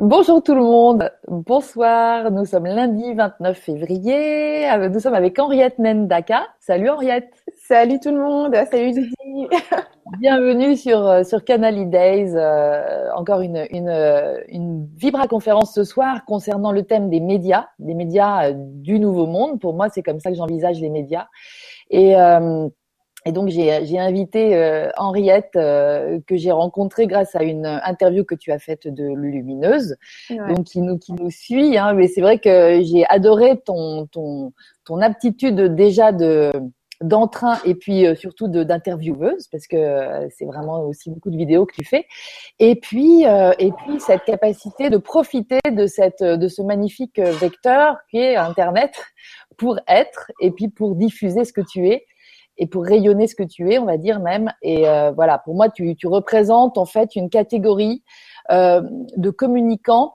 Bonjour tout le monde, bonsoir, nous sommes lundi 29 février, euh, nous sommes avec Henriette Nendaka. Salut Henriette. Salut tout le monde, salut Didi Bienvenue sur, euh, sur Canal Days, euh, encore une, une, une Vibra conférence ce soir concernant le thème des médias, des médias du nouveau monde. Pour moi, c'est comme ça que j'envisage les médias. Et et donc j'ai invité euh, Henriette euh, que j'ai rencontrée grâce à une interview que tu as faite de Lumineuse, donc qui nous qui nous suit. Hein, mais c'est vrai que j'ai adoré ton ton ton aptitude déjà de d'entrain et puis euh, surtout d'intervieweuse parce que c'est vraiment aussi beaucoup de vidéos que tu fais. Et puis et puis cette capacité de profiter de cette de ce magnifique vecteur qui est internet pour être et puis pour diffuser ce que tu es et pour rayonner ce que tu es, on va dire même. Et euh, voilà, pour moi, tu, tu, représentes en fait une catégorie euh, de communicants,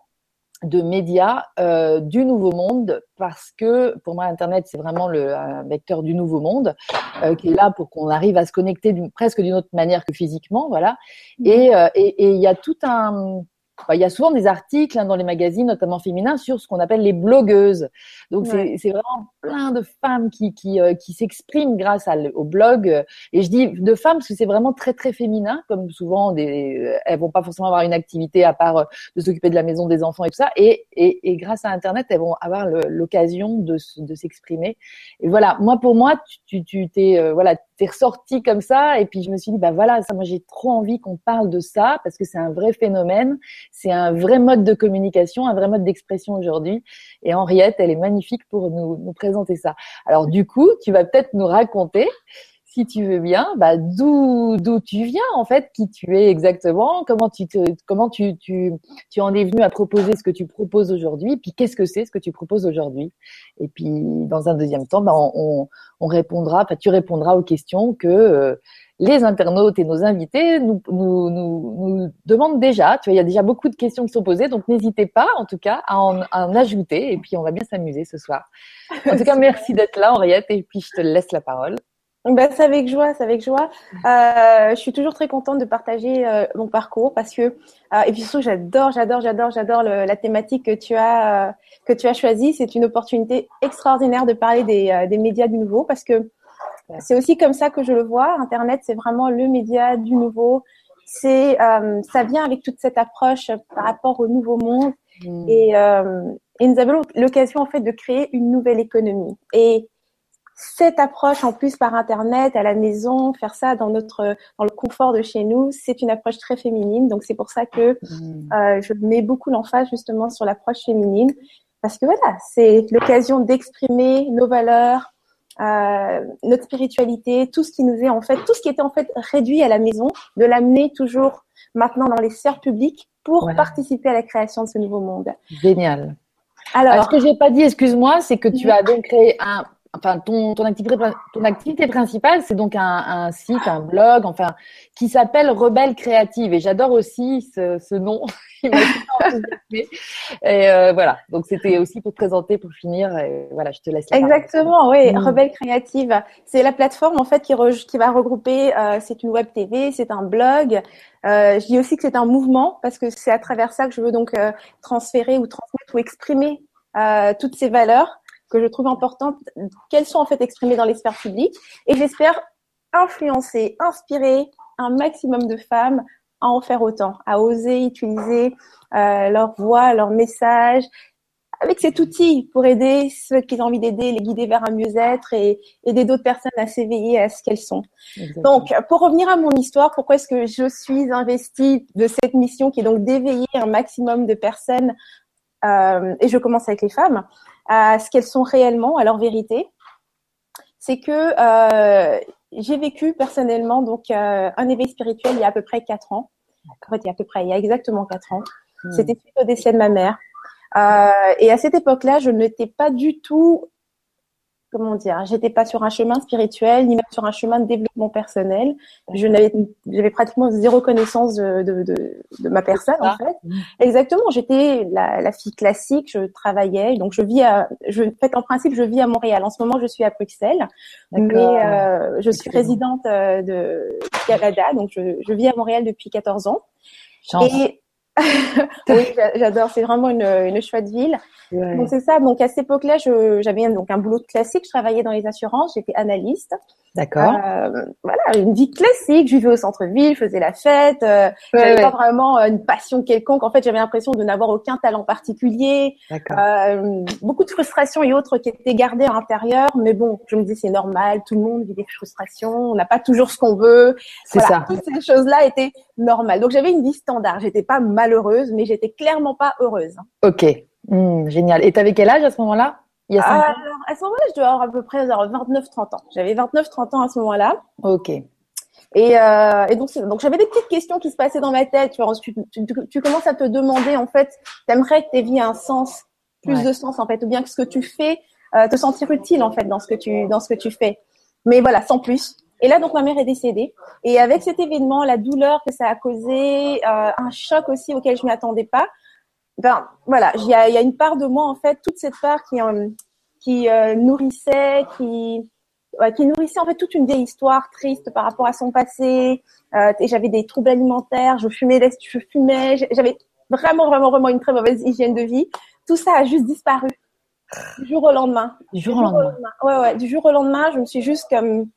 de médias euh, du nouveau monde, parce que pour moi, Internet, c'est vraiment le vecteur du nouveau monde euh, qui est là pour qu'on arrive à se connecter presque d'une autre manière que physiquement, voilà. Mmh. Et il et, y a tout un il y a souvent des articles hein, dans les magazines, notamment féminins, sur ce qu'on appelle les blogueuses. Donc c'est vraiment plein de femmes qui qui, euh, qui s'expriment grâce à, au blog. Et je dis de femmes parce que c'est vraiment très très féminin, comme souvent des, euh, elles vont pas forcément avoir une activité à part euh, de s'occuper de la maison, des enfants et tout ça. Et et, et grâce à Internet, elles vont avoir l'occasion de de s'exprimer. Et voilà, moi pour moi, tu tu t'es voilà t'es ressorti comme ça. Et puis je me suis dit bah voilà, ça moi j'ai trop envie qu'on parle de ça parce que c'est un vrai phénomène c'est un vrai mode de communication, un vrai mode d'expression aujourd'hui. Et Henriette, elle est magnifique pour nous, nous présenter ça. Alors du coup, tu vas peut-être nous raconter si tu veux bien, bah, d'où d'où tu viens en fait, qui tu es exactement, comment tu te, comment tu, tu tu en es venu à proposer ce que tu proposes aujourd'hui, puis qu'est-ce que c'est ce que tu proposes aujourd'hui, et puis dans un deuxième temps, bah, on, on répondra, enfin tu répondras aux questions que euh, les internautes et nos invités nous, nous, nous, nous, demandent déjà. Tu vois, il y a déjà beaucoup de questions qui sont posées, donc n'hésitez pas, en tout cas, à en, en, ajouter, et puis on va bien s'amuser ce soir. En tout cas, merci d'être là, Henriette, et puis je te laisse la parole. Ben, c'est avec joie, c'est avec joie. Euh, je suis toujours très contente de partager euh, mon parcours parce que euh, et puis surtout j'adore, j'adore, j'adore, j'adore la thématique que tu as euh, que tu as choisie. C'est une opportunité extraordinaire de parler des, euh, des médias du nouveau parce que c'est aussi comme ça que je le vois. Internet, c'est vraiment le média du nouveau. C'est ça vient avec toute cette approche par rapport au nouveau monde mmh. et, et nous avons l'occasion en fait de créer une nouvelle économie et cette approche en plus par internet à la maison, faire ça dans notre dans le confort de chez nous, c'est une approche très féminine. Donc c'est pour ça que mmh. euh, je mets beaucoup l'emphase justement sur l'approche féminine parce que voilà, c'est l'occasion d'exprimer nos valeurs, euh, notre spiritualité, tout ce qui nous est en fait, tout ce qui était en fait réduit à la maison, de l'amener toujours maintenant dans les sphères publiques pour participer à la création de ce nouveau monde. Génial. Alors, ce que j'ai pas dit, excuse-moi, c'est que tu as donc créé un enfin ton, ton, activité, ton activité principale, c'est donc un, un, site, un blog, enfin, qui s'appelle Rebelle Créative. Et j'adore aussi ce, ce nom. et euh, voilà. Donc c'était aussi pour te présenter, pour finir. Et voilà, je te laisse. La Exactement, oui. Mm. Rebelle Créative, c'est la plateforme en fait qui, qui va regrouper. Euh, c'est une web TV, c'est un blog. Euh, je dis aussi que c'est un mouvement parce que c'est à travers ça que je veux donc euh, transférer ou transmettre ou exprimer euh, toutes ces valeurs que je trouve importantes, qu'elles sont en fait exprimées dans les sphères publiques. Et j'espère influencer, inspirer un maximum de femmes à en faire autant, à oser utiliser euh, leur voix, leur message avec cet outil pour aider ceux qui ont envie d'aider, les guider vers un mieux-être et aider d'autres personnes à s'éveiller à ce qu'elles sont. Donc, pour revenir à mon histoire, pourquoi est-ce que je suis investie de cette mission qui est donc d'éveiller un maximum de personnes et je commence avec les femmes à ce qu'elles sont réellement, à leur vérité, c'est que euh, j'ai vécu personnellement donc euh, un éveil spirituel il y a à peu près quatre ans. En fait, il y a à peu près, il y a exactement quatre ans. Hmm. C'était suite au décès de ma mère. Euh, et à cette époque-là, je n'étais pas du tout comment dire, j'étais pas sur un chemin spirituel, ni même sur un chemin de développement personnel. Je n'avais, j'avais pratiquement zéro connaissance de, de, de, de ma personne, en fait. Mmh. Exactement. J'étais la, la, fille classique, je travaillais, donc je vis à, je, en fait, en principe, je vis à Montréal. En ce moment, je suis à Bruxelles, mais euh, je suis résidente euh, de Canada, donc je, je, vis à Montréal depuis 14 ans. Chance. Et oui, j'adore. C'est vraiment une, une chouette ville. Donc c'est ça. Donc à cette époque-là, j'avais donc un boulot classique. Je travaillais dans les assurances. J'étais analyste. D'accord. Euh, voilà, une vie classique. Je vivais au centre-ville, je faisais la fête. Euh, j'avais pas vraiment euh, une passion quelconque. En fait, j'avais l'impression de n'avoir aucun talent particulier. Euh, beaucoup de frustrations et autres qui étaient gardées à l'intérieur. Mais bon, je me dis c'est normal. Tout le monde vit des frustrations. On n'a pas toujours ce qu'on veut. C'est ça. Toutes ces choses-là étaient normales. Donc j'avais une vie standard. J'étais pas malheureuse, mais j'étais clairement pas heureuse. Ok. Hmm, génial. Et t'avais quel âge à ce moment-là? Il y a Alors, à ce moment-là, je devais avoir à peu près 29-30 ans. J'avais 29-30 ans à ce moment-là. Ok. Et, euh, et donc, donc j'avais des petites questions qui se passaient dans ma tête. Tu, tu, tu, commences à te demander, en fait, t'aimerais que tes vies aient un sens, plus de sens, en fait, ou bien que ce que tu fais, euh, te sentir utile, en fait, dans ce que tu, dans ce que tu fais. Mais voilà, sans plus. Et là, donc, ma mère est décédée. Et avec cet événement, la douleur que ça a causé, euh, un choc aussi auquel je m'y attendais pas, ben voilà, il y a, y a, une part de moi en fait, toute cette part qui euh, qui euh, nourrissait, qui qui nourrissait en fait toute une vieille histoire triste par rapport à son passé. Et j'avais des troubles alimentaires, je fumais, je fumais, j'avais vraiment vraiment vraiment une très mauvaise hygiène de vie. Tout ça a juste disparu du jour au lendemain. Du jour, au lendemain. Ouais ouais, du jour au lendemain, je me suis juste comme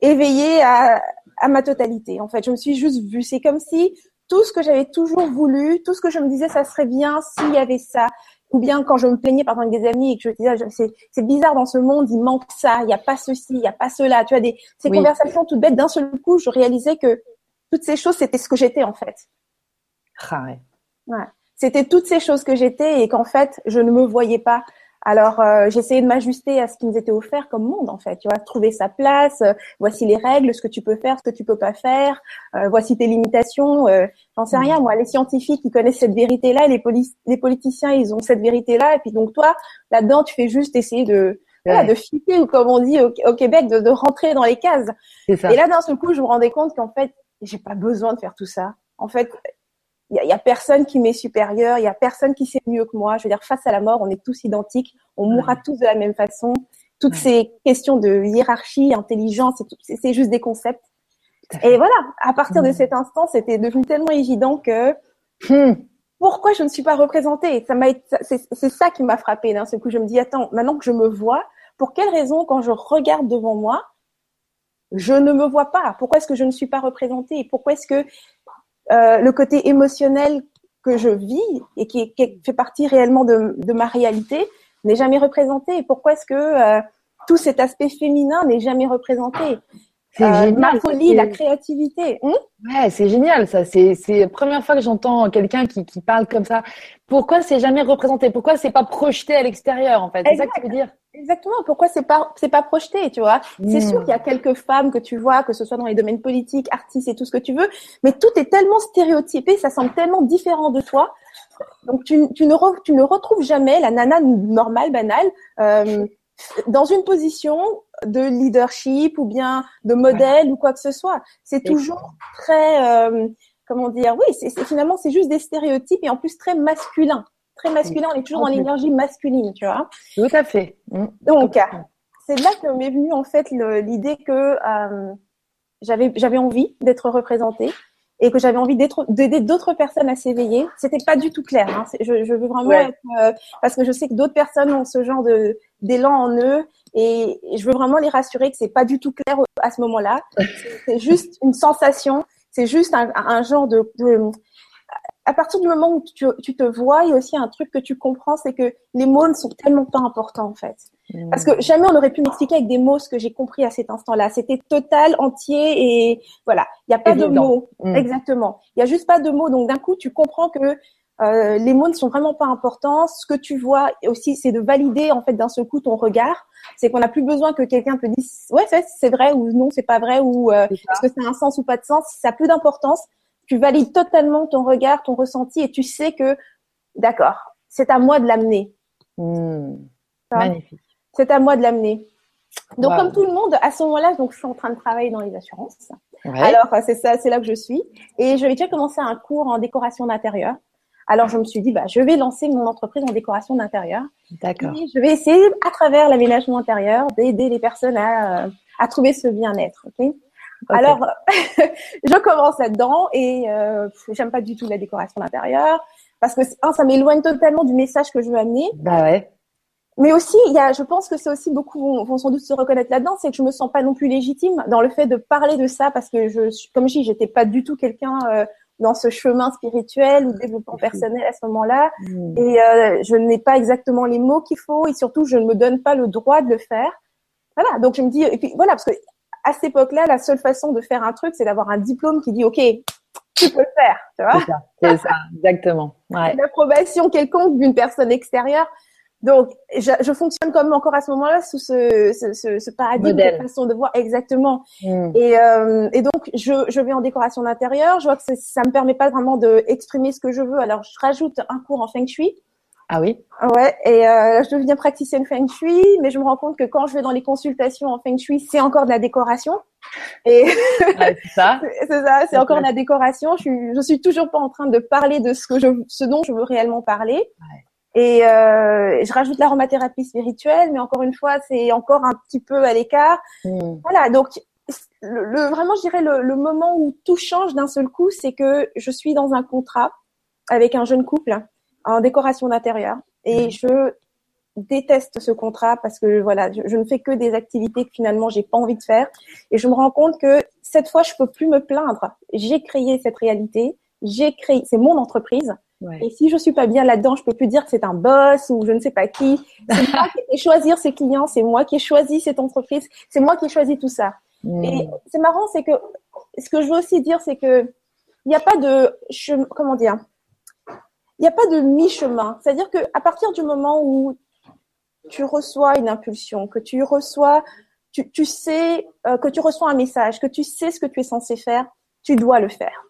éveillée à à ma totalité. En fait, je me suis juste vue. C'est comme si tout ce que j'avais toujours voulu, tout ce que je me disais, ça serait bien s'il y avait ça. Ou bien quand je me plaignais par exemple avec des amis et que je disais, c'est, c'est bizarre dans ce monde, il manque ça, il n'y a pas ceci, il n'y a pas cela. Tu as des ces conversations toutes bêtes. D'un seul coup, je réalisais que toutes ces choses, c'était ce que j'étais en fait. Ah ouais. ouais. C'était toutes ces choses que j'étais et qu'en fait, je ne me voyais pas alors, euh, j'essayais de m'ajuster à ce qui nous était offert comme monde, en fait. Tu vois, trouver sa place. Euh, voici les règles, ce que tu peux faire, ce que tu peux pas faire. Euh, voici tes limitations. Euh, J'en sais rien. Moi, les scientifiques, ils connaissent cette vérité-là. Les, les politiciens, ils ont cette vérité-là. Et puis donc toi, là-dedans, tu fais juste essayer de voilà, de fitter ou comme on dit au, Québec, de, de, rentrer dans les cases. Ça. Et là, d'un seul coup, je me rendais compte qu'en fait, j'ai pas besoin de faire tout ça. En fait, il y, a, personne qui m'est supérieur, il y a personne qui sait mieux que moi. Je veux dire, face à la mort, on est tous identiques, on mourra tous de la même façon. Toutes ces questions de hiérarchie, intelligence, c'est juste des concepts. Et voilà, à partir de cet instant, c'était devenu tellement évident que hmm. pourquoi je ne suis pas représentée? Ça m'a, c'est ça qui m'a frappé d'un ce coup. Je me dis attends, maintenant que je me vois, pour quelle raison quand je regarde devant moi, je ne me vois pas? Pourquoi est-ce que je ne suis pas représentée? Pourquoi est-ce que euh, le côté émotionnel que je vis et qui, fait partie réellement de, ma réalité n'est jamais représenté. Pourquoi est-ce que euh, tout cet aspect féminin n'est jamais représenté? Euh, génial. La folie, la créativité. Hum ouais, c'est génial ça. C'est c'est la première fois que j'entends quelqu'un qui, qui parle comme ça. Pourquoi c'est jamais représenté? Pourquoi c'est pas projeté à l'extérieur en fait? C'est ça que tu veux dire? Exactement. Pourquoi c'est pas c'est pas projeté, tu vois? C'est sûr hmm. qu'il y a quelques femmes que tu vois, que ce soit dans les domaines politiques, artistes et tout ce que tu veux, mais tout est tellement stéréotypé, ça semble tellement différent de toi. Donc tu, tu ne tu ne retrouves jamais la nana normale, banale, euh, dans une position de leadership ou bien de modèle ou quoi que ce soit. C'est toujours très, euh, comment dire, oui, c'est finalement c'est juste des stéréotypes et en plus très masculin, très masculin. On est toujours dans l'énergie masculine, tu vois. Tout à fait. Mm. Donc c'est là que m'est venue en fait l'idée que euh, j'avais j'avais envie d'être représentée et que j'avais envie d'aider d'autres personnes à s'éveiller. C'était pas du tout clair. Hein. Je, je, veux vraiment être euh, parce que je sais que d'autres personnes ont ce genre de d'élan en eux et, je veux vraiment les rassurer que c'est pas du tout clair à ce moment-là. C'est juste une sensation. C'est juste un, un genre de, de, à partir du moment où tu, tu, te vois, il y a aussi un truc que tu comprends, c'est que les mots ne sont tellement pas importants en fait. Parce que jamais on aurait pu m'expliquer avec des mots ce que j'ai compris à cet instant-là. C'était total, entier et voilà. Il n'y a pas de mots. Mmh. Exactement. Il n'y a juste pas de mots. Donc d'un coup, tu comprends que euh, les mots ne sont vraiment pas importants. Ce que tu vois aussi, c'est de valider en fait d'un seul coup ton regard. C'est qu'on n'a plus besoin que quelqu'un te dise ouais c'est vrai ou non c'est pas vrai ou euh, est-ce que c'est un sens ou pas de sens? Ça a plus d'importance. Tu valides totalement ton regard, ton ressenti et tu sais que d'accord, c'est à moi de l'amener. Mmh. Magnifique c'est à moi de l'amener. Donc, comme tout le monde, à ce moment-là, donc je suis en train de travailler dans les assurances. Alors, c'est ça, c'est là que je suis. Et je vais déjà commencer un cours en décoration d'intérieur. Alors, je me suis dit, bah, je vais lancer mon entreprise en décoration d'intérieur. D'accord. Je vais essayer, à travers l'aménagement intérieur, d'aider les personnes à, euh, à trouver ce bien-être. Alors, je commence là-dedans et euh, j'aime pas du tout la décoration d'intérieur parce que un, ça m'éloigne totalement du message que je veux amener. Bah ouais. Mais aussi, il y a, je pense que c'est aussi beaucoup vont, sans doute se reconnaître là-dedans, c'est que je me sens pas non plus légitime dans le fait de parler de ça parce que je, comme je dis, j'étais pas du tout quelqu'un euh, dans ce chemin spirituel ou développement personnel à ce moment-là, mmh. et euh, je n'ai pas exactement les mots qu'il faut et surtout je ne me donne pas le droit de le faire. Voilà, donc je me dis et puis voilà parce que à cette époque-là, la seule façon de faire un truc, c'est d'avoir un diplôme qui dit OK, tu peux le faire, tu vois. C'est ça, ça, exactement. Ouais. L'approbation quelconque d'une personne extérieure. Donc, je, je, fonctionne comme encore à ce moment-là sous ce, ce, ce, ce paradigme de façon de voir exactement. Mm. Et, euh, et donc, je, je vais en décoration d'intérieur. Je vois que ça me permet pas vraiment de exprimer ce que je veux. Alors, je rajoute un cours en feng shui. Ah oui. Ouais. Et euh, je deviens praticienne feng shui, mais je me rends compte que quand je vais dans les consultations en feng shui, c'est encore de la décoration. Et ouais, c'est ça. c'est ça. C'est encore de la décoration. Je suis, je suis toujours pas en train de parler de ce que je, ce dont je veux réellement parler. Ouais. Et euh, je rajoute l'aromathérapie spirituelle, mais encore une fois, c'est encore un petit peu à l'écart. Mm. Voilà, donc le, vraiment, je dirais le, le, moment où tout change d'un seul coup, c'est que je suis dans un contrat avec un jeune couple en décoration d'intérieur, et mm. je déteste ce contrat parce que voilà, je, je, ne fais que des activités que finalement j'ai pas envie de faire, et je me rends compte que cette fois, je peux plus me plaindre. J'ai créé cette réalité, j'ai créé, c'est mon entreprise. Et si je suis pas bien là-dedans, je peux plus dire que c'est un boss ou je ne sais pas qui. C'est moi qui ai choisi ses clients, c'est moi qui ai choisi cette entreprise, c'est moi qui ai choisi tout ça. Hmm. Et c'est marrant, c'est que ce que je veux aussi dire, c'est que il n'y a pas de comment dire, il n'y a pas de mi-chemin. C'est-à-dire que à partir du moment où tu reçois une impulsion, que tu reçois, tu, tu sais euh, que tu reçois un message, que tu sais ce que tu es censé faire, tu dois le faire.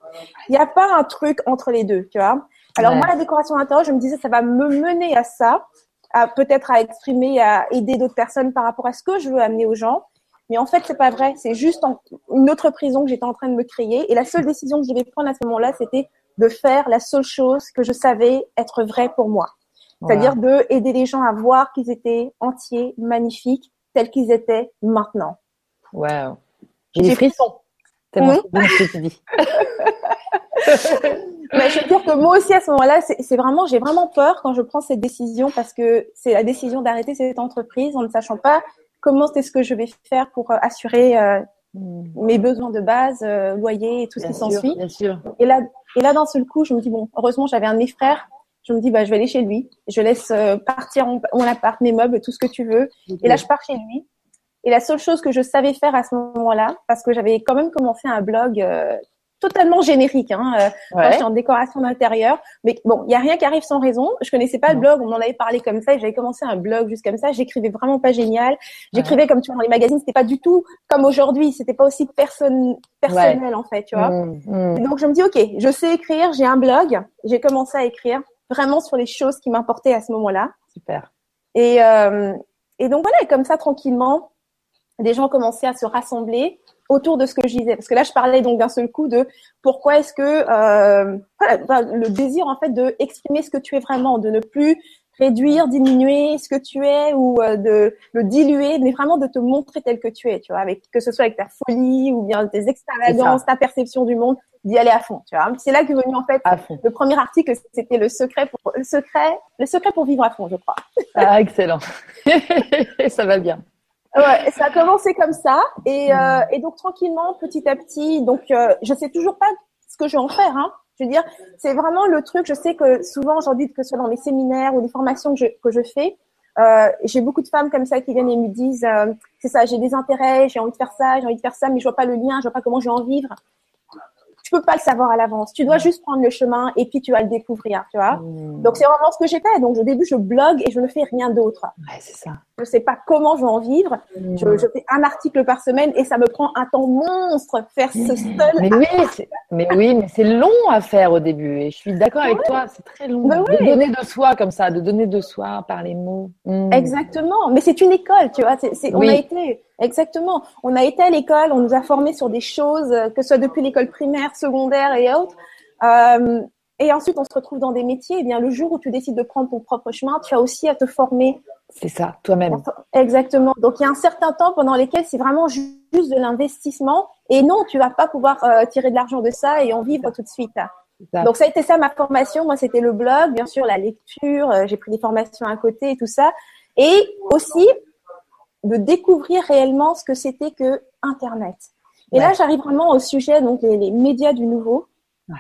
Il n'y a pas un truc entre les deux, tu vois? Alors moi, la décoration d'intérieur, je me disais, ça va me mener à ça, à peut-être à exprimer, à aider d'autres personnes par rapport à ce que je veux amener aux gens. Mais en fait, c'est pas vrai. C'est juste une autre prison que j'étais en train de me créer. Et la seule décision que je devais prendre à ce moment-là, c'était de faire la seule chose que je savais être vraie pour moi. C'est-à-dire de aider les gens à voir qu'ils étaient entiers, magnifiques, tels qu'ils étaient maintenant. Wow. J'ai des frissons. Tellement mmh. bien ce que tu dis. Mais je veux dire que moi aussi à ce moment-là, c'est vraiment, j'ai vraiment peur quand je prends cette décision parce que c'est la décision d'arrêter cette entreprise en ne sachant pas comment c'est ce que je vais faire pour euh, assurer euh, hmm. mes besoins de base, euh, loyer et tout ce qui s'ensuit. Et là, et là d'un seul coup, je me dis bon, heureusement j'avais un de mes frères. Je me dis bah je vais aller chez lui. Je laisse partir mon, appart, mes meubles, tout ce que tu veux. Et là je pars chez lui. Et la seule chose que je savais faire à ce moment-là, parce que j'avais quand même commencé un blog totalement générique. Hein, euh, ouais. j'étais en décoration d'intérieur. Mais bon, il y a rien qui arrive sans raison. Je connaissais pas le blog, on m'en avait parlé comme ça. J'avais commencé un blog juste comme ça. J'écrivais vraiment pas génial. J'écrivais comme tu vois dans les magazines. C'était pas du tout comme aujourd'hui. C'était pas aussi personne personnel en fait, tu vois. Mmh, mmh. Donc je me dis ok, je sais écrire. J'ai un blog. J'ai commencé à écrire vraiment sur les choses qui m'importaient à ce moment-là. Super. Et euh, et donc voilà, et comme ça tranquillement, des gens commençaient à se rassembler autour de ce que je disais. Parce que là, je parlais donc d'un seul coup de pourquoi est-ce que euh, voilà, le désir en fait de exprimer ce que tu es vraiment, de ne plus réduire, diminuer ce que tu es ou euh, de le diluer, mais vraiment de te montrer tel que tu es, tu vois, avec que ce soit avec ta folie ou bien tes extravagances, ta perception du monde, d'y aller à fond, tu vois. C'est là que venu en fait le premier article, c'était le secret pour le secret, le secret pour vivre à fond, je crois. Ah excellent, ça va bien. Ouais, ça a commencé comme ça et, euh, et donc tranquillement, petit à petit. Donc, euh, je sais toujours pas ce que je vais en faire. Hein. Je veux dire, c'est vraiment le truc. Je sais que souvent aujourd'hui, que ce soit dans les séminaires ou les formations que je, que je fais, euh, j'ai beaucoup de femmes comme ça qui viennent et me disent, euh, c'est ça, j'ai des intérêts, j'ai envie de faire ça, j'ai envie de faire ça, mais je vois pas le lien, je vois pas comment je vais en vivre tu peux pas le savoir à l'avance. Tu dois juste prendre le chemin et puis tu vas le découvrir, tu vois. Mmh. Donc c'est vraiment ce que j'ai fait. Donc au début je blogue et je ne fais rien d'autre. Ouais, c'est ça. Je sais pas comment je vais en vivre. Mmh. Je, je, fais un article par semaine et ça me prend un temps monstre faire ce mmh. seul. Mais oui, mais oui, mais c'est long à faire au début. Et je suis d'accord avec toi, c'est très long. Ben de donner de soi comme ça, de donner de soi par les mots. Exactement. Mais c'est une école, tu vois. C'est, On a été Exactement. On a été à l'école, on nous a formés sur des choses, euh, que ce soit depuis l'école primaire, secondaire et autres. Euh, et ensuite, on se retrouve dans des métiers. Et eh bien, le jour où tu décides de prendre ton propre chemin, tu as aussi à te former C'est ça, toi-même. Exactement. Donc il y a un certain temps pendant lesquels c'est vraiment juste de l'investissement et non, tu vas pas pouvoir euh, tirer de l'argent de ça et en vivre tout de suite. Donc ça a été ça ma formation. Moi, c'était le blog, bien sûr, la lecture. Euh, j'ai pris des formations à côté et tout ça, et aussi de découvrir réellement ce que c'était que Internet. Et là, j'arrive vraiment au sujet donc les, médias du nouveau. Ouais.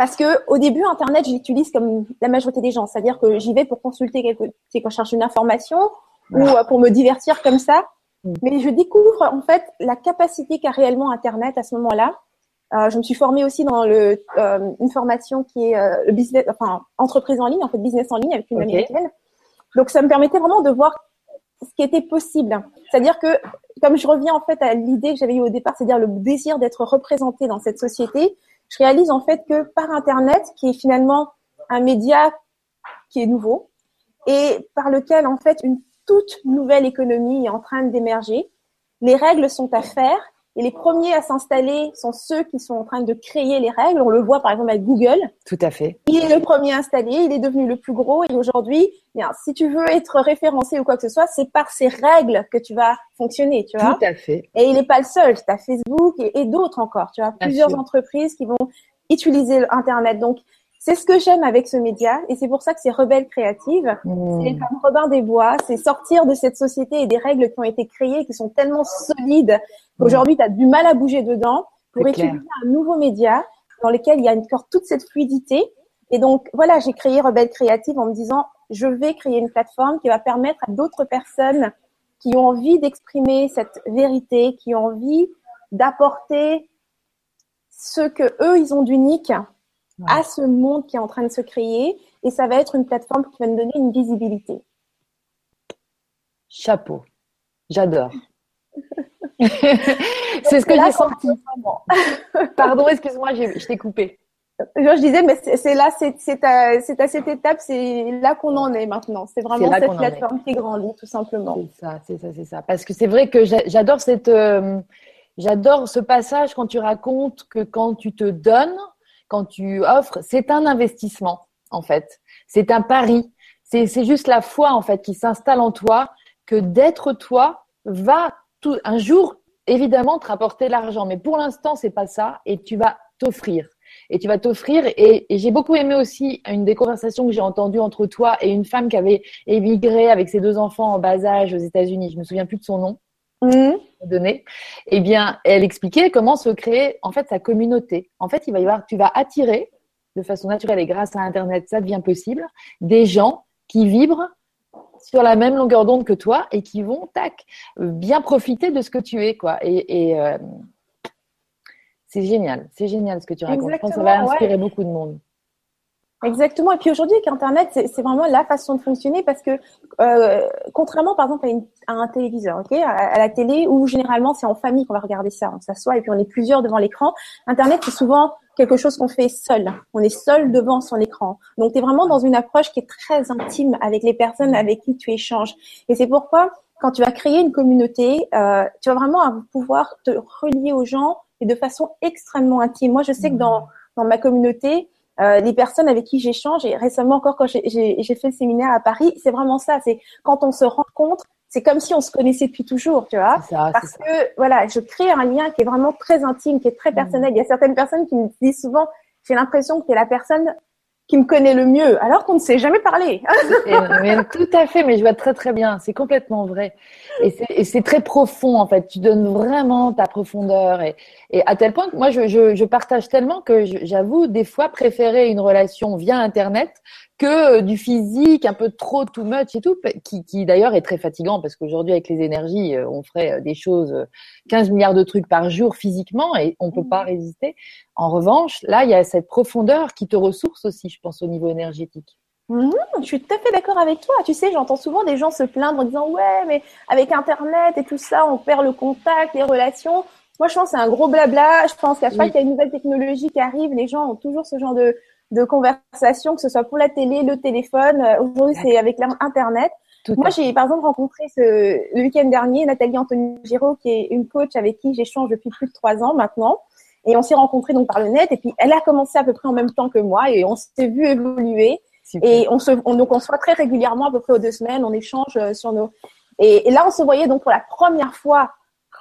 Parce que au début, Internet, j'utilise comme la majorité des gens, c'est-à-dire que j'y vais pour consulter quelque, c'est quand je cherche une information ou euh, pour me divertir comme ça. Mm. Mais je découvre en fait la capacité qu'a réellement Internet à ce moment-là. Euh, je me suis formée aussi dans le, euh, une formation qui est euh, le business, enfin entreprise en ligne, en fait business en ligne avec une américaine. Donc ça me permettait vraiment de voir ce qui était possible. C'est-à-dire que comme je reviens en fait à l'idée que j'avais eue au départ, c'est-à-dire le désir d'être représentée dans cette société, je réalise en fait que par Internet, qui est finalement un média qui est nouveau et par lequel en fait une toute nouvelle économie est en train d'émerger, les règles sont à faire et les premiers à s'installer sont ceux qui sont en train de créer les règles. On le voit par exemple avec Google. Tout à fait. Il est le premier installé, il est devenu le plus gros et aujourd'hui, bien, si tu veux être référencé ou quoi que ce soit, c'est par ces règles que tu vas fonctionner, tu vois. Tout à fait. Et il n'est pas le seul. Tu as Facebook et, d'autres encore. Tu as plusieurs entreprises qui vont utiliser Internet. Donc, c'est ce que j'aime avec ce média et c'est pour ça que c'est Rebelle Créative. Mmh. C'est comme Robin des Bois, c'est sortir de cette société et des règles qui ont été créées, qui sont tellement solides qu'aujourd'hui tu as du mal à bouger dedans pour utiliser un nouveau média dans lequel il y a encore toute cette fluidité. Et donc voilà, j'ai créé Rebelle Créative en me disant je vais créer une plateforme qui va permettre à d'autres personnes qui ont envie d'exprimer cette vérité, qui ont envie d'apporter ce que eux ils ont d'unique à ce monde qui est en train de se créer et ça va être une plateforme qui va nous donner une visibilité. Chapeau. J'adore. c'est ce que j'ai senti. Pardon, excuse-moi, je t'ai coupé. Je disais, mais c'est là, c'est à, à, cette étape, c'est là qu'on en est maintenant. C'est vraiment cette plateforme qui grandit, tout simplement. C'est ça, c'est ça, c'est ça. Parce que c'est vrai que j'adore cette, euh, j'adore ce passage quand tu racontes que quand tu te donnes, quand tu offres, c'est un investissement en fait. C'est un pari. C'est juste la foi en fait qui s'installe en toi que d'être toi va tout, un jour évidemment te rapporter l'argent. Mais pour l'instant c'est pas ça et tu vas t'offrir. Et tu vas t'offrir. Et, j'ai beaucoup aimé aussi une des conversations que j'ai entendues entre toi et une femme qui avait émigré avec ses deux enfants en bas âge aux États-Unis. Je me souviens plus de son nom. Mmh. donné, eh bien, elle expliquait comment se créer en fait sa communauté. En fait, il va y avoir, tu vas attirer de façon naturelle et grâce à Internet, ça devient possible, des gens qui vibrent sur la même longueur d'onde que toi et qui vont, tac, bien profiter de ce que tu es, quoi. Et, euh, c'est génial, c'est génial ce que tu racontes. Je pense que ça va inspirer beaucoup de monde. Exactement. Et puis aujourd'hui, avec Internet, c'est vraiment la façon de fonctionner parce que, euh, contrairement par exemple à, un téléviseur, ok, à, la télé où généralement c'est en famille qu'on va regarder ça, on s'assoit et puis on est plusieurs devant l'écran. Internet, c'est souvent quelque chose qu'on fait seul. On est seul devant son écran. Donc, tu es vraiment dans une approche qui est très intime avec les personnes avec qui tu échanges. Et c'est pourquoi, quand tu vas créer une communauté, euh, tu vas vraiment pouvoir te relier aux gens et de façon extrêmement intime. Moi, je sais que dans, dans ma communauté, euh, les personnes avec qui j'échange, et récemment encore quand j'ai fait le séminaire à Paris, c'est vraiment ça. C'est quand on se rencontre, c'est comme si on se connaissait depuis toujours, tu vois. Ça, Parce que voilà, je crée un lien qui est vraiment très intime, qui est très mmh. personnel. Il y a certaines personnes qui me disent souvent, j'ai l'impression que tu es la personne qui me connaît le mieux, alors qu'on ne s'est jamais parlé. tout à fait, mais je vois très très bien, c'est complètement vrai. Et c'est très profond en fait, tu donnes vraiment ta profondeur. Et, à tel point que moi, je partage tellement que j'avoue des fois préférer une relation via Internet que euh, du physique, un peu trop too much et tout, qui, qui d'ailleurs est très fatigant parce qu'aujourd'hui avec les énergies, euh, on ferait euh, des choses, 15 milliards de trucs par jour physiquement et on peut pas mmh. résister. En revanche, là, il y a cette profondeur qui te ressource aussi, je pense, au niveau énergétique. Mmh, je suis tout à fait d'accord avec toi. Tu sais, j'entends souvent des gens se plaindre en disant ouais, mais avec Internet et tout ça, on perd le contact, les relations. Moi, je pense que c'est un gros blabla. Je pense qu'à chaque fois qu'il y a une nouvelle technologie qui arrive, les gens ont toujours ce genre de, de conversation, que ce soit pour la télé, le téléphone. Euh, aujourd'hui, c'est avec l'Internet. Moi, j'ai par exemple rencontré ce, le week-end dernier Nathalie Anthony Giraud, qui est une coach avec qui j'échange depuis plus de trois ans maintenant. Et on s'est rencontrés donc par le net. Et puis, elle a commencé à peu près en même temps que moi et on s'est vu évoluer. Et on se, donc on se voit très régulièrement, à peu près aux deux semaines, on échange euh, sur nos. Et, là, on se voyait donc pour la première fois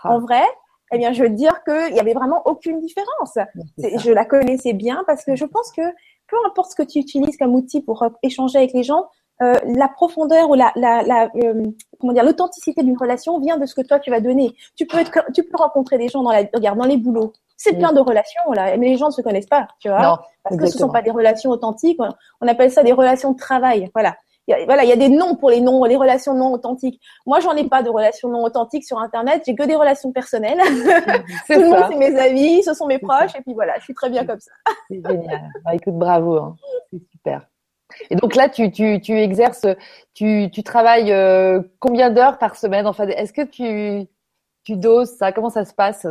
ah. en vrai. Eh bien, je veux dire qu'il y avait vraiment aucune différence. Je la connaissais bien parce que je pense que peu importe ce que tu utilises comme outil pour euh, échanger avec les gens, euh, la profondeur ou la, la, la euh, comment dire l'authenticité d'une relation vient de ce que toi tu vas donner. Tu peux être, tu peux rencontrer des gens dans la regarde dans les boulots. C'est plein de relations là, mais les gens ne se connaissent pas, tu vois, non, parce que ce sont pas des relations authentiques. On appelle ça des relations de travail. Voilà. Il y a, voilà, il y a des noms pour les noms, les relations non authentiques. Moi, j'en ai pas de relations non authentiques sur Internet. J'ai que des relations personnelles. Tout le monde, c'est mes amis, ce sont mes proches, et puis voilà, je suis très bien comme ça. c'est génial. Bah, écoute, bravo, hein. c'est super. Et donc là, tu, tu, tu exerces, tu, tu travailles euh, combien d'heures par semaine Enfin, est-ce que tu, tu doses ça? Comment ça se passe?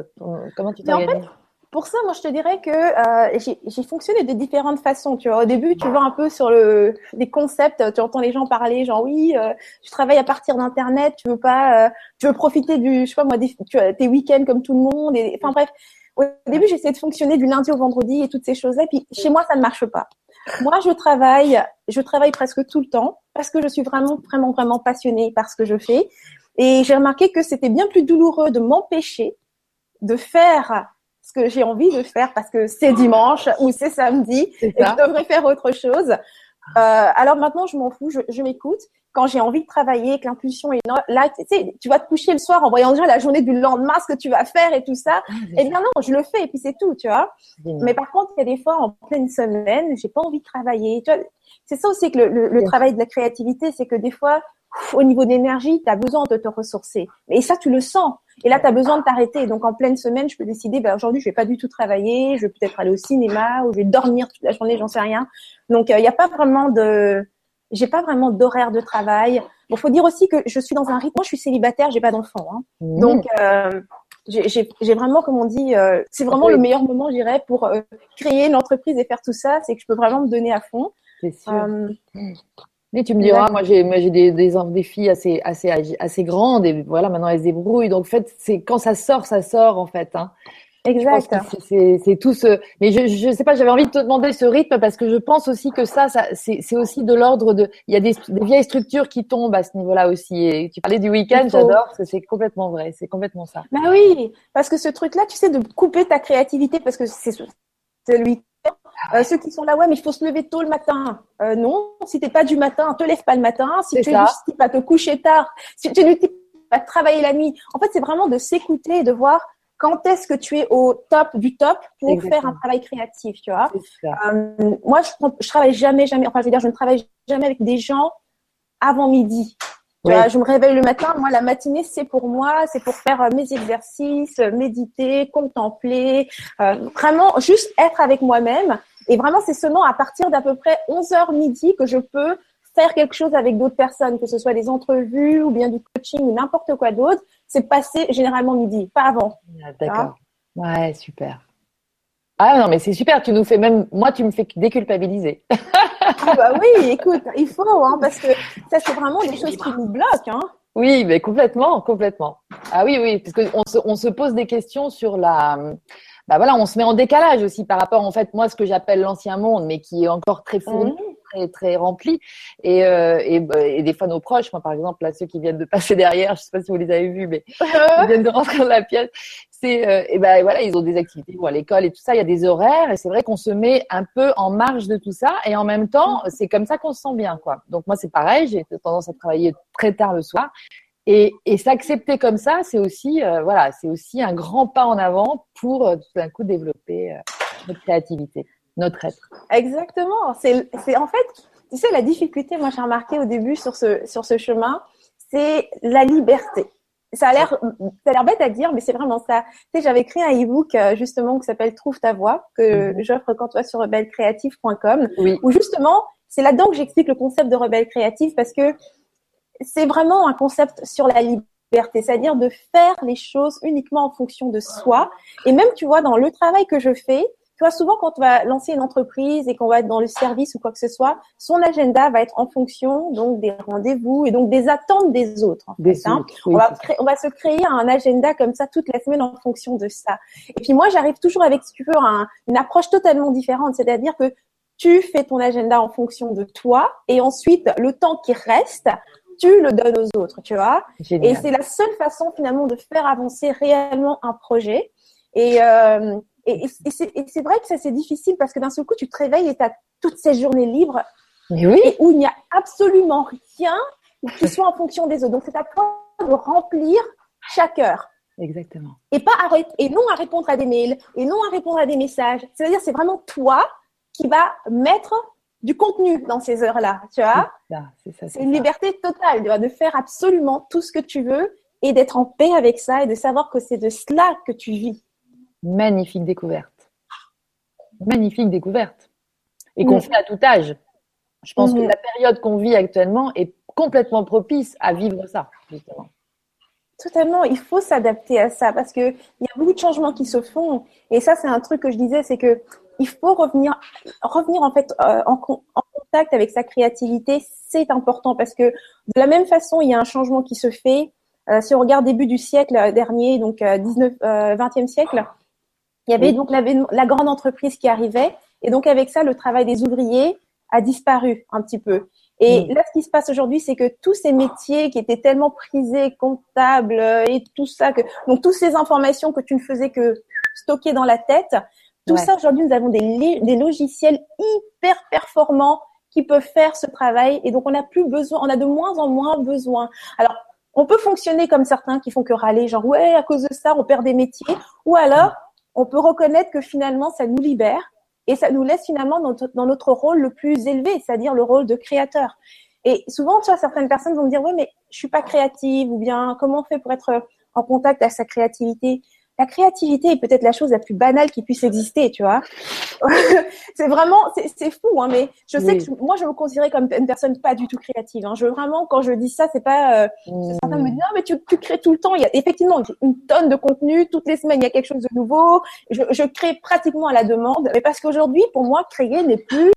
Comment tu t'organises? Pour ça, moi, je te dirais que euh, j'ai fonctionné de différentes façons. Tu vois, au début, tu vas un peu sur le les concepts. Tu entends les gens parler, genre oui, euh, tu travailles à partir d'internet. Tu veux pas, euh, tu veux profiter du, je sais pas moi, des, tu tes week-ends comme tout le monde. Et, enfin bref, au début, j'essayais de fonctionner du lundi au vendredi et toutes ces choses-là. Puis chez moi, ça ne marche pas. Moi, je travaille, je travaille presque tout le temps parce que je suis vraiment, vraiment, vraiment passionnée par ce que je fais. Et j'ai remarqué que c'était bien plus douloureux de m'empêcher de faire ce que j'ai envie de faire parce que c'est dimanche ou c'est samedi et je devrais faire autre chose. Euh, alors maintenant, je m'en fous, je, je m'écoute. Quand j'ai envie de travailler, que l'impulsion est là, tu sais, tu vas te coucher le soir en voyant déjà la journée du lendemain, ce que tu vas faire et tout ça. Ah, eh bien non, je le fais et puis c'est tout, tu vois. Mais par contre, il y a des fois en pleine semaine, j'ai pas envie de travailler. Tu vois, c'est ça aussi que le, le, travail de la créativité, c'est que des fois, au niveau d'énergie, tu as besoin de te ressourcer. Et ça, tu le sens. Et là, tu as besoin de t'arrêter. Donc, en pleine semaine, je peux décider, ben, aujourd'hui, je vais pas du tout travailler, je vais peut-être aller au cinéma ou je vais dormir toute la journée, j'en sais rien. Donc, il euh, n'y a pas vraiment de, j'ai pas vraiment d'horaire de travail. Bon, faut dire aussi que je suis dans un rythme. Moi, je suis célibataire, j'ai pas d'enfant. Hein. Mmh. Donc, euh, j'ai vraiment, comme on dit, euh, c'est vraiment le meilleur moment, je dirais, pour euh, créer une entreprise et faire tout ça. C'est que je peux vraiment me donner à fond. C'est sûr. Mais tu me diras, moi j'ai j'ai des, des, des filles assez assez assez grandes et voilà maintenant elles se débrouillent. Donc en fait c'est quand ça sort ça sort en fait. Hein. Exact. C'est tout ce. Mais je je sais pas, j'avais envie de te demander ce rythme parce que je pense aussi que ça, ça c'est aussi de l'ordre de. Il y a des, des, vieilles structures qui tombent à ce niveau-là aussi. Et tu parlais du week-end, j'adore, c'est complètement vrai, c'est complètement ça. Bah oui, parce que ce truc-là, tu sais, de couper ta créativité parce que c'est celui euh, ceux qui sont là, ouais, mais il faut se lever tôt le matin. Euh, non, si t'es pas du matin, te lève pas le matin. Si tu es du type à te coucher tard, si tu es du type à travailler la nuit. En fait, c'est vraiment de s'écouter et de voir quand est-ce que tu es au top du top pour faire un travail créatif, tu vois. Euh, moi, je, je travaille jamais, jamais, enfin, je veux dire, je ne travaille jamais avec des gens avant midi. Je me réveille le matin. Moi, la matinée, c'est pour moi, c'est pour faire euh, mes exercices, méditer, contempler, euh, vraiment juste être avec moi-même. Et vraiment, c'est seulement à partir d'à peu près 11 heures midi que je peux faire quelque chose avec d'autres personnes, que ce soit des entrevues ou bien du coaching ou n'importe quoi d'autre. C'est passé généralement midi, pas avant. Ah, d'accord. Ouais, super. Ah non, mais c'est super. Tu nous fais même, moi, tu me fais déculpabiliser. ah bah oui, écoute, il faut, hein, parce que ça, c'est vraiment des choses qui nous bloquent. Hein. Oui, mais complètement, complètement. Ah oui, oui, parce qu'on se, on se pose des questions sur la, bah voilà, on se met en décalage aussi par rapport, en fait, moi, ce que j'appelle l'ancien monde, mais qui est encore très fourni. Mmh très très rempli. Et, euh, et, bah, et, des fois nos proches moi par exemple là ceux qui viennent de passer derrière je sais pas si vous les avez vus mais ils viennent de rentrer dans la pièce c'est euh, et ben voilà ils ont des activités ou à l'école et tout ça. Il y a des horaires et c'est vrai qu'on se met un peu en marge de tout ça. Et en même temps mm. c'est comme ça qu'on se sent bien quoi. Donc moi c'est pareil j'ai tendance à travailler très tard le soir. Et, et s'accepter comme ça, c'est aussi, euh, voilà, c'est aussi un grand pas en avant pour euh, tout d'un coup développer euh, notre créativité notre être. Exactement. C'est, en fait, tu sais, la difficulté, moi j'ai remarqué au début sur ce, sur ce chemin, c'est la liberté. Ça a l'air, ça a l'air bête à dire, mais c'est vraiment ça. Tu sais, j'avais écrit un e-book euh, justement qui s'appelle Trouve ta voix que mhm. j'offre quand vas sur rebellecreative.com, oui. où justement c'est là-dedans que j'explique le concept de rebelle créative parce que c'est vraiment un concept sur la liberté, c'est-à-dire de faire les choses uniquement en fonction de soi. Et même, tu vois, dans le travail que je fais, tu vois, souvent quand on va lancer une entreprise et qu'on va être dans le service ou quoi que ce soit, son agenda va être en fonction donc des rendez-vous et donc des attentes des autres. En des hein. on, va on va se créer un agenda comme ça toute la semaine en fonction de ça. Et puis moi, j'arrive toujours avec, si tu veux, une approche totalement différente, c'est-à-dire que tu fais ton agenda en fonction de toi et ensuite le temps qui reste, tu le donnes aux autres, tu vois. Et c'est la seule façon finalement de faire avancer réellement un projet. Et, euh, et, c'est vrai que ça c'est difficile parce que d'un seul coup tu te réveilles et tu as toutes ces journées libres oui. et où il n'y a absolument rien qui soit en fonction des autres. Donc c'est à toi de remplir chaque heure. Exactement. Et pas et non à répondre à des mails et non à répondre à des messages. C'est-à-dire c'est vraiment toi qui va mettre du contenu dans ces heures-là, tu vois. C'est une liberté totale, tu vois, de faire absolument tout ce que tu veux et d'être en paix avec ça et de savoir que c'est de cela que tu vis. Magnifique découverte. Magnifique découverte. Et qu'on mm. fait à tout âge. Je pense que mm-hmm. la période qu'on vit actuellement est complètement propice à vivre ça, justement. Totalement, il faut s'adapter à ça parce que il y a beaucoup de changements qui se font. Et ça, c'est un truc que je disais, c'est que il faut revenir, revenir en fait euh, en, contact avec sa créativité, c'est important parce que de la même façon, il y a un changement qui se fait. Euh, si on regarde début du siècle dernier, donc 19, euh, 20e siècle, il y avait donc la, la, grande entreprise qui arrivait et donc avec ça, le travail des ouvriers a disparu un petit peu. Et là, ce qui se passe aujourd'hui, c'est que tous ces métiers qui étaient tellement prisés, comptables et tout ça, que donc toutes ces informations que tu ne faisais que stocker dans la tête, tout ça, aujourd'hui, nous avons des, des logiciels hyper performants qui peuvent faire ce travail. Et donc, on n'a plus besoin, on a de moins en moins besoin. Alors, on peut fonctionner comme certains qui font que râler, genre, ouais, à cause de ça, on perd des métiers. Ou alors, on peut reconnaître que finalement, ça nous libère et ça nous laisse finalement dans, notre rôle le plus élevé, c'est-à-dire le rôle de créateur. Et souvent, tu vois, certaines personnes vont me dire, ouais, mais je suis pas créative, ou bien comment on fait pour être en contact avec sa créativité? La créativité est peut-être la chose la plus banale qui puisse exister, tu vois. c'est vraiment, c'est fou, hein, mais je sais que moi, je me considérais comme une personne pas du tout créative. Hein. Je vraiment, quand je dis ça, c'est pas. Euh, Certains me disent non, mais tu, tu, crées tout le temps. Il y a effectivement une tonne de contenu. Toutes les semaines, il y a quelque chose de nouveau. Je, je crée pratiquement à la demande, mais parce qu'aujourd'hui, pour moi, créer n'est plus.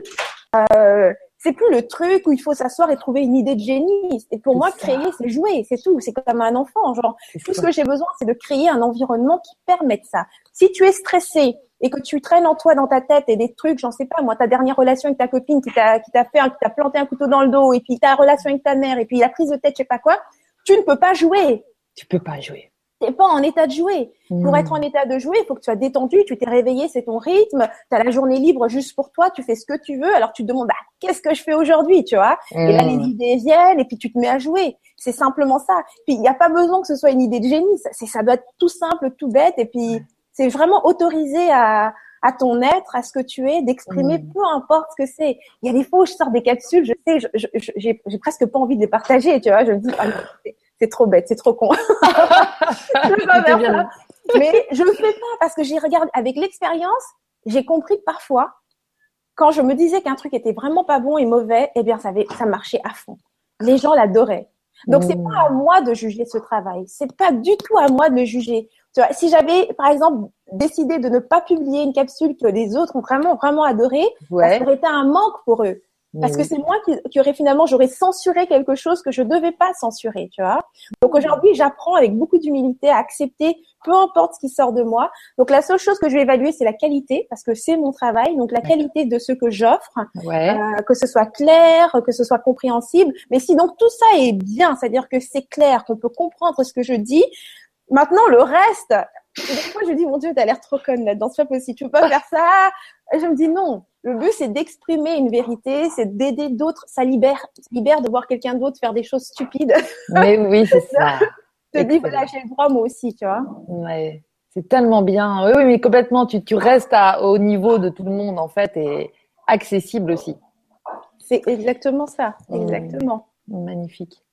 Euh, c'est plus le truc où il faut s'asseoir et trouver une idée de génie. Et pour moi, créer, c'est jouer, c'est tout. C'est comme un enfant. Genre, tout ce que j'ai besoin, c'est de créer un environnement qui permette ça. Si tu es stressé et que tu traînes en toi dans ta tête et des trucs, j'en sais pas, moi, ta dernière relation avec ta copine qui t'a qui t'a fait, qui t'a planté un couteau dans le dos, et puis ta relation avec ta mère, et puis la prise de tête, je sais pas quoi, tu ne peux pas jouer. Tu peux pas jouer t'es pas en état de jouer. Pour hmm. être en état de jouer, il faut que tu sois détendu, tu t'es réveillé, c'est ton rythme, tu as la journée libre juste pour toi, tu fais ce que tu veux, alors tu te demandes bah, qu'est-ce que je fais aujourd'hui, tu vois? Et là les hmm. idées viennent et puis tu te mets à jouer. C'est simplement ça. Puis il n'y a pas besoin que ce soit une idée de génie, ça, ça doit être tout simple, tout bête et puis c'est vraiment autorisé à à ton être, à ce que tu es, d'exprimer hmm. peu importe ce que c'est. Il y a des fois où je sors des capsules, je sais, j'ai presque pas envie de les partager, tu vois. Je me dis, ah, c'est trop bête, c'est trop con. Mais je le fais pas parce que j'ai regardé avec l'expérience, j'ai compris que parfois, quand je me disais qu'un truc était vraiment pas bon et mauvais, eh bien ça, avait, ça marchait à fond. Les gens l'adoraient. Donc c'est pas à mmh. moi de juger ce travail. C'est pas du tout à moi de le juger. Tu vois, si j'avais par exemple décidé de ne pas publier une capsule que les autres ont vraiment vraiment adoré, ça aurait été un manque pour eux. Parce que c'est moi qui, qui, aurais finalement, j'aurais censuré quelque chose que je devais pas censurer, tu vois. Donc aujourd'hui, j'apprends avec beaucoup d'humilité à accepter peu importe ce qui sort de moi. Donc la seule chose que je vais évaluer, c'est la qualité, parce que c'est mon travail. Donc la qualité de ce que j'offre, euh, que ce soit clair, que ce soit compréhensible. Mais si donc tout ça est bien, c'est-à-dire que c'est clair, qu'on peut comprendre ce que je dis, maintenant le reste, des fois je dis mon Dieu, t'as l'air trop conne là-dedans, c'est pas possible, tu peux pas faire ça? Et je me dis non, le but, c'est d'exprimer une vérité, c'est d'aider d'autres. Ça libère, ça libère de voir quelqu'un d'autre faire des choses stupides. Mais oui, c'est ça. te dis, voilà, j'ai le droit, moi aussi, tu vois. Ouais. C'est tellement bien. Oui, oui, mais complètement. Tu, tu restes à, au niveau de tout le monde, en fait, et accessible aussi. C'est exactement ça. Mmh. Exactement. Magnifique.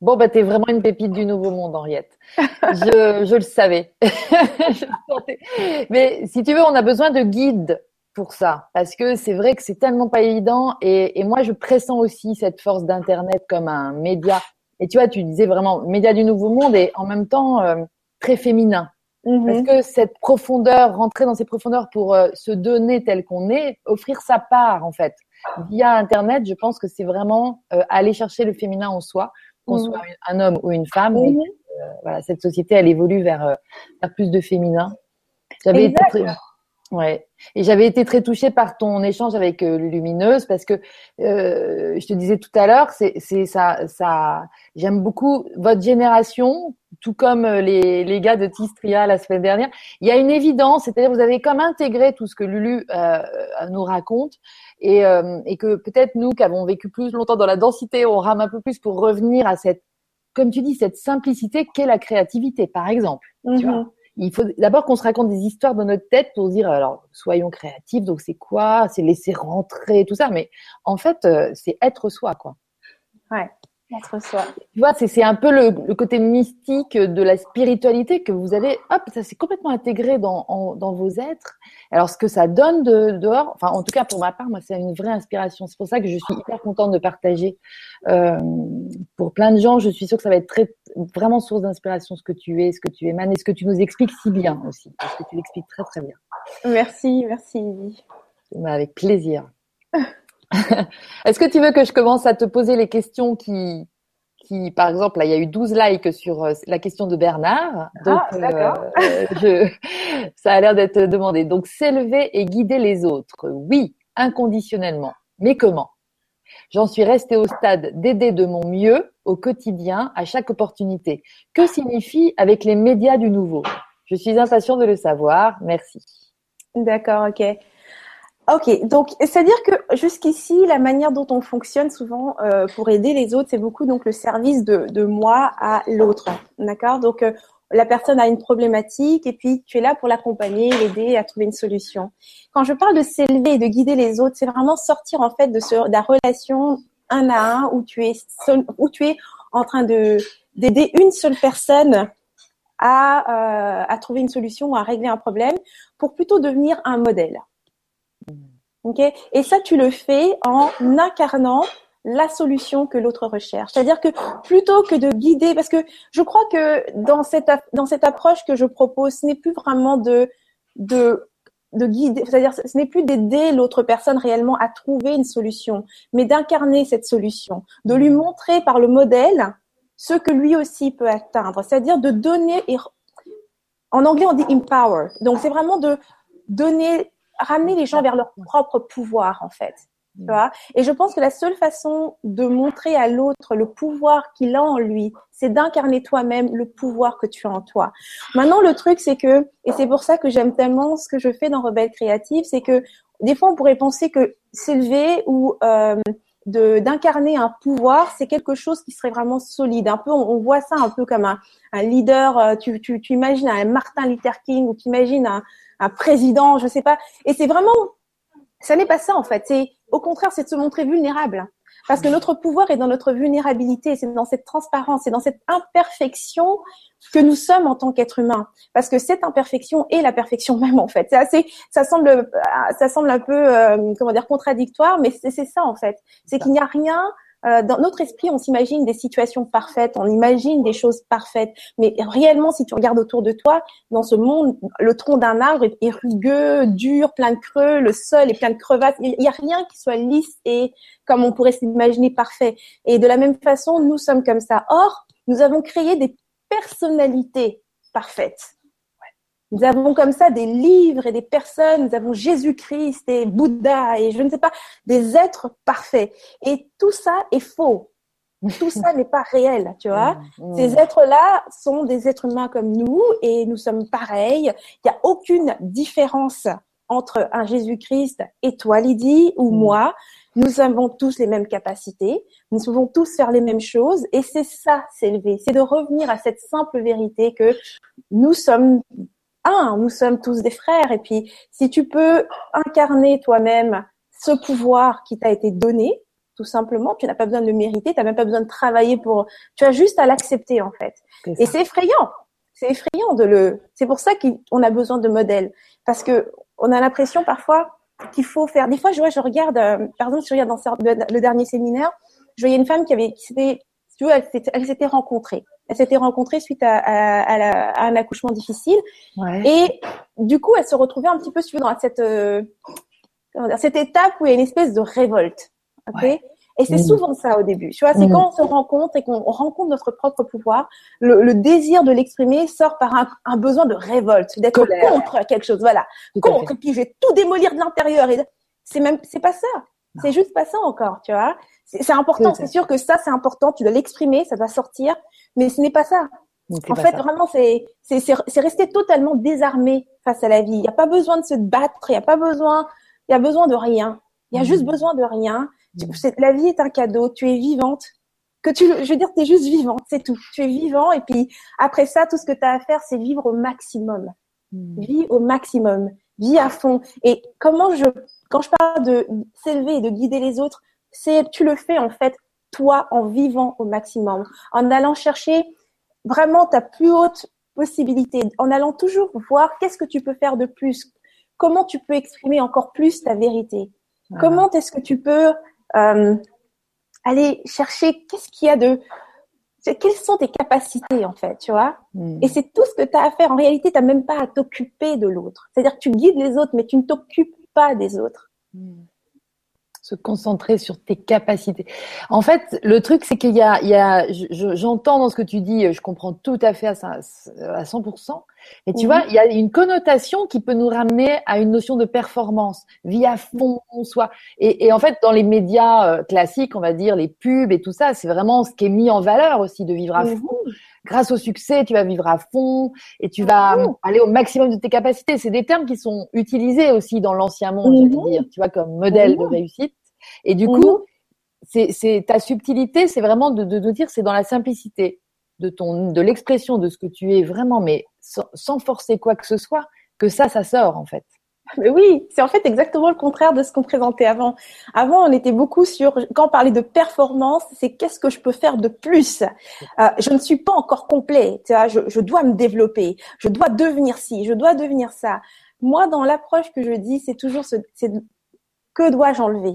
Bon, bah, t'es vraiment une pépite du nouveau monde, Henriette. Je, je le savais. Mais si tu veux, on a besoin de guides pour ça. Parce que c'est vrai que c'est tellement pas évident et, et, moi je pressens aussi cette force d'internet comme un média. Et tu vois tu disais vraiment média du nouveau monde et en même temps euh, très féminin. Mm-hmm. parce que cette profondeur rentrer dans ces profondeurs pour euh, se donner tel qu'on est offrir sa part en fait. Via internet je pense que c'est vraiment euh, aller chercher le féminin en soi qu'on mm-hmm. soit un homme ou une femme. Mm-hmm. voilà cette société elle évolue vers, vers plus de féminin. J'avais été Ouais. Et j'avais été très touchée par ton échange avec euh, Lumineuse parce que euh, je te disais tout à l'heure, c'est ça, ça. J'aime beaucoup votre génération, tout comme euh, les, les gars de Tistria la semaine dernière. Il y a une évidence, c'est-à-dire vous avez comme intégré tout ce que Lulu euh, nous raconte et, euh, et que peut-être nous qui avons vécu plus longtemps dans la densité, on rame un peu plus pour revenir à cette, comme tu dis, cette simplicité qu'est la créativité, par exemple. Tu vois Mhm. Il faut d'abord qu'on se raconte des histoires dans notre tête pour dire alors soyons créatifs donc c'est quoi? C'est laisser rentrer tout ça. Mais en fait euh, c'est être soi quoi être soi. tu vois c'est un peu le, le côté mystique de la spiritualité que vous avez hop ça s'est complètement intégré dans en- dans vos êtres alors ce que ça donne de dehors enfin en tout cas pour ma part moi c'est une vraie inspiration c'est pour ça que je suis hyper contente de partager euh, pour plein de gens je suis sûre que ça va être très vraiment source d'inspiration ce que tu es ce que tu émanes et ce que tu nous expliques si bien aussi parce que tu l'expliques très très bien Merci, merci. Avec plaisir. Est-ce que tu veux que je commence à te poser les questions qui, qui par exemple, là, il y a eu 12 likes sur euh, la question de Bernard. Donc, Ah, d'accord. euh, je, ça a l'air d'être demandé. Donc, s'élever et guider les autres. Oui, inconditionnellement. Mais comment? J'en suis restée au stade d'aider de mon mieux au quotidien, à chaque opportunité. Que signifie avec les médias du nouveau? Je suis impatient de le savoir. Merci. D'accord, ok. Ok, donc c'est-à-dire que jusqu'ici, la manière dont on fonctionne souvent euh, pour aider les autres, c'est beaucoup donc le service de, de moi à l'autre, d'accord? Donc euh, la personne a une problématique et puis tu es là pour l'accompagner, l'aider à trouver une solution. Quand je parle de s'élever et de guider les autres, c'est vraiment sortir en fait de, ce, de la relation un à un où tu es seul, où tu es en train de d'aider une seule personne à, euh, à trouver une solution ou à régler un problème pour plutôt devenir un modèle. Ok Et ça, tu le fais en incarnant la solution que l'autre recherche. C'est-à-dire que plutôt que de guider, parce que je crois que dans cette dans cette approche que je propose, ce n'est plus vraiment de de de guider, c'est-à-dire ce n'est plus d'aider l'autre personne réellement à trouver une solution, mais d'incarner cette solution, de lui montrer par le modèle ce que lui aussi peut atteindre, c'est-à-dire de donner en anglais on dit empower. Donc c'est vraiment de donner ramener les gens vers leur propre pouvoir en fait. Tu vois et je pense que la seule façon de montrer à l'autre le pouvoir qu'il a en lui, c'est d'incarner toi-même le pouvoir que tu as en toi. Maintenant, le truc, c'est que, et c'est pour ça que j'aime tellement ce que je fais dans Rebelle Créative, c'est que des fois, on pourrait penser que s'élever ou euh, d'incarner un pouvoir, c'est quelque chose qui serait vraiment solide. Un peu, on, on voit ça un peu comme un, un leader. euh, Tu, tu, tu imagines un Martin Luther King ou tu imagines un, un président, je sais pas. Et c'est vraiment, ça n'est pas ça en fait. C'est au contraire, c'est de se montrer vulnérable. Parce que notre pouvoir est dans notre vulnérabilité, c'est dans cette transparence, c'est dans cette imperfection que nous sommes en tant qu'être humain. Parce que cette imperfection est la perfection même en fait. C'est assez, ça semble, ça semble un peu, euh, comment dire, contradictoire, mais c'est ça en fait. C'est qu'il n'y a rien euh, dans notre esprit, on s'imagine des situations parfaites, on imagine des choses parfaites, mais réellement, si tu regardes autour de toi, dans ce monde, le tronc d'un arbre est, est rugueux, dur, plein de creux, le sol est plein de crevasses. Il n'y a rien qui soit lisse et comme on pourrait s'imaginer parfait. Et de la même façon, nous sommes comme ça. Or, nous avons créé des personnalités parfaites. Nous avons comme ça des livres et des personnes, nous avons Jésus-Christ et Bouddha et je ne sais pas, des êtres parfaits. Et tout ça est faux. Tout ça n'est pas réel, tu vois. Mmh. Ces êtres-là sont des êtres humains comme nous et nous sommes pareils. Il n'y a aucune différence entre un Jésus-Christ et toi, Lydie, ou Mm. moi. Nous avons tous les mêmes capacités, nous pouvons tous faire les mêmes choses et c'est ça, s'élever. C'est de revenir à cette simple vérité que nous sommes un, nous sommes tous des frères. Et puis, si tu peux incarner toi-même ce pouvoir qui t'a été donné, tout simplement, tu n'as pas besoin de le mériter, tu n'as même pas besoin de travailler pour, tu as juste à l'accepter en fait. Et c'est effrayant. C'est effrayant de le. C'est pour ça qu'on a besoin de modèles, parce que on a l'impression parfois qu'il faut faire. Des fois, je vois, je regarde, euh, par exemple, je regarde dans le, dernier séminaire, je voyais une femme qui avait, qui s'était, tu veux, elle s'était, elle s'était rencontrée. Elle s'était rencontrée suite à, à, à, la- à un accouchement difficile, Ouais. et du coup, elle se retrouvait un petit peu, veux, dans cette, euh, dire, cette étape où il y a une espèce de révolte. ok? Ouais. Et c'est mmh. souvent ça au début. Tu vois, c'est mmh. quand on se rencontre et qu'on rencontre notre propre pouvoir, le, désir de l'exprimer sort par un, besoin de révolte, d'être contre quelque chose. Voilà, contre. Et puis je vais tout démolir de l'intérieur. Et c'est même, c'est pas ça. C'est juste pas ça encore. Tu vois, c'est important. C'est sûr que ça, c'est important. Tu dois l'exprimer, ça doit sortir. Mais ce n'est pas ça. En fait, vraiment, c'est c'est rester totalement désarmé face à la vie. Il n'y a pas besoin de se battre. Il n'y a pas besoin. Il y a besoin de rien. Il y a juste mmh. besoin de rien. Mmh. La vie est un cadeau. Tu es vivante. Que tu, je veux dire, tu es juste vivante, c'est tout. Tu es vivant et puis après ça, tout ce que tu as à faire, c'est vivre au maximum. Mmh. Vis au maximum. Vis à fond. Et comment je, quand je parle de s'élever et de guider les autres, c'est, tu le fais en fait, toi, en vivant au maximum, en allant chercher vraiment ta plus haute possibilité, en allant toujours voir qu'est-ce que tu peux faire de plus, comment tu peux exprimer encore plus ta vérité. Comment est-ce que tu peux euh, aller chercher qu'est-ce qu'il y a de quelles sont tes capacités en fait, tu vois hmm. Et c'est tout ce que tu as à faire. En réalité, tu n'as même pas à t'occuper de l'autre. C'est-à-dire que tu guides les autres, mais tu ne t'occupes pas des autres. Se concentrer sur tes capacités. En fait, le truc, c'est qu'il y a, il y a j'entends dans ce que tu dis, je comprends tout à fait à, à 100%, mais tu vois, il y a une connotation qui peut nous ramener à une notion de performance, vie à fond, soit. Et, et en fait, dans les médias euh, classiques, on va dire, les pubs et tout ça, c'est vraiment ce qui est mis en valeur aussi, de vivre à mhm. fond. Grâce au succès, tu vas vivre à fond et tu vas mhm. aller au maximum de tes capacités. C'est des termes qui sont utilisés aussi dans l'ancien monde, dire, tu vois, comme modèle de réussite. Et du coup, c'est ta subtilité, c'est vraiment de, de, de dire, c'est dans la simplicité de ton, de l'expression de ce que tu es vraiment, mais sans, forcer quoi que ce soit, que ça, ça sort en fait. Mais oui, c'est en fait exactement le contraire de ce qu'on présentait avant. Avant, on était beaucoup sur, quand on parlait de performance, c'est qu'est-ce que je peux faire de plus? Euh, Je ne suis pas encore complet, tu vois, je, dois me développer, je dois devenir ci, je dois devenir ça. Moi, dans l'approche que je dis, c'est toujours ce, que dois-je enlever?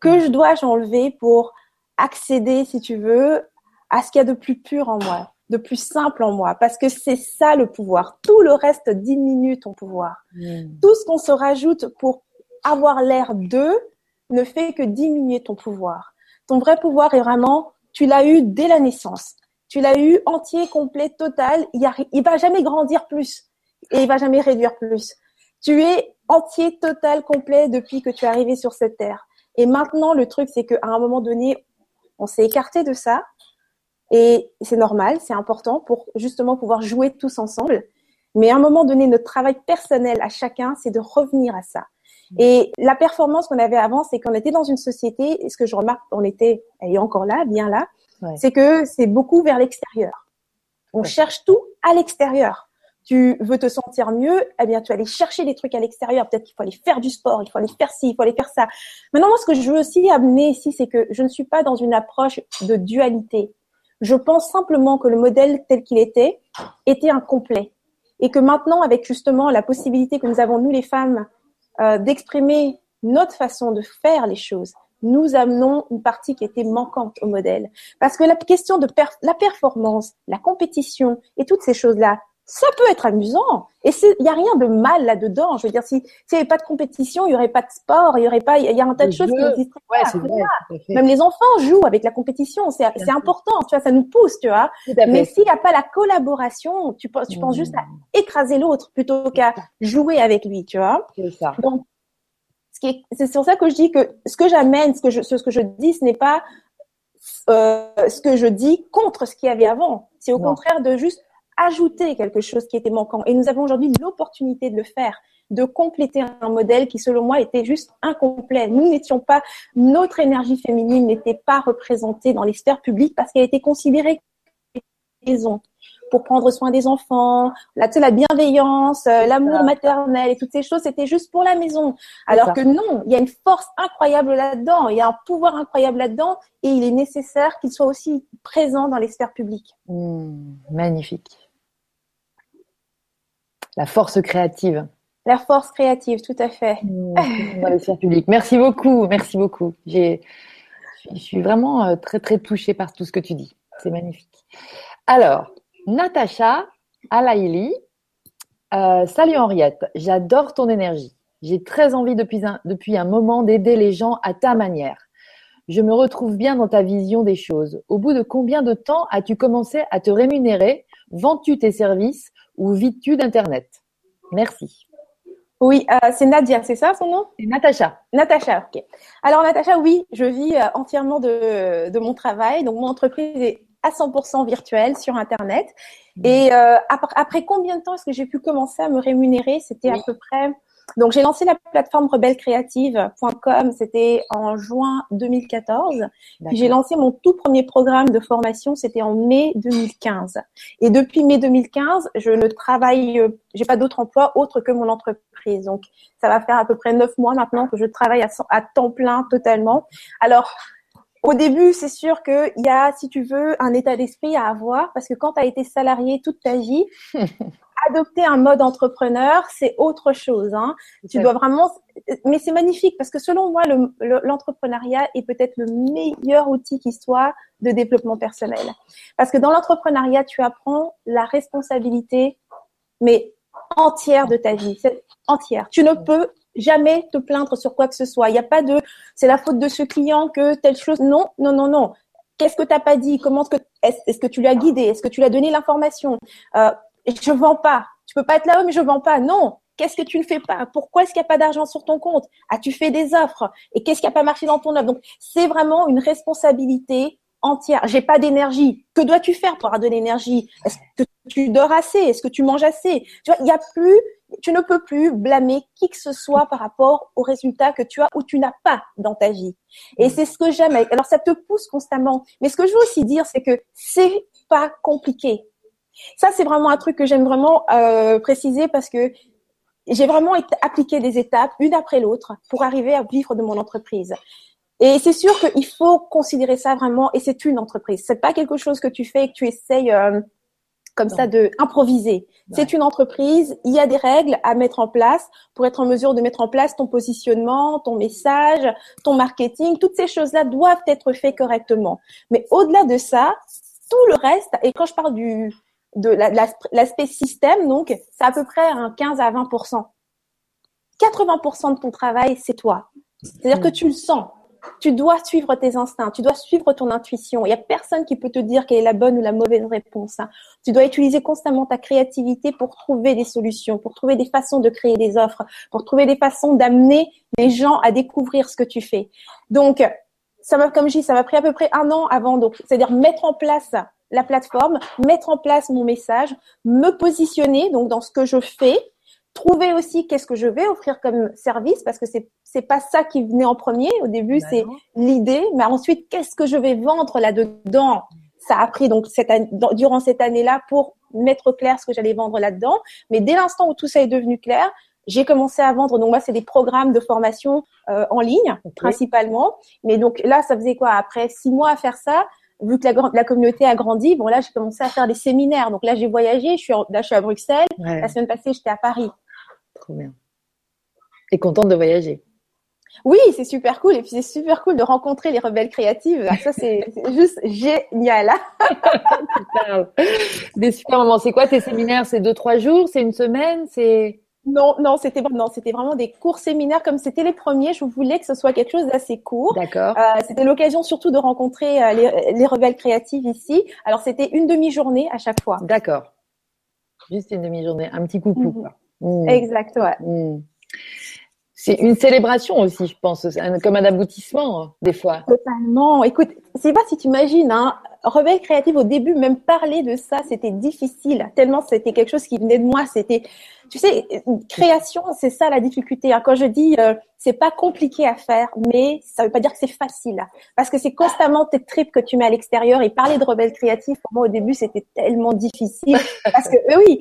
Que je dois-je enlever pour accéder, si tu veux, à ce qu'il y a de plus pur en moi, de plus simple en moi, parce que c'est ça le pouvoir. Tout le reste diminue ton pouvoir. Hmm. Tout ce qu'on se rajoute pour avoir l'air d'eux ne fait que diminuer ton pouvoir. Ton vrai pouvoir est vraiment, tu l'as eu dès la naissance. Tu l'as eu entier, complet, total. Il, y il va jamais grandir plus et il va jamais réduire plus. Tu es entier, total, complet depuis que tu es arrivé sur cette terre. Et maintenant, le truc, c'est qu'à un moment donné, on s'est écarté de ça et c'est normal, c'est important pour justement pouvoir jouer tous ensemble. Mais à un moment donné, notre travail personnel à chacun, c'est de revenir à ça. Et la performance qu'on avait avant, c'est qu'on était dans une société, et ce que je remarque, on était, elle est encore là, bien là, c'est que c'est beaucoup vers l'extérieur. On cherche tout à l'extérieur. Tu veux te sentir mieux, eh bien, tu vas aller chercher des trucs à l'extérieur. Peut-être qu'il faut aller faire du sport, il faut aller faire ci, il faut aller faire ça. Maintenant, moi, ce que je veux aussi amener ici, c'est que je ne suis pas dans une approche de dualité. Je pense simplement que le modèle tel qu'il était était incomplet et que maintenant, avec justement la possibilité que nous avons, nous les femmes, euh, d'exprimer notre façon de faire les choses, nous amenons une partie qui était manquante au modèle. Parce que la question de la performance, la compétition et toutes ces choses-là, ça peut être amusant. Et il n'y a rien de mal là-dedans. Je veux dire, s'il n'y avait pas de compétition, il n'y aurait pas de sport, il y aurait pas, il y a un tas de choses qui n'existeraient pas. Même les enfants jouent avec la compétition. C'est important. Tu vois, ça nous pousse, tu vois. Mais s'il n'y a pas la collaboration, tu, tu penses juste à mmh. écraser l'autre plutôt qu'à jouer avec lui, tu vois. C'est ça. Donc, c'est sur ça que je dis que ce que j'amène, ce que je, ce que je dis, ce n'est pas euh, ce que je dis contre ce qu'il y avait avant. C'est au contraire de juste ajouter quelque chose qui était manquant. Et nous avons aujourd'hui l'opportunité de le faire, de compléter un modèle qui, selon moi, était juste incomplet. Nous n'étions pas, notre énergie féminine n'était pas représentée dans les sphères publiques parce qu'elle était considérée maison pour prendre soin des enfants, la, la bienveillance, euh, l'amour maternel et toutes ces choses, c'était juste pour la maison. Alors que non, il y a une force incroyable là-dedans, il y a un pouvoir incroyable là-dedans et il est nécessaire qu'il soit aussi présent dans les sphères publiques. Mmh, magnifique. La force créative. La force créative, tout à fait. Dans les publiques. Merci beaucoup, merci beaucoup. J'ai, je suis vraiment euh, très très touchée par tout ce que tu dis. C'est magnifique. Alors, Natacha Alaili, euh, salut Henriette, j'adore ton énergie. J'ai très envie depuis un, depuis un moment d'aider les gens à ta manière. Je me retrouve bien dans ta vision des choses. Au bout de combien de temps as-tu commencé à te rémunérer? Vends-tu tes services? Ou vis-tu d'Internet Merci. Oui, euh, c'est Nadia, c'est ça son nom? C'est Natacha. Natacha, ok. Alors Natacha, oui, je vis euh, entièrement de, de mon travail. Donc mon entreprise est à 100% virtuelle sur Internet. Mmh. Et euh, après, combien de temps est-ce que j'ai pu commencer à me rémunérer? C'était à peu près donc j'ai lancé la plateforme rebellecreative.com, c'était en juin 2014. Puis j'ai lancé mon tout premier programme de formation, c'était en mai 2015. Et depuis mai 2015, je ne travaille, j'ai pas d'autre emploi autre que mon entreprise. Donc ça va faire à peu près neuf mois maintenant que je travaille à, à temps plein totalement. Alors au début, c'est sûr qu'il y a, si tu veux, un état d'esprit à avoir parce que quand tu as été salarié toute ta vie, adopter un mode entrepreneur, c'est autre chose. Hein. Tu dois vraiment, mais c'est magnifique parce que selon moi, l'entrepreneuriat est peut-être le meilleur outil qui soit de développement personnel. Parce que dans l'entrepreneuriat, tu apprends la responsabilité, mais entière de ta vie, entière. Tu ne peux jamais te plaindre sur quoi que ce soit. Il n'y a pas de, c'est la faute de ce client que telle chose. Non, non, non, non. Qu'est-ce que tu n'as pas dit? Comment est-ce que est-ce que tu l'as guidé? Est-ce que tu l'as donné l'information? Euh, je vends pas. Tu peux pas être là-haut, mais je vends pas. Non. Qu'est-ce que tu ne fais pas? Pourquoi est-ce qu'il n'y a pas d'argent sur ton compte? As-tu fait des offres Et qu'est-ce qui n'a pas marché dans ton offre? Donc, c'est vraiment une responsabilité entière. J'ai pas d'énergie. Que dois-tu faire pour avoir de l'énergie? Est-ce que tu dors assez? Est-ce que tu manges assez? Tu vois, il y a plus, tu ne peux plus blâmer qui que ce soit par rapport aux résultats que tu as ou tu n'as pas dans ta vie. Et c'est ce que j'aime. Alors ça te pousse constamment. Mais ce que je veux aussi dire, c'est que c'est pas compliqué. Ça, c'est vraiment un truc que j'aime vraiment euh, préciser parce que j'ai vraiment appliqué des étapes, une après l'autre, pour arriver à vivre de mon entreprise. Et c'est sûr qu'il faut considérer ça vraiment, et c'est une entreprise. C'est pas quelque chose que tu fais et que tu essayes euh, comme ça de improviser. C'est une entreprise, il y a des règles à mettre en place pour être en mesure de mettre en place ton positionnement, ton message, ton marketing. Toutes ces choses-là doivent être faites correctement. Mais au-delà de ça, tout le reste, et quand je parle du, de l'aspect système, donc, c'est à peu près un 15 à 20% 80 de ton travail, c'est toi. C'est-à-dire que tu le sens. Tu dois suivre tes instincts, tu dois suivre ton intuition. Il n'y a personne qui peut te dire quelle est la bonne ou la mauvaise réponse. Hein. Tu dois utiliser constamment ta créativité pour trouver des solutions, pour trouver des façons de créer des offres, pour trouver des façons d'amener les gens à découvrir ce que tu fais. Donc, ça m'a, comme je dis, ça m'a pris à peu près un an avant, donc, c'est-à-dire mettre en place la plateforme, mettre en place mon message, me positionner donc dans ce que je fais, trouver aussi qu'est-ce que je vais offrir comme service parce que c'est c'est pas ça qui venait en premier. Au début bah c'est l'idée mais ensuite qu'est-ce que je vais vendre là-dedans? Ça a pris donc cette année, durant cette année-là pour mettre clair ce que j'allais vendre là-dedans. Mais dès l'instant où tout ça est devenu clair j'ai commencé à vendre. Donc moi c'est des programmes de formation euh, en ligne principalement. Mais donc là ça faisait quoi? Après six mois à faire ça vu que la, la, communauté a grandi, bon là j'ai commencé à faire des séminaires. Donc là j'ai voyagé, je suis là je suis à Bruxelles. La semaine passée j'étais à Paris. Trop bien. Et contente de voyager. Oui, c'est super cool. Et puis c'est super cool de rencontrer les rebelles créatives. Ça c'est juste génial. Des super moments. C'est quoi tes séminaires? C'est deux trois jours? C'est une semaine? C'est non, non, c'était non, c'était vraiment des cours séminaires comme c'était les premiers. Je voulais que ce soit quelque chose d'assez court. D'accord. Euh, c'était l'occasion surtout de rencontrer euh, les, les, rebelles créatives ici. Alors c'était une demi-journée à chaque fois. D'accord. Juste une demi-journée, un petit coucou. Mmh. Exact, ouais. Mmh. C'est une célébration aussi, je pense, comme un aboutissement des fois. Totalement. Écoute, c'est pas si tu imagines, hein, Rebelle créative au début, même parler de ça, c'était difficile. Tellement c'était quelque chose qui venait de moi. C'était tu sais, création, c'est ça la difficulté. Hein. Quand je dis euh, c'est pas compliqué à faire, mais ça veut pas dire que c'est facile, parce que c'est constamment tes tripes que tu mets à l'extérieur. Et parler de rebelle créative, pour moi au début, c'était tellement difficile, parce que oui,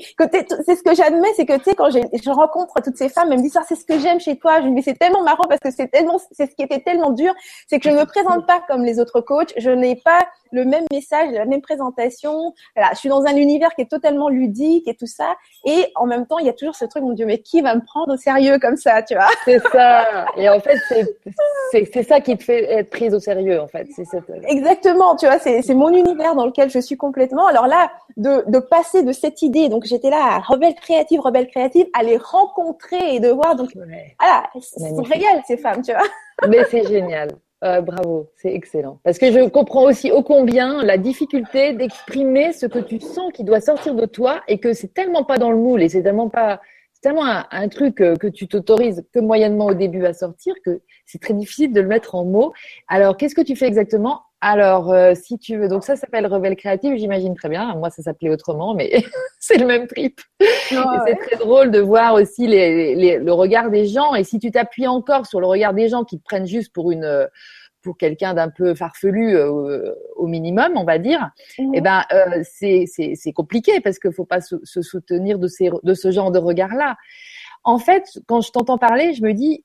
c'est ce que j'admets, c'est que tu sais, quand je rencontre toutes ces femmes, elles me disent ça, c'est ce que j'aime chez toi. Je me dis c'est tellement marrant parce que c'est tellement, c'est ce qui était tellement dur, c'est que je ne me présente pas comme les autres coachs. Je n'ai pas le même message, la même présentation. Voilà, je suis dans un univers qui est totalement ludique et tout ça. Et en même temps, il y a toujours ce truc, mon Dieu, mais qui va me prendre au sérieux comme ça, tu vois? C'est ça. Et en fait, c'est ça qui te fait être prise au sérieux, en fait. Cette... Exactement, tu vois, c'est mon univers dans lequel je suis complètement. Alors là, de, de passer de cette idée, donc j'étais là, rebelle créative, rebelle créative, à les rencontrer et de voir, donc voilà, c'est réel ces femmes, tu vois. Mais c'est génial. Euh, bravo, c'est excellent. Parce que je comprends aussi ô combien la difficulté d'exprimer ce que tu sens qui doit sortir de toi et que c'est tellement pas dans le moule et c'est tellement pas, tellement un, truc que, que tu t'autorises que moyennement au début à sortir que c'est très difficile de le mettre en mots. Alors, qu'est-ce que tu fais exactement? Alors, euh, si tu veux, donc ça s'appelle Rebelle Créative, j'imagine très bien. Moi, ça s'appelait autrement, mais c'est le même trip. C'est très drôle de voir aussi les, le regard des gens. Et si tu t'appuies encore sur le regard des gens qui te prennent juste pour une pour quelqu'un d'un peu farfelu euh, au minimum, on va dire, mhm. eh ben euh, c'est c'est compliqué parce qu'il faut pas se, se, soutenir de ces de ce genre de regard-là. En fait, quand je t'entends parler, je me dis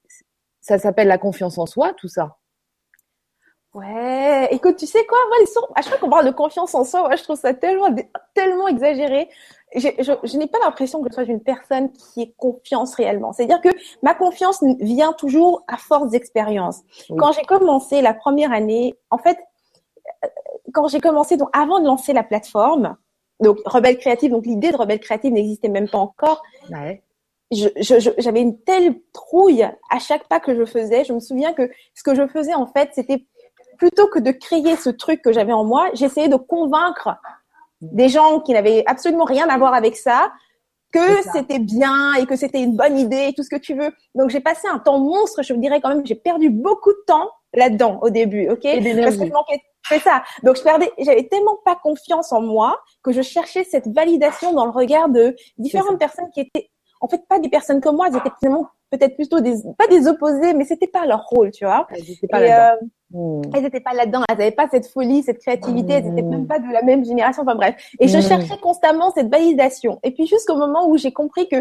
ça s'appelle la confiance en soi, tout ça. Ouais, écoute, tu sais quoi, moi, les à chaque fois qu'on parle de confiance en soi, je trouve ça tellement, tellement exagéré. Je, je, je n'ai pas l'impression que je sois une personne qui ait confiance réellement. C'est-à-dire que ma confiance vient toujours à force d'expérience. Quand j'ai commencé la première année, en fait, euh, quand j'ai commencé, donc avant de lancer la plateforme, donc Rebelle Créative, donc l'idée de Rebelle Créative n'existait même pas encore. Ouais. J'avais une telle trouille à chaque pas que je faisais. Je me souviens que ce que je faisais en fait, c'était plutôt que de créer ce truc que j'avais en moi, j'essayais de convaincre des gens qui n'avaient absolument rien à voir avec ça que c'était bien et que c'était une bonne idée, tout ce que tu veux. Donc j'ai passé un temps monstre, je me dirais quand même, j'ai perdu beaucoup de temps là-dedans au début, ok? Parce que je manquais c'est ça. Donc je perdais, j'avais tellement pas confiance en moi que je cherchais cette validation dans le regard de différentes personnes qui étaient en fait pas des personnes comme moi, elles étaient finalement peut-être plutôt des pas des opposés, mais c'était pas leur rôle, tu vois? Euh, elles n'étaient pas là-dedans. Elles n'avaient pas cette folie, cette créativité. Elles n'étaient même pas de la même génération. Enfin bref. Et je cherchais constamment cette validation. Et puis jusqu'au moment où j'ai compris que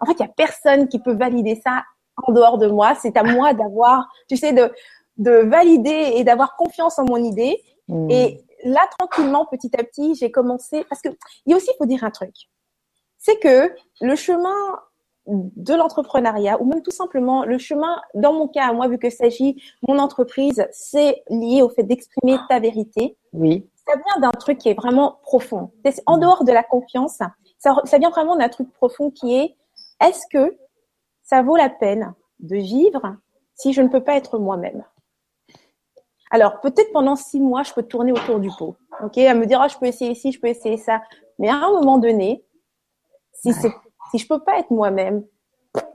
en fait il y a personne qui peut valider ça en dehors de moi. C'est à moi d'avoir, tu sais, de de valider et d'avoir confiance en mon idée. Et là, tranquillement, petit à petit, j'ai commencé parce que il y a aussi, il faut dire un truc, c'est que le chemin de l'entrepreneuriat ou même tout simplement le chemin, dans mon cas, moi, vu que s'agit mon entreprise, c'est lié au fait d'exprimer ta vérité. Oui. Ça vient d'un truc qui est vraiment profond. En dehors de la confiance, ça, ça vient vraiment d'un truc profond qui est est-ce que ça vaut la peine de vivre si je ne peux pas être moi-même? Alors, peut-être pendant six mois, je peux tourner autour du pot, ok, à me dire, oh, je peux essayer ci, je peux essayer ça. Mais à un moment donné, si c'est si je peux pas être moi-même,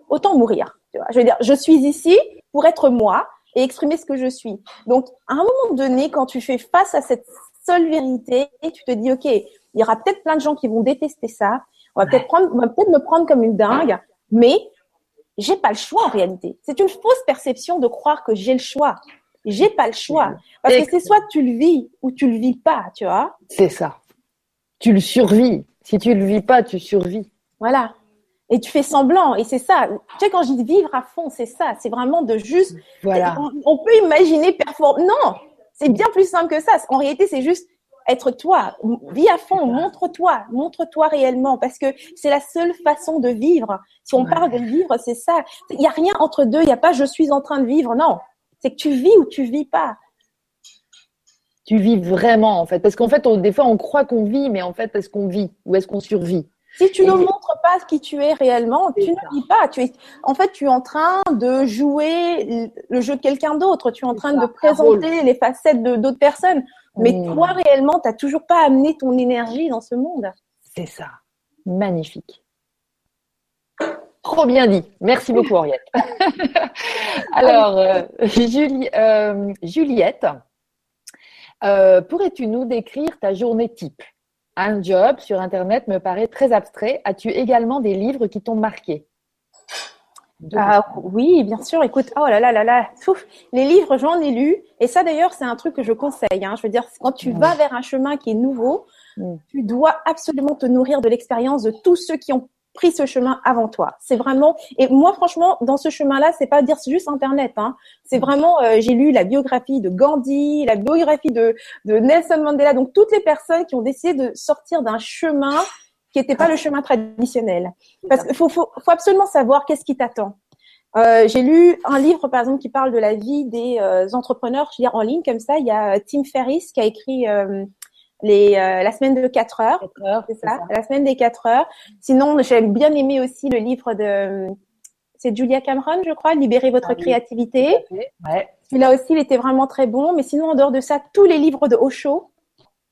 autant mourir. Tu vois je veux dire, je suis ici pour être moi et exprimer ce que je suis. Donc, à un moment donné, quand tu fais face à cette seule vérité, tu te dis, OK, il y aura peut-être plein de gens qui vont détester ça. On va peut-être prendre, on va peut-être me prendre comme une dingue, mais j'ai pas le choix en réalité. C'est une fausse perception de croire que j'ai le choix. J'ai pas le choix. Parce que c'est soit tu le vis ou tu le vis pas, tu vois. C'est ça. Tu le survis. Si tu le vis pas, tu survis. Voilà et tu fais semblant. Et c'est ça. Tu sais, quand je dis vivre à fond, c'est ça. C'est vraiment de juste. Voilà. On, peut imaginer performer. Non, c'est bien plus simple que ça. En réalité, c'est juste être toi. Vis à fond. Montre-toi. Montre-toi réellement. Parce que c'est la seule façon de vivre. Si on parle de vivre, c'est ça. Il n'y a rien entre deux. Il n'y a pas je suis en train de vivre. Non. C'est que tu vis ou tu vis pas. Tu vis vraiment, en fait. Parce qu'en fait, des fois, on croit qu'on vit, mais en fait, est-ce qu'on vit ou est-ce qu'on survit? Si tu ne montres pas qui tu es réellement, tu ne vis pas. Tu es, en fait, tu es en train de jouer le jeu de quelqu'un d'autre. Tu es en train de présenter les facettes de d'autres personnes. Mais mmh. toi, réellement, tu n'as toujours pas amené ton énergie dans ce monde. C'est ça. Magnifique. Trop bien dit. Merci beaucoup, Henriette. Alors, euh, Julie, euh, Juliette, euh, pourrais-tu nous décrire ta journée type? Un job sur Internet me paraît très abstrait. As-tu également des livres qui t'ont marqué? Ah, oui, bien sûr. Écoute, oh là là là là, les livres, j'en ai lu. Et ça, d'ailleurs, c'est un truc que je conseille. Hein. Je veux dire, quand tu vas vers un chemin qui est nouveau, tu dois absolument te nourrir de l'expérience de tous ceux qui ont pris ce chemin avant toi. C'est vraiment et moi franchement dans ce chemin-là, c'est pas dire juste internet hein. C'est vraiment euh, j'ai lu la biographie de Gandhi, la biographie de de Nelson Mandela, donc toutes les personnes qui ont décidé de sortir d'un chemin qui n'était pas le chemin traditionnel. Parce qu'il faut, absolument savoir qu'est-ce qui t'attend. Euh, j'ai lu un livre, par exemple, qui parle de la vie des euh, entrepreneurs, je veux en ligne, comme ça. Il y a Tim Ferriss qui a écrit les, euh, la semaine de 4 heures. c'est ça, La semaine des 4 heures. Sinon, j'ai bien aimé aussi le livre de, c'est Julia Cameron, je crois, Libérer votre ah créativité. Ouais. Celui-là aussi, il était vraiment très bon. Mais sinon, en dehors de ça, tous les livres de Osho.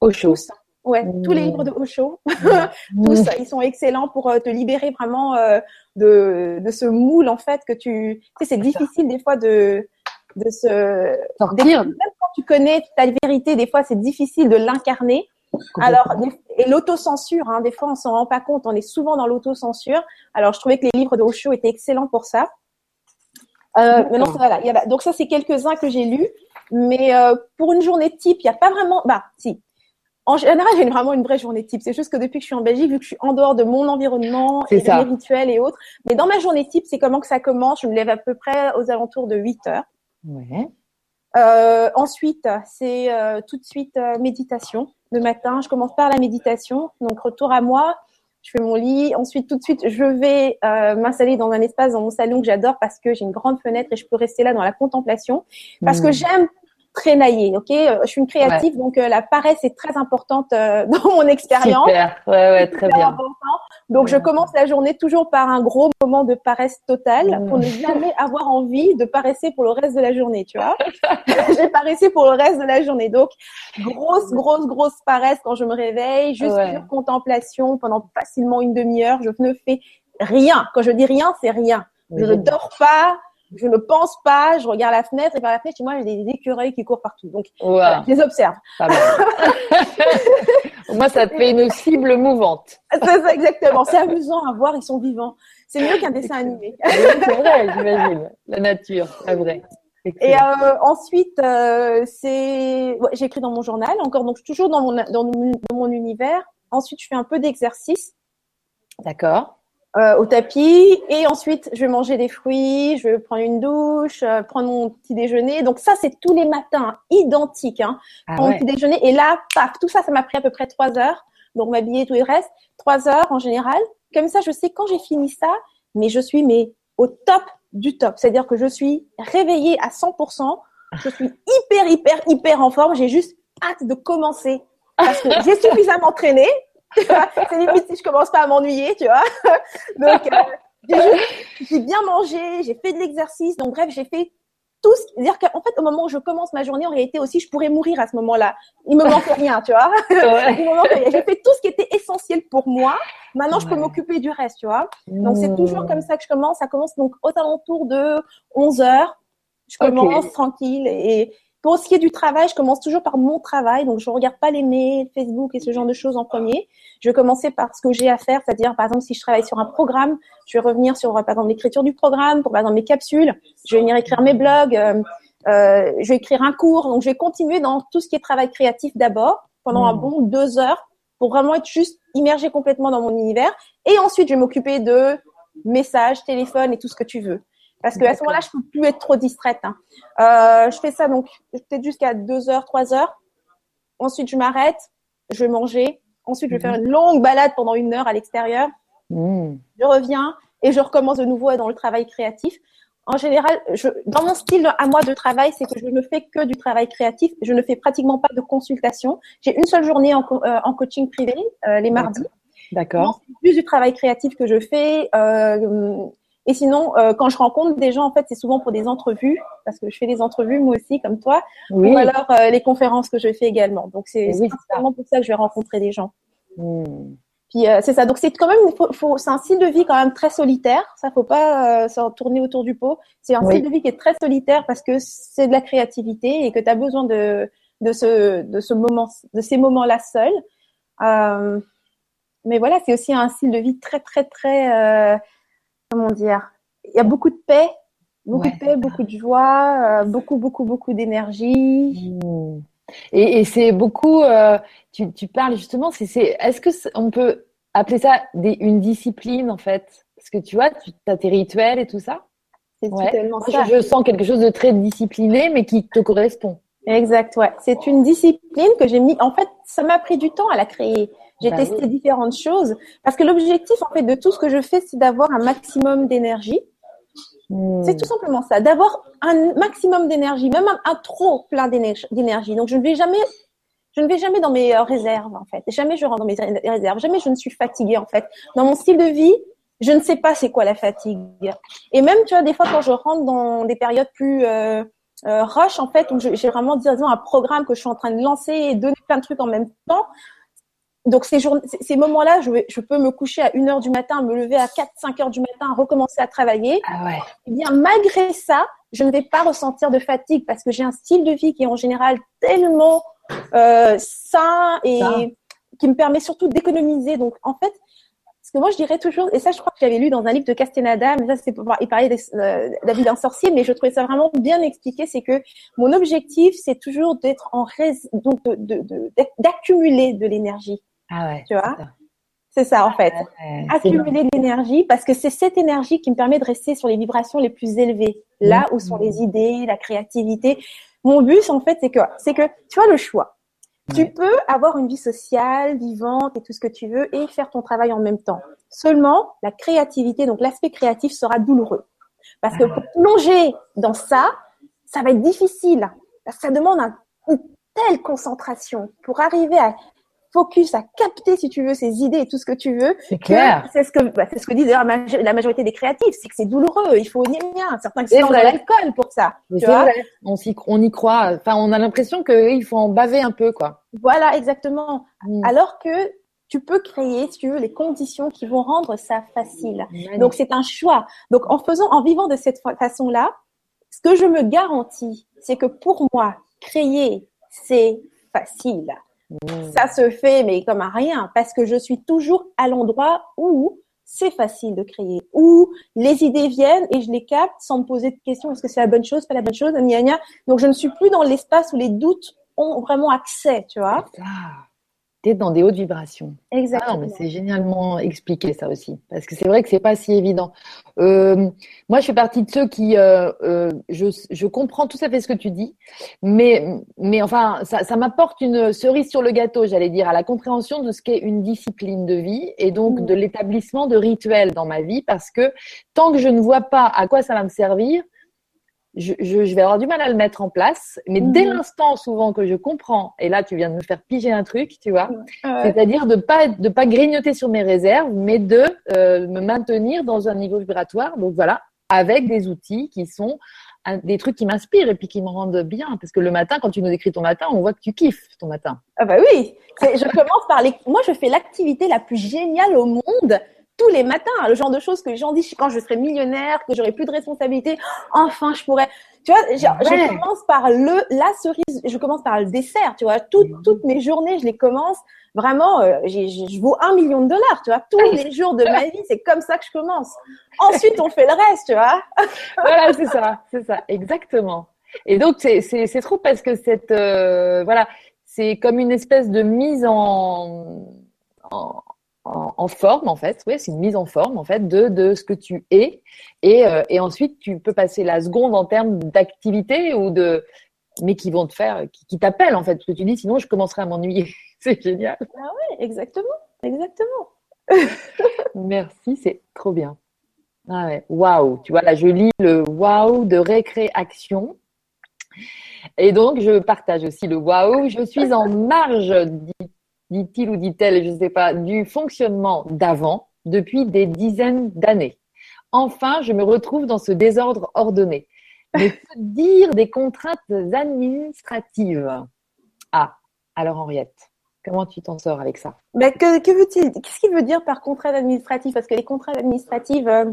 Osho. Ouais, tous les livres de Osho, mmh. tous, ils sont excellents pour euh, te libérer vraiment euh, de, de ce moule en fait que tu. Tu sais, c'est difficile des fois de de se sortir. Même tu connais ta vérité, des fois c'est difficile de l'incarner. Alors et l'autocensure, hein, des fois on s'en rend pas compte, on est souvent dans l'autocensure. Alors je trouvais que les livres de Osho étaient excellents pour ça. Euh, maintenant, voilà, donc ça c'est quelques uns que j'ai lus, mais euh, pour une journée type, il n'y a pas vraiment. Bah si, en général, j'ai vraiment une vraie journée type. C'est juste que depuis que je suis en Belgique, vu que je suis en dehors de mon environnement et de mes rituels et autres, mais dans ma journée type, c'est comment que ça commence. Je me lève à peu près aux alentours de 8 heures. Ouais. Euh, ensuite, c'est euh, tout de suite euh, méditation. Le matin, je commence par la méditation. Donc, retour à moi. Je fais mon lit. Ensuite, tout de suite, je vais euh, m'installer dans un espace dans mon salon que j'adore parce que j'ai une grande fenêtre et je peux rester là dans la contemplation. Parce que mmh. J'aime naillé, Ok, euh, je suis une créative, donc euh, la paresse est très importante euh, dans mon expérience. Super, ouais, ouais, très bien. Donc je commence la journée toujours par un gros moment de paresse totale pour ne jamais avoir envie de paresser pour le reste de la journée, tu vois? J'ai paressé pour le reste de la journée, donc grosse, grosse, grosse paresse quand je me réveille, juste pure contemplation pendant facilement une demi-heure. Je ne fais rien. Quand je dis rien, c'est rien. Je ne dors pas, je ne pense pas, je regarde la fenêtre et par la fenêtre, chez moi, j'ai des écureuils qui courent partout. Donc, je les observe. moi, ça te fait une cible mouvante. C'est ça, exactement. C'est amusant à voir, ils sont vivants. C'est mieux qu'un dessin animé. c'est vrai, j'imagine. La nature, c'est vrai. Et euh, ensuite, euh, c'est, ouais, j'écris dans mon journal, encore donc toujours dans mon dans mon univers. Ensuite, je fais un peu d'exercice. D'accord. Euh, au tapis et ensuite je vais manger des fruits, je vais prendre une douche, euh, prendre mon petit déjeuner. Donc ça c'est tous les matins, identique. Hein, ah mon petit déjeuner et là, paf, tout ça, ça m'a pris à peu près trois heures. Donc m'habiller, tout le reste, trois heures en général. Comme ça, je sais quand j'ai fini ça, mais je suis mais au top du top. C'est-à-dire que je suis réveillée à 100%. Je suis hyper, hyper, hyper en forme. J'ai juste hâte de commencer parce que j'ai suffisamment traîné c'est limite si je commence pas à m'ennuyer, tu vois. Donc, euh, j'ai bien mangé, j'ai fait de l'exercice. Donc, bref, j'ai fait tout ce C'est-à-dire qu'en fait, au moment où je commence ma journée, en réalité aussi, je pourrais mourir à ce moment-là. Il me manque rien, tu vois. j'ai fait tout ce qui était essentiel pour moi. Maintenant, je peux m'occuper du reste, tu vois. Donc, c'est toujours mmh. comme ça que je commence. Ça commence donc aux alentours de 11 heures. Je commence tranquille et, pour ce qui est du travail, je commence toujours par mon travail. Donc, je ne regarde pas les mails, Facebook et ce genre de choses en premier. Je vais commencer par ce que j'ai à faire, c'est-à-dire, par exemple, si je travaille sur un programme, je vais revenir sur, par exemple, l'écriture du programme, pour, par exemple, mes capsules. Je vais venir écrire mes blogs. Euh, euh, je vais écrire un cours. Donc, je vais continuer dans tout ce qui est travail créatif d'abord pendant un mmh. bon deux heures pour vraiment être juste immergé complètement dans mon univers. Et ensuite, je vais m'occuper de messages, téléphone et tout ce que tu veux. Parce qu'à ce moment-là, je peux plus être trop distraite. Hein. Euh, je fais ça donc peut-être jusqu'à 2 heures, 3 heures. Ensuite, je m'arrête, je vais manger. Ensuite, je vais faire mhm. une longue balade pendant une heure à l'extérieur. Mhm. Je reviens et je recommence de nouveau dans le travail créatif. En général, je, dans mon style à moi de travail, c'est que je ne fais que du travail créatif. Je ne fais pratiquement pas de consultation. J'ai une seule journée en, euh, en coaching privé euh, les mardis. D'accord. C'est plus du travail créatif que je fais. Euh, et sinon, euh, quand je rencontre des gens, en fait, c'est souvent pour des entrevues, parce que je fais des entrevues moi aussi, comme toi, oui. ou alors euh, les conférences que je fais également. Donc c'est oui, vraiment pour ça que je vais rencontrer des gens. Hmm. Puis euh, c'est ça. Donc c'est quand même, faut, faut, c'est un style de vie quand même très solitaire. Ça, faut pas s'en tourner autour du pot. C'est un style de vie qui est très solitaire parce que c'est de la créativité et que tu as besoin de de ce de ce moment, de ces moments-là seuls. mais voilà, c'est aussi un style de vie très très très comment dire, il y a beaucoup de paix, beaucoup de paix, beaucoup de joie, euh, beaucoup, beaucoup, beaucoup d'énergie. Mmh. Et, c'est beaucoup, euh, tu, tu, parles justement, c'est, est-ce que on peut appeler ça des, une discipline en fait? Parce que tu vois, tu as tes rituels et tout ça? C'est totalement ça. Je, sens quelque chose de très discipliné, mais qui te correspond. Exact, ouais. C'est une discipline que j'ai mis. En fait, ça m'a pris du temps à la créer. J'ai bah testé différentes choses parce que l'objectif en fait de tout ce que je fais, c'est d'avoir un maximum d'énergie. Hmm. C'est tout simplement ça, d'avoir un maximum d'énergie, même un, trop plein d'énergie. Donc je ne vais jamais, je ne vais jamais dans mes euh, réserves en fait. Jamais je rentre dans mes réserves. Jamais je ne suis fatiguée en fait. Dans mon style de vie, je ne sais pas c'est quoi la fatigue. Et même tu vois des fois quand je rentre dans des périodes plus euh, rush en fait où j'ai vraiment disons un programme que je suis en train de lancer et donner plein de trucs en même temps donc ces, moments-là, je, je, peux me coucher à 1 heure du matin, me lever à 4, 5 heures du matin, recommencer à travailler. Ah ouais. Eh bien, malgré ça, je ne vais pas ressentir de fatigue parce que j'ai un style de vie qui est en général tellement euh, sain et qui me permet surtout d'économiser. Donc, en fait, ce que moi je dirais toujours, et ça je crois que j'avais lu dans un livre de Castaneda, mais ça c'est pour il parlait de euh, la vie d'un sorcier, mais je trouvais ça vraiment bien expliqué, c'est que mon objectif c'est toujours d'être en donc d'accumuler de, de l'énergie. Ah ouais. Tu vois? C'est ça en fait. Accumuler l'énergie parce que c'est cette énergie qui me permet de rester sur les vibrations les plus élevées, là où sont les idées, la créativité. Mon but en fait c'est que c'est que tu as le choix. Tu peux avoir une vie sociale, vivante et tout ce que tu veux et faire ton travail en même temps. Seulement, la créativité, donc l'aspect créatif sera douloureux. Parce que pour plonger dans ça, ça va être difficile. Ça demande une telle concentration pour arriver à focus à capter, si tu veux, ces idées et tout ce que tu veux. C'est clair. C'est ce que, bah, c'est ce que dit d'ailleurs la majorité des créatifs, c'est que c'est douloureux. Il faut ni rien. Certains qui sont l'alcool pour ça. Tu vois on, y, on y croit. Enfin, on a l'impression qu'il faut en baver un peu, quoi. Voilà, exactement. Mm. Alors que tu peux créer, si tu veux, les conditions qui vont rendre ça facile. Donc, c'est un choix. Donc, en faisant, en vivant de cette façon-là, ce que je me garantis, c'est que pour moi, créer, c'est facile. Mmh. Ça se fait, mais comme à rien, parce que je suis toujours à l'endroit où c'est facile de créer, où les idées viennent et je les capte sans me poser de questions, est-ce que c'est la bonne chose, pas la bonne chose, gna, gna. Donc je ne suis plus dans l'espace où les doutes ont vraiment accès, tu vois dans des hautes vibrations. Exactement. Ah mais c'est génialement expliqué ça aussi, parce que c'est vrai que c'est pas si évident. Euh, moi, je fais partie de ceux qui, euh, euh, je, je, comprends tout à fait ce que tu dis, mais, mais enfin, ça, ça m'apporte une cerise sur le gâteau, j'allais dire, à la compréhension de ce qu'est une discipline de vie et donc mmh. de l'établissement de rituels dans ma vie, parce que tant que je ne vois pas à quoi ça va me servir, je, je, vais avoir du mal à le mettre en place. Mais dès mhm. l'instant, souvent, que je comprends, et là, tu viens de me faire piger un truc, tu vois, c'est-à-dire de pas de pas grignoter sur mes réserves, mais de euh, me maintenir dans un niveau vibratoire. Donc voilà, avec des outils qui sont des trucs qui m'inspirent et puis qui me rendent bien. Parce que le matin, quand tu nous écris ton matin, on voit que tu kiffes ton matin. Ah bah oui, je commence par les. Moi, je fais l'activité la plus géniale au monde tous les matins, le genre de choses que les gens disent quand je serai millionnaire, que j'aurai plus de responsabilités, enfin je pourrais. Tu vois, je, commence par le la cerise, je commence par le dessert, tu vois. Toutes mhm. toutes mes journées, je les commence vraiment. Euh, je vaux un million de dollars, tu vois. Tous les jours de ma vie, c'est comme ça que je commence. Ensuite, on fait le reste, tu vois. voilà, c'est ça, c'est ça, exactement. Et donc c'est c'est c'est trop parce que cette euh, voilà, c'est comme une espèce de mise en, en en, forme en fait. Oui, c'est une mise en forme en fait de, de ce que tu es. Et, euh, et ensuite, tu peux passer la seconde en termes d'activité ou de mais qui vont te faire, qui, qui t'appellent en fait. Parce que tu dis sinon je commencerai à m'ennuyer. c'est génial. Ah ouais, exactement, exactement. Merci, c'est trop bien. Ah ouais, waouh. Tu vois là, je lis le waouh de récréation. Et donc, je partage aussi le waouh. Je suis en marge, dit-il ou dit-elle, je ne sais pas, du fonctionnement d'avant depuis des dizaines d'années. Enfin, je me retrouve dans ce désordre ordonné. Mais que dire des contraintes administratives? Ah, alors Henriette, comment tu t'en sors avec ça? Mais que, que veut-il Qu'est-ce qu'il veut dire par contrainte administrative Parce que les contraintes administratives, euh,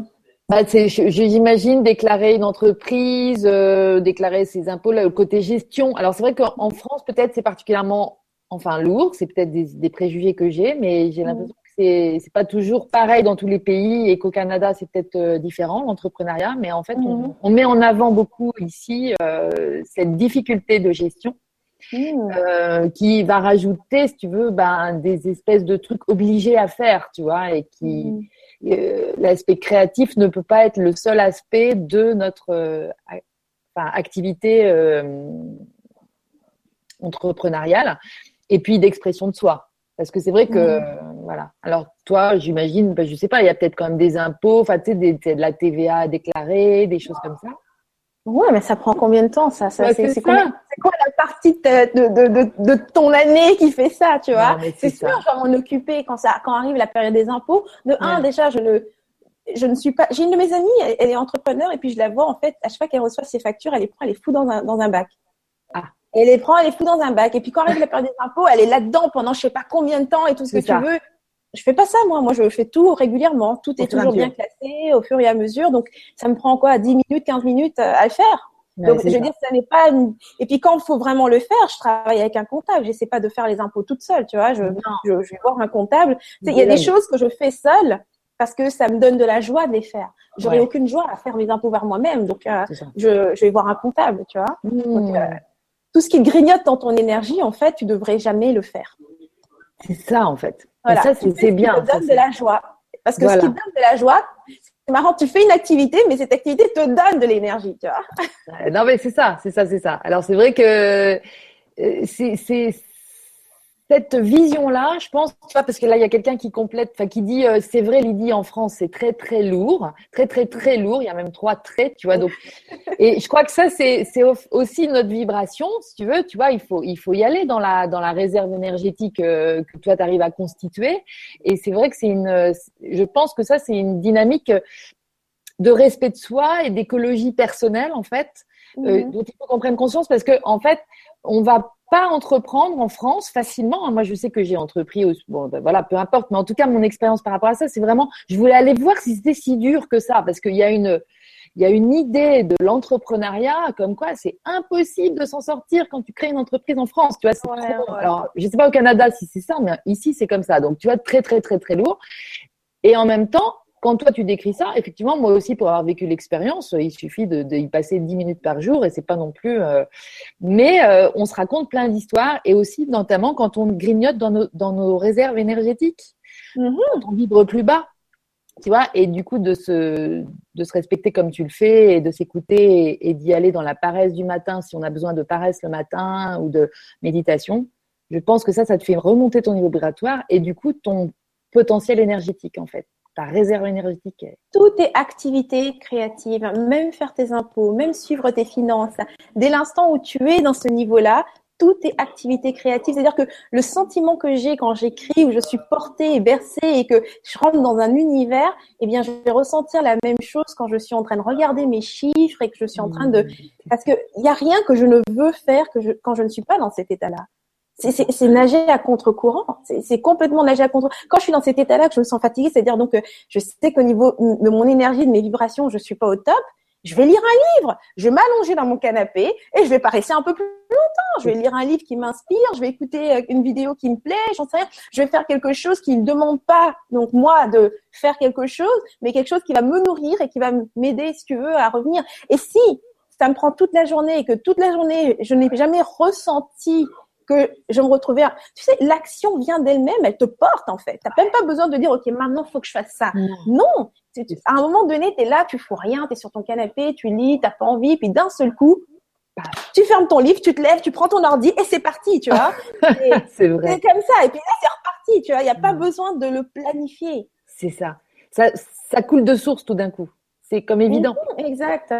bah, j'imagine déclarer une entreprise, euh, déclarer ses impôts, le côté gestion. Alors c'est vrai qu'en France, peut-être c'est particulièrement enfin lourd. C'est peut-être des, préjugés que j'ai, mais j'ai mmh. l'impression que c'est c'est pas toujours pareil dans tous les pays et qu'au Canada c'est peut-être euh, différent l'entrepreneuriat. Mais en fait, on, met en avant beaucoup ici euh, cette difficulté de gestion. Mmh. Euh, qui va rajouter, si tu veux, ben, des espèces de trucs obligés à faire, tu vois, et qui l'aspect créatif ne peut pas être le seul aspect de notre enfin, activité entrepreneuriale et puis d'expression de soi. Parce que c'est vrai que, mmh. voilà. Alors, toi, j'imagine, ben, je sais pas, il y a peut-être quand même des impôts, enfin, tu sais, de la TVA à déclarer, des choses comme ça. Ouais, mais ça prend combien de temps, ça, ça C'est quoi la partie de, de, de, de, ton année qui fait ça, tu vois? C'est sûr, je vais m'en occuper quand, ça, quand arrive la période des impôts. De un, déjà, je ne, je ne suis pas. J'ai une de mes amies, elle, est entrepreneur et puis je la vois en fait à chaque fois qu'elle reçoit ses factures, elle les prend, elle les fout dans un dans un bac. Ah. Elle les prend, elle les fout dans un bac et puis quand arrive la période des impôts, elle est là-dedans pendant je sais pas combien de temps et tout ce que tu veux. Je fais pas ça moi, moi je fais tout régulièrement, tout est toujours bien classé au fur et à mesure, donc ça me prend quoi 10 minutes, 15 minutes euh, à le faire. Donc, je veux dire, ça n'est pas. Et puis, quand il faut vraiment le faire, je travaille avec un comptable. J'essaie pas de faire les impôts toute seule, tu vois. Je, je, vais voir un comptable. Il y a des choses que je fais seule parce que ça me donne de la joie de les faire. J'aurais aucune joie à faire mes impôts vers moi-même. Donc, euh, je, je, vais voir un comptable, tu vois. Hmm. Euh, tout ce qui grignote dans ton énergie, en fait, tu devrais jamais le faire. C'est ça, en fait. Voilà. ça, c'est bien. Ça donne de la joie. Parce que ce qui donne de la joie, c'est marrant, tu fais une activité, mais cette activité te donne de l'énergie, tu vois. non, mais c'est ça, c'est ça, c'est ça. Alors, c'est vrai que euh, c'est cette vision-là, je pense, tu vois, parce que là, il y a quelqu'un qui complète, enfin, qui dit, euh, c'est vrai, Lydie, en France, c'est très, très lourd, très, très, très lourd. Il y a même trois traits, tu vois. Donc, et je crois que ça, c'est, c'est aussi notre vibration, si tu veux. Tu vois, il faut, il faut y aller dans la, dans la réserve énergétique euh, que toi, tu arrives à constituer. Et c'est vrai que c'est une, je pense que ça, c'est une dynamique de respect de soi et d'écologie personnelle, en fait, euh, mmh. dont il faut qu'on prenne conscience parce que, en fait, on va pas entreprendre en France facilement. Moi, je sais que j'ai entrepris, bon, ben voilà, peu importe, mais en tout cas, mon expérience par rapport à ça, c'est vraiment, je voulais aller voir si c'était si dur que ça, parce qu'il y a une, il y a une idée de l'entrepreneuriat comme quoi c'est impossible de s'en sortir quand tu crées une entreprise en France. Tu vois, c'est Alors, je sais pas au Canada si c'est ça, mais ici c'est comme ça. Donc, tu vois, très très très très lourd. Et en même temps, quand toi tu décris ça, effectivement, moi aussi pour avoir vécu l'expérience, il suffit de, y passer 10 minutes par jour et c'est pas non plus. Euh, mais euh, on se raconte plein d'histoires et aussi notamment quand on grignote dans nos, dans nos réserves énergétiques, mm-hmm. quand on vibre plus bas, tu vois, et du coup de se de se respecter comme tu le fais et de s'écouter et, d'y aller dans la paresse du matin si on a besoin de paresse le matin ou de méditation. Je pense que ça, ça te fait remonter ton niveau vibratoire et du coup ton potentiel énergétique en fait ta réserve énergétique. Tout est activité créative, même faire tes impôts, même suivre tes finances. Dès l'instant où tu es dans ce niveau-là, tout est activité créative. C'est-à-dire que le sentiment que j'ai quand j'écris, où je suis portée et bercée et que je rentre dans un univers, eh bien, je vais ressentir la même chose quand je suis en train de regarder mes chiffres et que je suis en train de, mmh. parce que il y a rien que je ne veux faire que je, quand je ne suis pas dans cet état-là c'est nager à contre-courant. C'est complètement nager à contre. Quand je suis dans cet état-là, que je me sens fatiguée, c'est-à-dire donc je sais qu'au niveau de mon énergie, de mes vibrations, je suis pas au top. Je vais lire un livre. Je vais m'allonger dans mon canapé et je vais pas rester un peu plus longtemps. Je vais lire un livre qui m'inspire. Je vais écouter euh, une vidéo qui me plaît. J'en sais rien. Je vais faire quelque chose qui ne demande pas donc moi de faire quelque chose, mais quelque chose qui va me nourrir et qui va m'aider, si tu veux, à revenir. Et si ça me prend toute la journée et que toute la journée je n'ai jamais ressenti que je me retrouvais. Tu sais, l'action vient d'elle-même, elle te porte en fait. T'as même pas besoin de dire ok maintenant faut que je fasse ça. Non, à un moment donné tu es là, tu fous rien, tu es sur ton canapé, tu lis, t'as pas envie, puis d'un seul coup bah, tu fermes ton livre, tu te lèves, tu prends ton ordi et c'est parti, tu vois. c'est vrai. C'est comme ça. Et puis là, c'est reparti, tu vois. Il n'y a pas besoin de le planifier. C'est ça. ça. Ça coule de source tout d'un coup. C'est comme évident. exact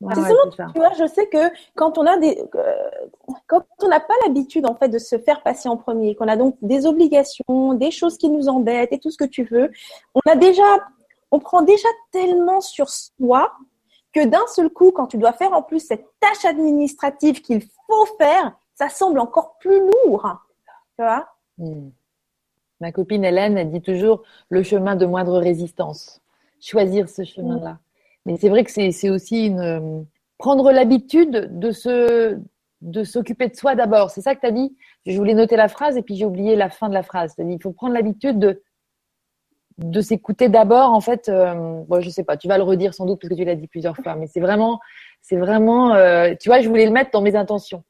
tu vois, je sais que quand on a des, euh, quand on n'a pas l'habitude en fait de se faire passer en premier, qu'on a donc des obligations, des choses qui nous embêtent et tout ce que tu veux, on a déjà, on prend déjà tellement sur soi que d'un seul coup, quand tu dois faire en plus cette tâche administrative qu'il faut faire, ça semble encore plus lourd, tu vois? Hmm. Ma copine Hélène, elle dit toujours le chemin de moindre résistance. Choisir ce chemin-là. Mais c'est vrai que c'est aussi une, euh, prendre l'habitude de se de s'occuper de soi d'abord. C'est ça que tu as dit? Je voulais noter la phrase et puis j'ai oublié la fin de la phrase. Dit il faut prendre l'habitude de de s'écouter d'abord. En fait, euh, bon, je sais pas, tu vas le redire sans doute parce que tu l'as dit plusieurs fois, mais c'est vraiment, c'est vraiment, euh, tu vois, je voulais le mettre dans mes intentions.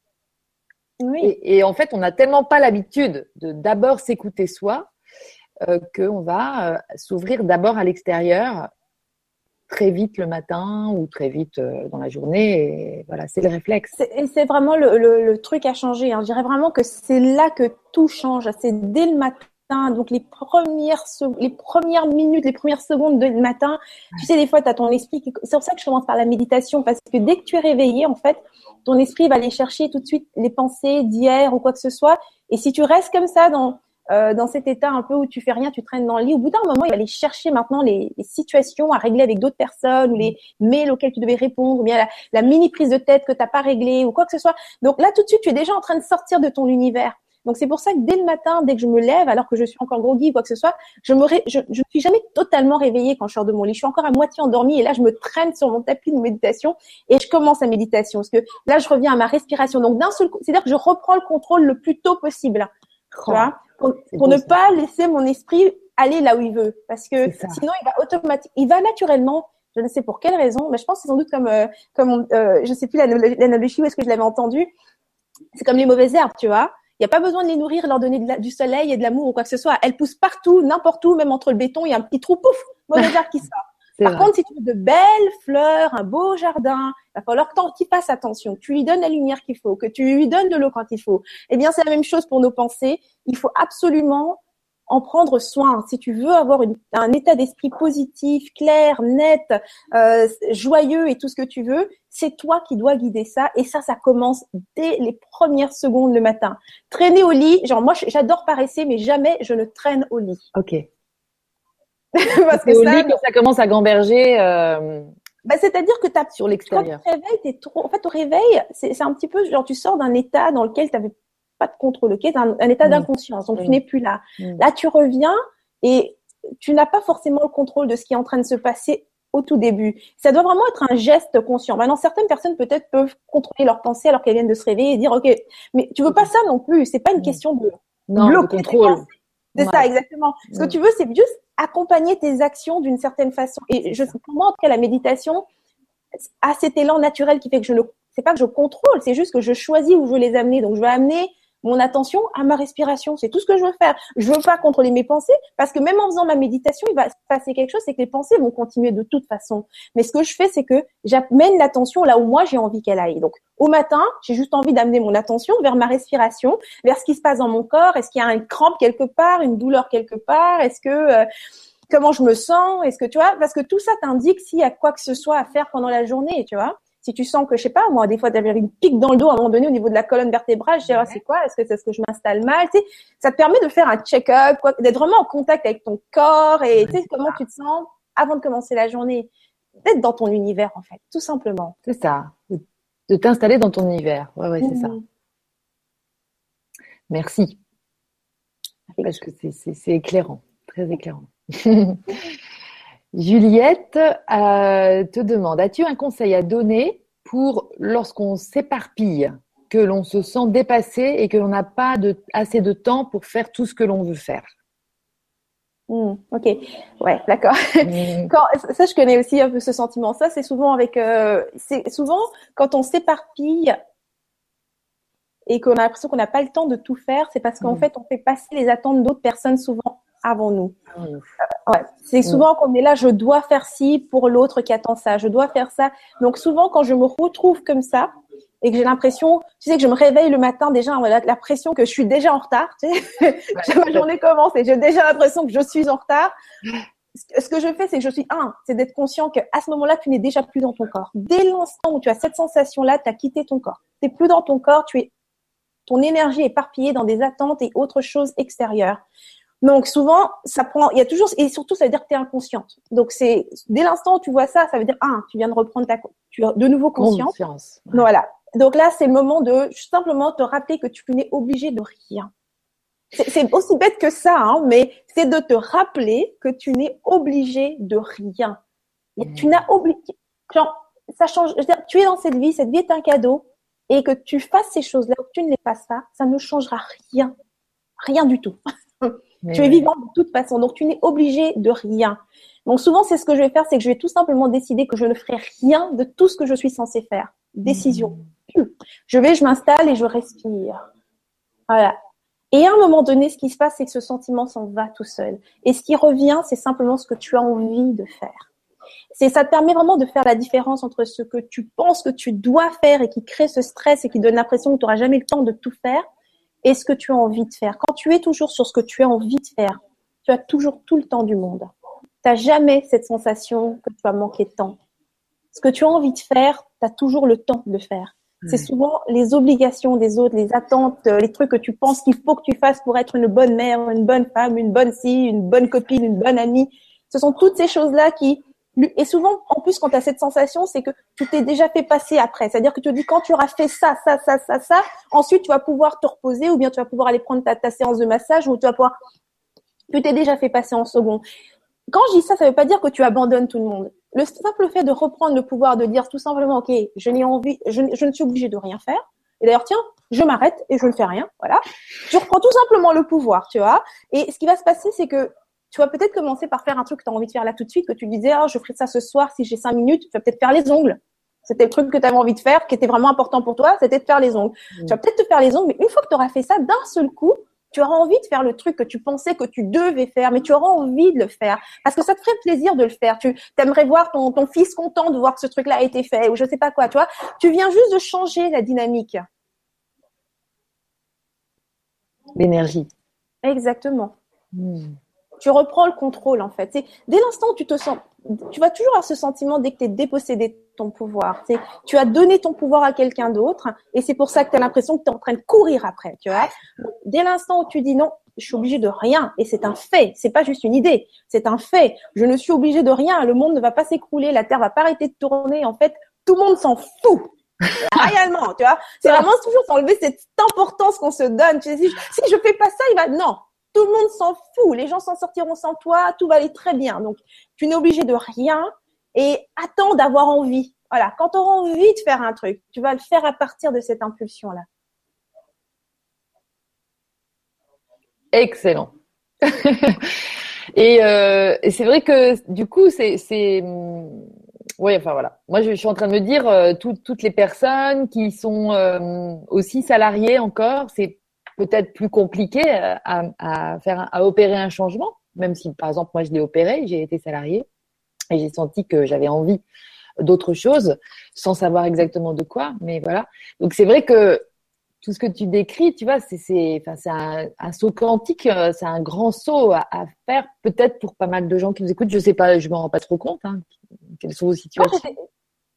Oui. Et, et en fait, on n'a tellement pas l'habitude de d'abord s'écouter soi euh, qu'on va s'ouvrir d'abord à l'extérieur très vite le matin ou très vite euh, dans la journée. Et voilà, c'est le réflexe. Et c'est vraiment le, le, truc à changer. Hein. Je dirais vraiment que c'est là que tout change. C'est dès le matin. Donc les premières les premières minutes, les premières secondes de matin, tu sais des fois tu as ton esprit c'est pour ça que je commence par la méditation parce que dès que tu es réveillé en fait, ton esprit va aller chercher tout de suite les pensées d'hier ou quoi que ce soit et si tu restes comme ça dans euh, dans cet état un peu où tu fais rien, tu traînes dans le lit. Au bout d'un moment, il va aller chercher maintenant les, les situations à régler avec d'autres personnes ou les mails auxquels tu devais répondre ou bien la, la mini prise de tête que t'as pas réglée ou quoi que ce soit. Donc là, tout de suite, tu es déjà en train de sortir de ton univers. Donc c'est pour ça que dès le matin, dès que je me lève, alors que je suis encore groggy ou quoi que ce soit, je me je, je suis jamais totalement réveillée quand je sors de mon lit. Je suis encore à moitié endormie et là je me traîne sur mon tapis de méditation et je commence la méditation parce que là je reviens à ma respiration. Donc d'un seul coup, c'est-à-dire que je reprends le contrôle le plus tôt possible. Tu vois? Pour, ne pas laisser mon esprit aller là où il veut, parce que sinon il va automatiquement, il va naturellement. Je ne sais pour quelle raison, mais je pense que c'est sans doute comme, euh, comme euh, je sais plus l'analogie où est-ce que je l'avais entendu? C'est comme les mauvaises herbes, tu vois. Il n'y a pas besoin de les nourrir, leur donner du soleil et de l'amour ou quoi que ce soit. Elles poussent partout, n'importe où, même entre le béton, il y a un petit trou, pouf, mauvaise herbe qui sort. Par contre, si tu veux de belles fleurs, un beau jardin, il va falloir que tu fasses attention, que tu lui donnes la lumière qu'il faut, que tu lui donnes de l'eau quand il faut. Eh bien, c'est la même chose pour nos pensées. Il faut absolument en prendre soin. Si tu veux avoir un état d'esprit positif, clair, net, euh, joyeux et tout ce que tu veux, c'est toi qui dois guider ça. Et ça, ça commence dès les premières secondes le matin. Traîner au lit, genre moi, j'adore paresser, mais jamais je ne traîne au lit. Ok. Parce que ça, lit, quand ça commence à gamberger. Euh... Bah, c'est-à-dire que tu sur l'extérieur. Quand tu réveilles, t'es trop. En fait, au réveil, c'est un petit peu genre tu sors d'un état dans lequel tu n'avais pas de contrôle, ok, un, un état mm. d'inconscience, donc tu mm. n'es plus là. Mm. Là, tu reviens et tu n'as pas forcément le contrôle de ce qui est en train de se passer au tout début. Ça doit vraiment être un geste conscient. Maintenant, certaines personnes peut-être peuvent contrôler leurs pensées alors qu'elles viennent de se réveiller et dire, ok, mais tu veux pas ça non plus. C'est pas une question de non, le contrôle. C'est ça, exactement. Ce que tu veux, c'est juste accompagner tes actions d'une certaine façon. Et je, pour moi, en tout cas, la méditation a cet élan naturel qui fait que je ne, c'est pas que je contrôle, c'est juste que je choisis où je veux les amener. Donc, je vais amener mon attention à ma respiration. C'est tout ce que je veux faire. Je veux pas contrôler mes pensées parce que même en faisant ma méditation, il va se passer quelque chose, c'est que les pensées vont continuer de toute façon. Mais ce que je fais, c'est que j'amène l'attention là où moi j'ai envie qu'elle aille. Donc, au matin, j'ai juste envie d'amener mon attention vers ma respiration, vers ce qui se passe dans mon corps. Est-ce qu'il y a une crampe quelque part, une douleur quelque part? Est-ce que euh, comment je me sens? Est-ce que tu vois? Parce que tout ça t'indique s'il y a quoi que ce soit à faire pendant la journée, tu vois? Si tu sens que, je sais pas, moi, des fois, avais une pique dans le dos à un moment donné au niveau de la colonne vertébrale, je dirais, ah, c'est quoi? Est-ce que c'est ce que je m'installe mal? Tu sais, Ça te permet de faire un check-up, d'être vraiment en contact avec ton corps et tu sais comment tu te sens avant de commencer la journée. D'être dans ton univers, en fait, tout simplement. C'est ça. De t'installer dans ton univers. Ouais, ouais, c'est ça. Mhm. Merci. Parce que c'est éclairant, très éclairant. Juliette euh, te demande, as-tu un conseil à donner pour lorsqu'on s'éparpille, que l'on se sent dépassé et que l'on n'a pas de, assez de temps pour faire tout ce que l'on veut faire? Hmm, ok, ouais, d'accord. Hmm. ça, je connais aussi un peu ce sentiment. Ça, c'est souvent avec, euh, c'est souvent quand on s'éparpille et qu'on a l'impression qu'on n'a pas le temps de tout faire, c'est parce qu'en hmm. fait, on fait passer les attentes d'autres personnes souvent avant nous. Euh, ouais. C'est souvent qu'on est là, je dois faire ci pour l'autre qui attend ça, je dois faire ça. Donc souvent quand je me retrouve comme ça et que j'ai l'impression, tu sais que je me réveille le matin déjà, la pression que je suis déjà en retard, tu sais, ma journée commence et j'ai déjà l'impression que je suis en retard. Ce que je fais, c'est que je suis un, c'est d'être conscient qu'à ce moment-là, tu n'es déjà plus dans ton corps. Dès l'instant où tu as cette sensation-là, tu as quitté ton corps. Tu n'es plus dans ton corps, tu es ton énergie est éparpillée dans des attentes et autres choses extérieures. Donc souvent, ça prend, il y a toujours, et surtout, ça veut dire que tu es inconsciente. Donc c'est, dès l'instant où tu vois ça, ça veut dire, ah, tu viens de reprendre ta, tu as de nouveau conscience. Voilà. Donc là, c'est le moment de simplement te rappeler que tu n'es obligé de rien. C'est aussi bête que ça, hein, mais c'est de te rappeler que tu n'es obligé de rien. Tu n'as obligé, ça change, je veux dire, tu es dans cette vie, cette vie est un cadeau, et que tu fasses ces choses-là ou que tu ne les fasses pas, ça ne changera rien. Rien du tout. tu es vivant de toute façon, donc tu n'es obligé de rien. Donc souvent, c'est ce que je vais faire, c'est que je vais tout simplement décider que je ne ferai rien de tout ce que je suis censé faire. Décision. Mmh. Je vais, je m'installe et je respire. Voilà. Et à un moment donné, ce qui se passe, c'est que ce sentiment s'en va tout seul. Et ce qui revient, c'est simplement ce que tu as envie de faire. C'est, ça te permet vraiment de faire la différence entre ce que tu penses que tu dois faire et qui crée ce stress et qui donne l'impression que tu n'auras jamais le temps de tout faire et ce que tu as envie de faire. Quand tu es toujours sur ce que tu as envie de faire, tu as toujours tout le temps du monde. Tu n'as jamais cette sensation que tu vas manquer de temps. Ce que tu as envie de faire, tu as toujours le temps de le faire. C'est souvent les obligations des autres, les attentes, euh, les trucs que tu penses qu'il faut que tu fasses pour être une bonne mère, une bonne femme, une bonne fille, une bonne copine, une bonne amie. Ce sont toutes ces choses-là qui et souvent, en plus, quand tu as cette sensation, c'est que tu t'es déjà fait passer après. C'est-à-dire que tu te dis, quand tu auras fait ça, ça, ça, ça, ça, ensuite tu vas pouvoir te reposer ou bien tu vas pouvoir aller prendre ta, séance de massage ou tu vas pouvoir... Tu t'es déjà fait passer en second. Quand je dis ça, ça ne veut pas dire que tu abandonnes tout le monde. Le simple fait de reprendre le pouvoir, de dire tout simplement, OK, je n'ai envie, je, je ne suis obligé de rien faire. Et d'ailleurs, tiens, je m'arrête et je ne fais rien. Voilà. Tu reprends tout simplement le pouvoir, tu vois. Et ce qui va se passer, c'est que tu vas peut-être commencer par faire un truc que tu as envie de faire là tout de suite, que tu disais, oh, je ferai ça ce soir si j'ai cinq minutes. Tu vas peut-être faire les ongles. C'était le truc que tu avais envie de faire, qui était vraiment important pour toi, c'était de faire les ongles. Tu vas peut-être te faire les ongles, mais une fois que tu auras fait ça d'un seul coup, tu auras envie de faire le truc que tu pensais que tu devais faire, mais tu auras envie de le faire parce que ça te ferait plaisir de le faire. Tu aimerais voir ton, ton fils content de voir que ce truc-là a été fait ou je sais pas quoi, tu vois. Tu viens juste de changer la dynamique. L'énergie. Exactement. Hmm tu reprends le contrôle en fait. C'est dès l'instant où tu te sens, tu vas toujours avoir ce sentiment dès que tu es dépossédé de ton pouvoir. Tu as donné ton pouvoir à quelqu'un d'autre et c'est pour ça que tu as l'impression que tu es en train de courir après, tu vois. Dès l'instant où tu dis non, je suis obligé de rien et c'est un fait, c'est pas juste une idée, c'est un fait. Je ne suis obligé de rien, le monde ne va pas s'écrouler, la terre va pas arrêter de tourner. En fait, tout le monde s'en fout. Réellement, tu vois. C'est vraiment toujours s'enlever cette importance qu'on se donne. Tu sais, si je, si je fais pas ça, il va non tout le monde s'en fout. Les gens s'en sortiront sans toi. Tout va aller très bien. Donc, tu n'es obligé de rien et attends d'avoir envie. Voilà. Quand tu auras envie de faire un truc, tu vas le faire à partir de cette impulsion-là. Excellent. Euh, et, c'est vrai que du coup, c'est, c'est, oui, enfin voilà. Moi, je, suis en train de me dire, euh, toutes les personnes qui sont euh, aussi salariées encore, c'est peut-être plus compliqué euh, à, faire, à opérer un changement, même si par exemple moi je l'ai opéré, j'ai été salarié et j'ai senti que j'avais envie d'autre chose sans savoir exactement de quoi, mais voilà. Donc c'est vrai que tout ce que tu décris, tu vois, c'est c'est enfin, un, un, saut quantique, euh, c'est un grand saut à, faire, peut-être pour pas mal de gens qui nous écoutent. Je sais pas, je m'en rends pas trop compte. Hein, quelles sont vos situations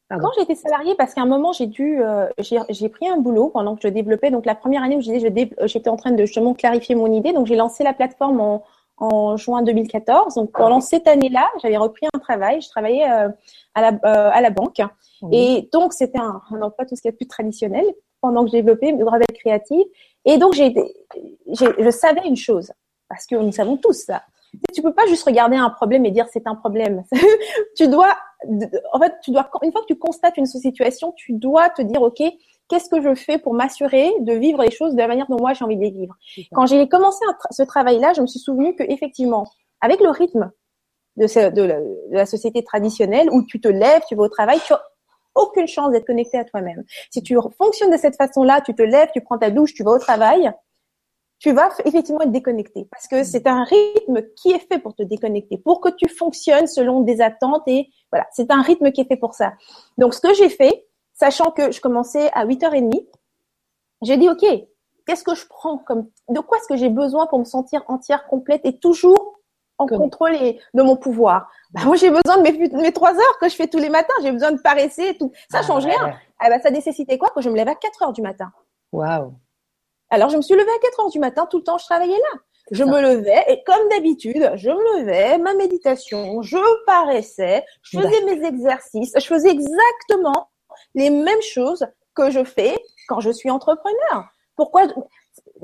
quand j'étais salariée, parce qu'à un moment j'ai dû, euh, j'ai pris un boulot pendant que je développais. Donc la première année où j'étais en train de justement clarifier mon idée, donc j'ai lancé la plateforme en, en juin 2014. Donc pendant cette année-là, j'avais repris un travail. Je travaillais euh, à, la, euh, à la banque. Et donc c'était un, non pas tout ce qui est plus traditionnel pendant que je développais le brevet créatif. Et donc j'ai, je savais une chose parce que nous savons tous ça. Tu peux pas juste regarder un problème et dire c'est un problème. tu dois, en fait, tu dois, une fois que tu constates une situation, tu dois te dire, OK, qu'est-ce que je fais pour m'assurer de vivre les choses de la manière dont moi j'ai envie de les vivre? Quand j'ai commencé ce travail-là, je me suis souvenu que effectivement, avec le rythme de, de, la, de, la, société traditionnelle où tu te lèves, tu vas au travail, tu as aucune chance d'être connecté à toi-même. Si tu fonctionnes de cette façon-là, tu te lèves, tu prends ta douche, tu vas au travail, tu vas effectivement être déconnecté parce que c'est un rythme qui est fait pour te déconnecter, pour que tu fonctionnes selon des attentes et voilà, c'est un rythme qui est fait pour ça. Donc ce que j'ai fait, sachant que je commençais à 8h30, j'ai dit OK, qu'est-ce que je prends comme de quoi est-ce que j'ai besoin pour me sentir entière, complète et toujours en contrôle de mon pouvoir? Bah, moi, j'ai besoin de mes, mes trois heures que je fais tous les matins. J'ai besoin de paresser et tout. Ça ah, change rien. Ah, bah, ça nécessitait quoi? Que je me lève à 4 heures du matin. Waouh. Alors, je me suis levée à 4 heures du matin, tout le temps, je travaillais là. Je me levais et comme d'habitude, je me levais, ma méditation, je paraissais, je faisais mes exercices, je faisais exactement les mêmes choses que je fais quand je suis entrepreneur. Pourquoi?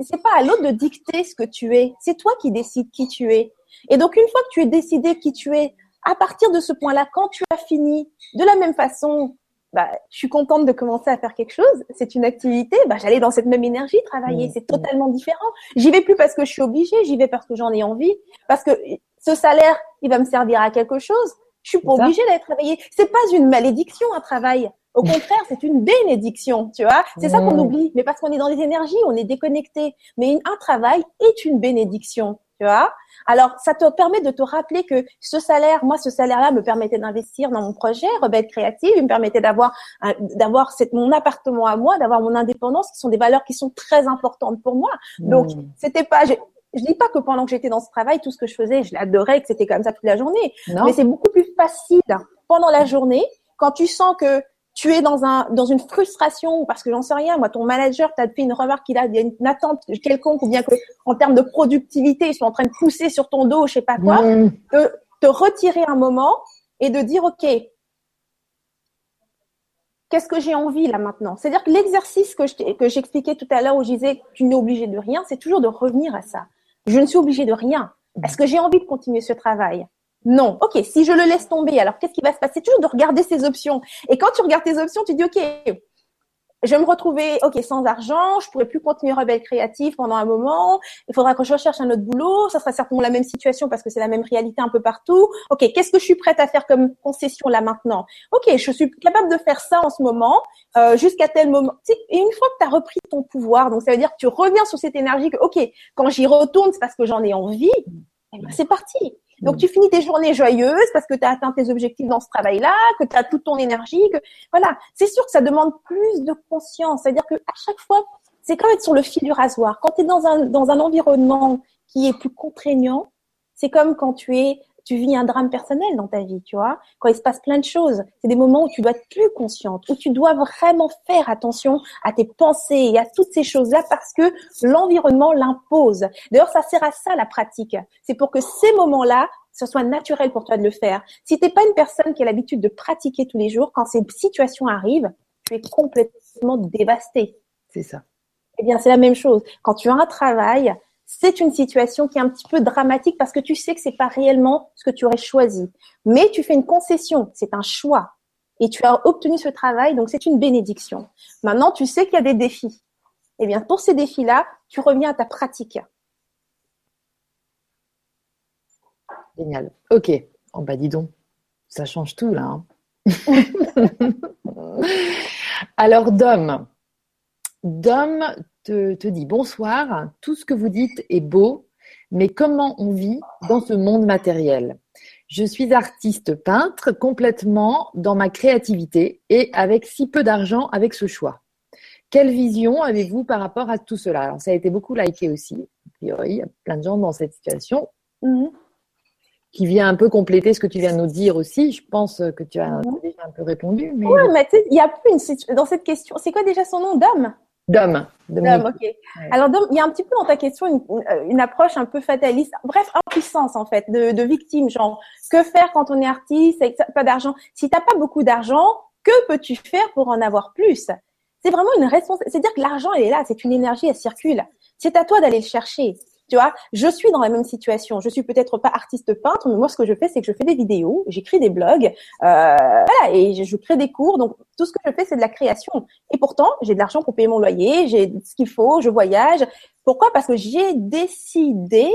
C'est pas à l'autre de dicter ce que tu es, c'est toi qui décides qui tu es. Et donc une fois que tu es décidé qui tu es, à partir de ce point-là, quand tu as fini, de la même façon, bah, je suis contente de commencer à faire quelque chose. C'est une activité. Bah, j'allais dans cette même énergie travailler. Mmh. C'est totalement différent. J'y vais plus parce que je suis obligée. J'y vais parce que j'en ai envie. Parce que ce salaire, il va me servir à quelque chose. Je suis pas obligée d'aller travailler. C'est pas une malédiction un travail. Au contraire, c'est une bénédiction, tu vois. C'est ça qu'on mmh. oublie. Mais parce qu'on est dans les énergies, on est déconnecté. Mais un travail est une bénédiction, tu vois. Alors, ça te permet de te rappeler que ce salaire, moi, ce salaire-là me permettait d'investir dans mon projet Rebelle Créative, il me permettait d'avoir d'avoir mon appartement à moi, d'avoir mon indépendance, qui sont des valeurs qui sont très importantes pour moi. Donc, mmh. c'était pas, je, dis pas que pendant que j'étais dans ce travail, tout ce que je faisais, je l'adorais, que c'était comme ça toute la journée. Mais c'est beaucoup plus facile pendant la journée quand tu sens que tu es dans un dans une frustration parce que j'en sais rien, moi ton manager t'a fait une remarque qu'il a, il y a une attente quelconque ou bien que en termes de productivité ils sont en train de pousser sur ton dos, je sais pas quoi, de te retirer un moment et de dire ok, qu'est-ce que j'ai envie là maintenant? C'est-à-dire que l'exercice que je que j'expliquais tout à l'heure où je disais tu n'es obligé de rien, c'est toujours de revenir à ça. Je ne suis obligé de rien. Est-ce que j'ai envie de continuer ce travail? Non. Ok, si je le laisse tomber, alors qu'est-ce qui va se passer? Toujours de regarder ses options. Et quand tu regardes tes options, tu dis ok, je vais me retrouver ok sans argent, je pourrais plus continuer rebelle créative pendant un moment. Il faudra que je recherche un autre boulot. Ça sera certainement la même situation parce que c'est la même réalité un peu partout. Ok, qu'est-ce que je suis prête à faire comme concession là maintenant? Ok, je suis capable de faire ça en ce moment euh, jusqu'à tel moment. Et une fois que tu as repris ton pouvoir, donc ça veut dire que tu reviens sur cette énergie que ok, quand j'y retourne, c'est parce que j'en ai envie. Eh ben, c'est parti. Donc, tu finis tes journées joyeuses parce que tu as atteint tes objectifs dans ce travail-là, que tu as toute ton énergie. Voilà, c'est sûr que ça demande plus de conscience. C'est-à-dire que à chaque fois, c'est comme être sur le fil du rasoir. Quand tu es dans un, dans un environnement qui est plus contraignant, c'est comme quand tu es tu vis un drame personnel dans ta vie, tu vois, quand il se passe plein de choses. C'est des moments où tu dois être plus consciente, où tu dois vraiment faire attention à tes pensées et à toutes ces choses-là parce que l'environnement l'impose. D'ailleurs, ça sert à ça la pratique. C'est pour que ces moments-là, ce soit naturel pour toi de le faire. Si t'es pas une personne qui a l'habitude de pratiquer tous les jours, quand ces situations arrivent, tu es complètement dévasté. C'est ça. Eh bien, c'est la même chose. Quand tu as un travail, c'est une situation qui est un petit peu dramatique parce que tu sais que c'est pas réellement ce que tu aurais choisi. Mais tu fais une concession, c'est un choix. Et tu as obtenu ce travail, donc c'est une bénédiction. Maintenant, tu sais qu'il y a des défis. Eh bien, pour ces défis-là, tu reviens à ta pratique. Génial. Ok. Oh bah dis donc, ça change tout là. Hein. Alors, Dom, Dom, te, dit bonsoir, tout ce que vous dites est beau, mais comment on vit dans ce monde matériel? Je suis artiste peintre complètement dans ma créativité et avec si peu d'argent avec ce choix. Quelle vision avez-vous par rapport à tout cela? Alors, ça a été beaucoup liké aussi. A priori, il y a plein de gens dans cette situation. Mhm. Qui vient un peu compléter ce que tu viens de nous dire aussi. Je pense que tu as mhm. déjà un peu répondu. Mais... Oui, mais il y a plus une dans cette question. C'est quoi déjà son nom? D'homme D'homme. D'homme, ok. Alors, il y a un petit peu dans ta question une, approche un peu fataliste. Bref, impuissance en fait, de, de, victime. Genre, que faire quand on est artiste avec pas d'argent? Si t'as pas beaucoup d'argent, que peux-tu faire pour en avoir plus? C'est vraiment une responsabilité. C'est-à-dire que l'argent, il est là, c'est une énergie, elle circule. C'est à toi d'aller le chercher. Tu vois, je suis dans la même situation. Je suis peut-être pas artiste peintre, mais moi, ce que je fais, c'est que je fais des vidéos, j'écris des blogs, euh, voilà, et je, crée des cours. Donc, tout ce que je fais, c'est de la création. Et pourtant, j'ai de l'argent pour payer mon loyer, j'ai ce qu'il faut, je voyage. Pourquoi? Parce que j'ai décidé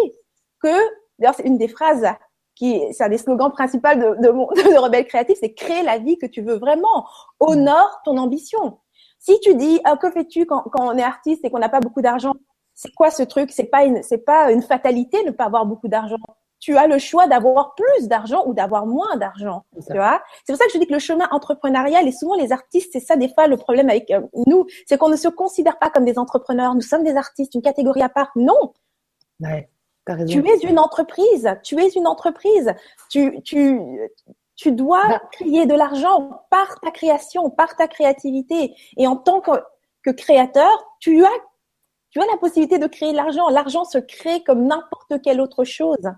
que, d'ailleurs, c'est une des phrases qui, c'est un des slogans principaux de, de, mon, de Rebelle Créatif, c'est créer la vie que tu veux vraiment. Honore ton ambition. Si tu dis, ah, que fais-tu quand, quand on est artiste et qu'on n'a pas beaucoup d'argent? C'est quoi ce truc? C'est pas une, c'est pas une fatalité de ne pas avoir beaucoup d'argent. Tu as le choix d'avoir plus d'argent ou d'avoir moins d'argent. Tu vois? C'est pour ça que je dis que le chemin entrepreneurial et souvent les artistes, c'est ça des fois le problème avec euh, nous, c'est qu'on ne se considère pas comme des entrepreneurs. Nous sommes des artistes, une catégorie à part. Non. Ouais, tu es une entreprise. Tu es une entreprise. Tu, tu, tu dois bah. créer de l'argent par ta création, par ta créativité. Et en tant que, que créateur, tu as tu as la possibilité de créer de l'argent. L'argent se crée comme n'importe quelle autre chose.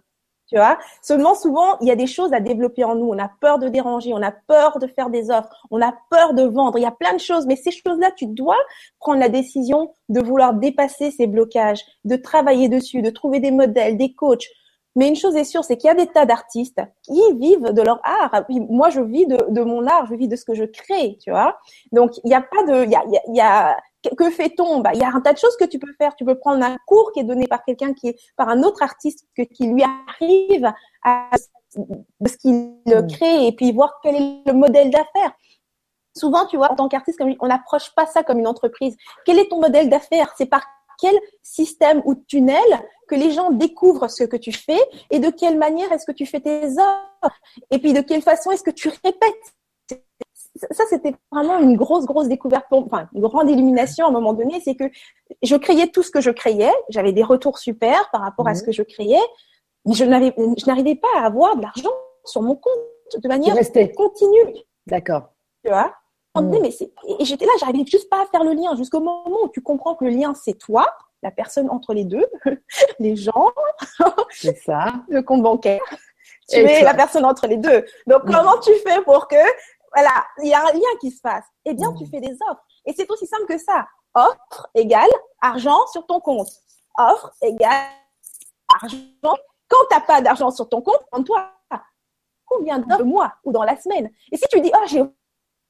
Tu vois? Seulement, souvent, il y a des choses à développer en nous. On a peur de déranger, on a peur de faire des offres, on a peur de vendre. Il y a plein de choses, mais ces choses-là, tu dois prendre la décision de vouloir dépasser ces blocages, de travailler dessus, de trouver des modèles, des coachs. Mais une chose est sûre, c'est qu'il y a des tas d'artistes qui vivent de leur art. Moi, je vis de, mon art, je vis de ce que je crée, tu vois? Donc, il n'y a pas de, il y y a que fait-on? Bah, Il y a un tas de choses que tu peux faire. Tu peux prendre un cours qui est donné par quelqu'un qui est par un autre artiste que, qui lui arrive à ce qu'il mm. crée et puis voir quel est le modèle d'affaires. Souvent, tu vois, en tant qu'artiste, on n'approche pas ça comme une entreprise. Quel est ton modèle d'affaires? C'est par quel système ou tunnel que les gens découvrent ce que tu fais et de quelle manière est-ce que tu fais tes offres et puis de quelle façon est-ce que tu répètes ça, c'était vraiment une grosse, grosse découverte, enfin, une grande illumination à un moment donné. C'est que je créais tout ce que je créais. J'avais des retours super par rapport à ce mhm. que je créais. Mais je n'arrivais pas à avoir de l'argent sur mon compte de manière continue. D'accord. Tu vois? mm. mais c'est, et j'étais là, j'arrivais juste pas à faire le lien jusqu'au moment où tu comprends que le lien c'est toi, la personne entre les deux, les gens, c'est ça, le compte bancaire. Tu es la personne entre les deux. Donc mm. comment tu fais pour que voilà, il y a un lien qui se passe Eh bien, tu mm. fais des offres. Et c'est aussi simple que ça. Offre égale argent sur ton compte. Offre égale argent. Quand tu n'as pas d'argent sur ton compte, en toi, combien de mois ou dans la semaine Et si tu dis, oh, j'ai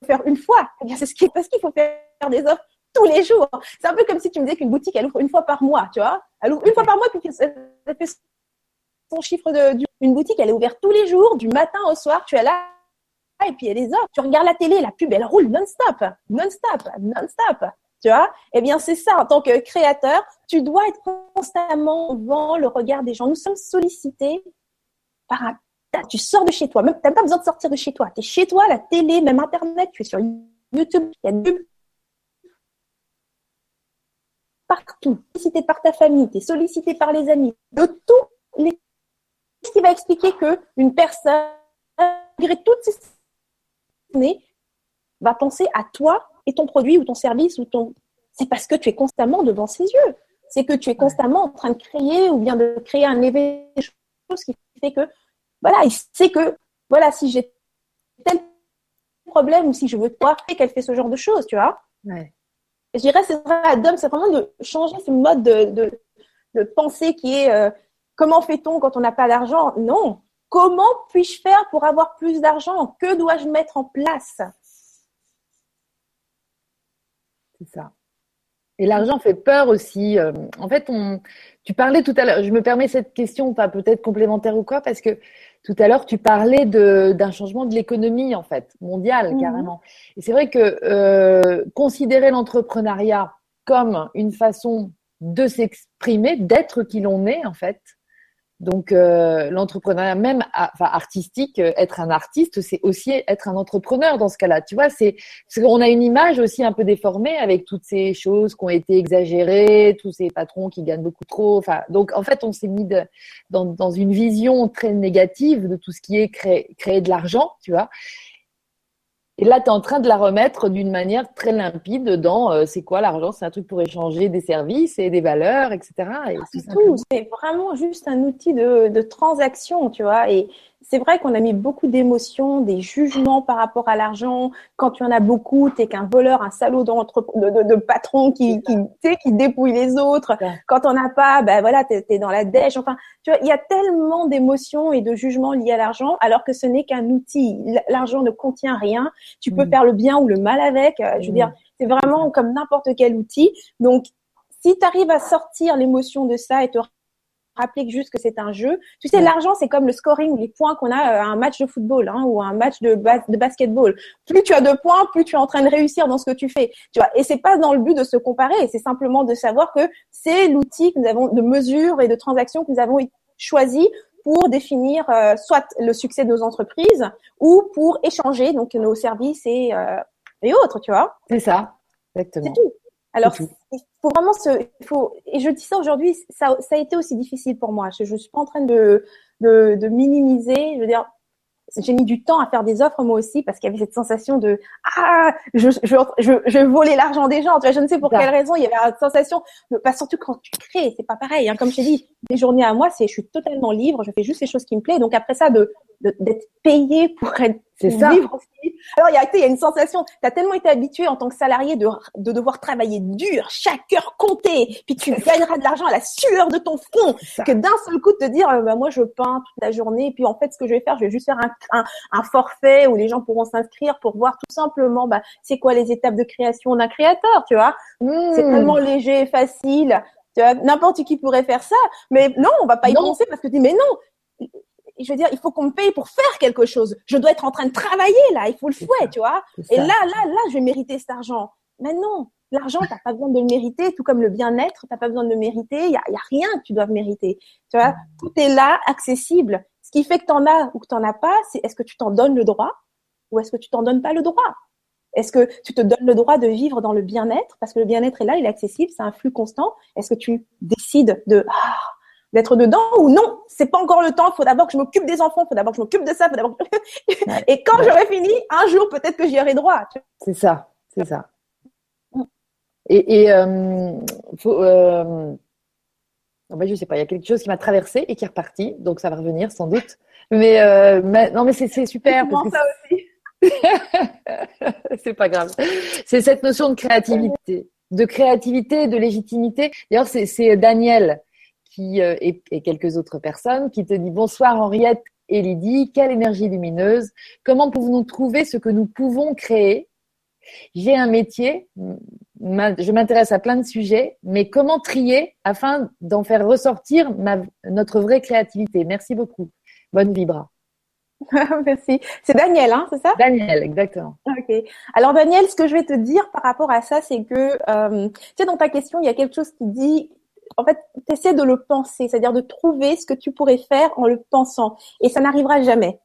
faire une fois, eh bien, c'est ce qui est parce qu'il faut faire des offres tous les jours. C'est un peu comme si tu me disais qu'une boutique, elle ouvre une fois par mois, tu vois. Elle ouvre une fois par mois, puis elle fait son chiffre de, une boutique, elle est ouverte tous les jours, du matin au soir, tu es là, et puis elle les offres. Tu regardes la télé, la pub, elle roule non-stop, non-stop, non-stop. Tu vois Eh bien, c'est ça. En tant que créateur, tu dois être constamment devant le regard des gens. Nous sommes sollicités par un tu sors de chez toi, même t'as pas besoin de sortir de chez toi. Tu es chez toi, la télé, même Internet, tu es sur YouTube, il y a du partout. Sollicité par ta famille, tu es sollicité par les amis, de tous les. Ce qui va expliquer que une personne, malgré toutes ces va penser à toi et ton produit ou ton service ou ton. C'est parce que tu es constamment devant ses yeux. C'est que tu es constamment en train de créer ou bien de créer un événement, chose qui fait que voilà, il sait que, voilà, si j'ai tel problème ou si je veux voir qu'elle fait ce genre de choses, tu vois. Ouais. je dirais, c'est vrai, Adam, c'est vraiment de changer ce mode de, de, pensée qui est euh, comment fait-on quand on n'a pas d'argent? Non. Comment puis-je faire pour avoir plus d'argent? Que dois-je mettre en place? C'est ça. Et l'argent fait peur aussi. Euh, en fait, on, tu parlais tout à l'heure, je me permets cette question, pas peut-être complémentaire ou quoi, parce que tout à l'heure, tu parlais d'un changement de l'économie, en fait, mondiale, mhm. carrément. Et c'est vrai que euh, considérer l'entrepreneuriat comme une façon de s'exprimer, d'être qui l'on est, en fait, donc euh, l'entrepreneuriat même enfin, artistique, euh, être un artiste, c'est aussi être un entrepreneur dans ce cas-là. Tu vois, c'est on a une image aussi un peu déformée avec toutes ces choses qui ont été exagérées, tous ces patrons qui gagnent beaucoup trop. Enfin, donc en fait, on s'est mis dans, dans une vision très négative de tout ce qui est créer, créer de l'argent, tu vois. Et là, tu es en train de la remettre d'une manière très limpide dans euh, c'est quoi l'argent? C'est un truc pour échanger des services et des valeurs, etc. Et c'est tout. C'est vraiment juste un outil de, de transaction, tu vois. Et c'est vrai qu'on a mis beaucoup d'émotions, des jugements par rapport à l'argent. Quand tu en as beaucoup, t'es qu'un voleur, un salaud de, de, de, patron qui, qui, qui dépouille les autres. Quand on n'a pas, ben voilà, t'es es dans la dèche. Enfin, tu vois, il y a tellement d'émotions et de jugements liés à l'argent, alors que ce n'est qu'un outil. L'argent ne contient rien. Tu peux mm. faire le bien ou le mal avec. Euh, je veux mm. dire, c'est vraiment comme n'importe quel outil. Donc, si tu arrives à sortir l'émotion de ça et te rappeler juste que c'est un jeu. Tu sais, l'argent, c'est comme le scoring les points qu'on a à un match de football hein, ou un match de, de basketball. Plus tu as de points, plus tu es en train de réussir dans ce que tu fais. Tu vois, et c'est pas dans le but de se comparer, c'est simplement de savoir que c'est l'outil que nous avons de mesure et de transaction que nous avons choisi pour définir euh, soit le succès de nos entreprises ou pour échanger donc nos services et, euh, et autres, tu vois. C'est ça, exactement. C'est tout. Alors, il faut vraiment se, il faut, et je dis ça aujourd'hui, ça, ça a été aussi difficile pour moi. Je, je suis pas en train de, de, de minimiser. Je veux dire, j'ai mis du temps à faire des offres moi aussi parce qu'il y avait cette sensation de ah je je je, je volais l'argent des gens tu vois je ne sais pour quelle raison il y avait une sensation pas surtout quand tu crées c'est pas pareil hein. comme je t'ai dit des journées à moi c'est je suis totalement libre je fais juste les choses qui me plaisent donc après ça de d'être payé pour être c'est ça. aussi. Alors, il y a, il y a une sensation, tu as tellement été habitué en tant que salarié de, de devoir travailler dur, chaque heure compter, puis tu gagneras de l'argent à la sueur de ton front, que d'un seul coup de te dire, euh, bah, moi je peins toute la journée, et puis en fait, ce que je vais faire, je vais juste faire un, un, un forfait où les gens pourront s'inscrire pour voir tout simplement, bah, c'est quoi les étapes de création d'un créateur, tu vois. Mmh. C'est tellement léger, facile. Tu vois, n'importe qui pourrait faire ça, mais non, on va pas y penser parce que tu dis, mais non, je veux dire, il faut qu'on me paye pour faire quelque chose. Je dois être en train de travailler là, il faut le fouet, tu vois. Et là, là, là, je vais mériter cet argent. Mais non, l'argent, t'as pas besoin de le mériter, tout comme le bien-être, t'as pas besoin de le mériter. Il y a, y a, rien que tu dois mériter. Tu vois, tout est là, accessible. Ce qui fait que t'en as ou que t'en as pas, c'est est-ce que tu t'en donnes le droit ou est-ce que tu t'en donnes pas le droit? Est-ce que tu te donnes le droit de vivre dans le bien-être? Parce que le bien-être est là, il est accessible, c'est un flux constant. Est-ce que tu décides de ah, d'être dedans ou non, c'est pas encore le temps, il faut d'abord que je m'occupe des enfants, il faut d'abord que je m'occupe de ça, faut d'abord Et quand j'aurai fini, un jour peut-être que j'y aurai droit. C'est ça, c'est ça. Et, et euh, faut, euh... ben, je sais pas, il y a quelque chose qui m'a traversé et qui est reparti, donc ça va revenir sans doute. Mais, euh, non, mais c'est super. Parce ça aussi. c'est pas grave. C'est cette notion de créativité, de créativité, de légitimité. D'ailleurs, c'est Daniel qui euh, et, et, quelques autres personnes qui te dit bonsoir Henriette et Lydie, quelle énergie lumineuse. Comment pouvons-nous trouver ce que nous pouvons créer? J'ai un métier, je m'intéresse à plein de sujets, mais comment trier afin d'en faire ressortir ma, notre vraie créativité? Merci beaucoup. Bonne vibra. Merci. C'est Daniel, hein, c'est ça? Daniel, exactement. Ok. Alors Daniel, ce que je vais te dire par rapport à ça, c'est que, euh, tu sais, dans ta question, il y a quelque chose qui dit, en fait, tu essaies de le penser, c'est-à-dire de trouver ce que tu pourrais faire en le pensant. Et ça n'arrivera jamais.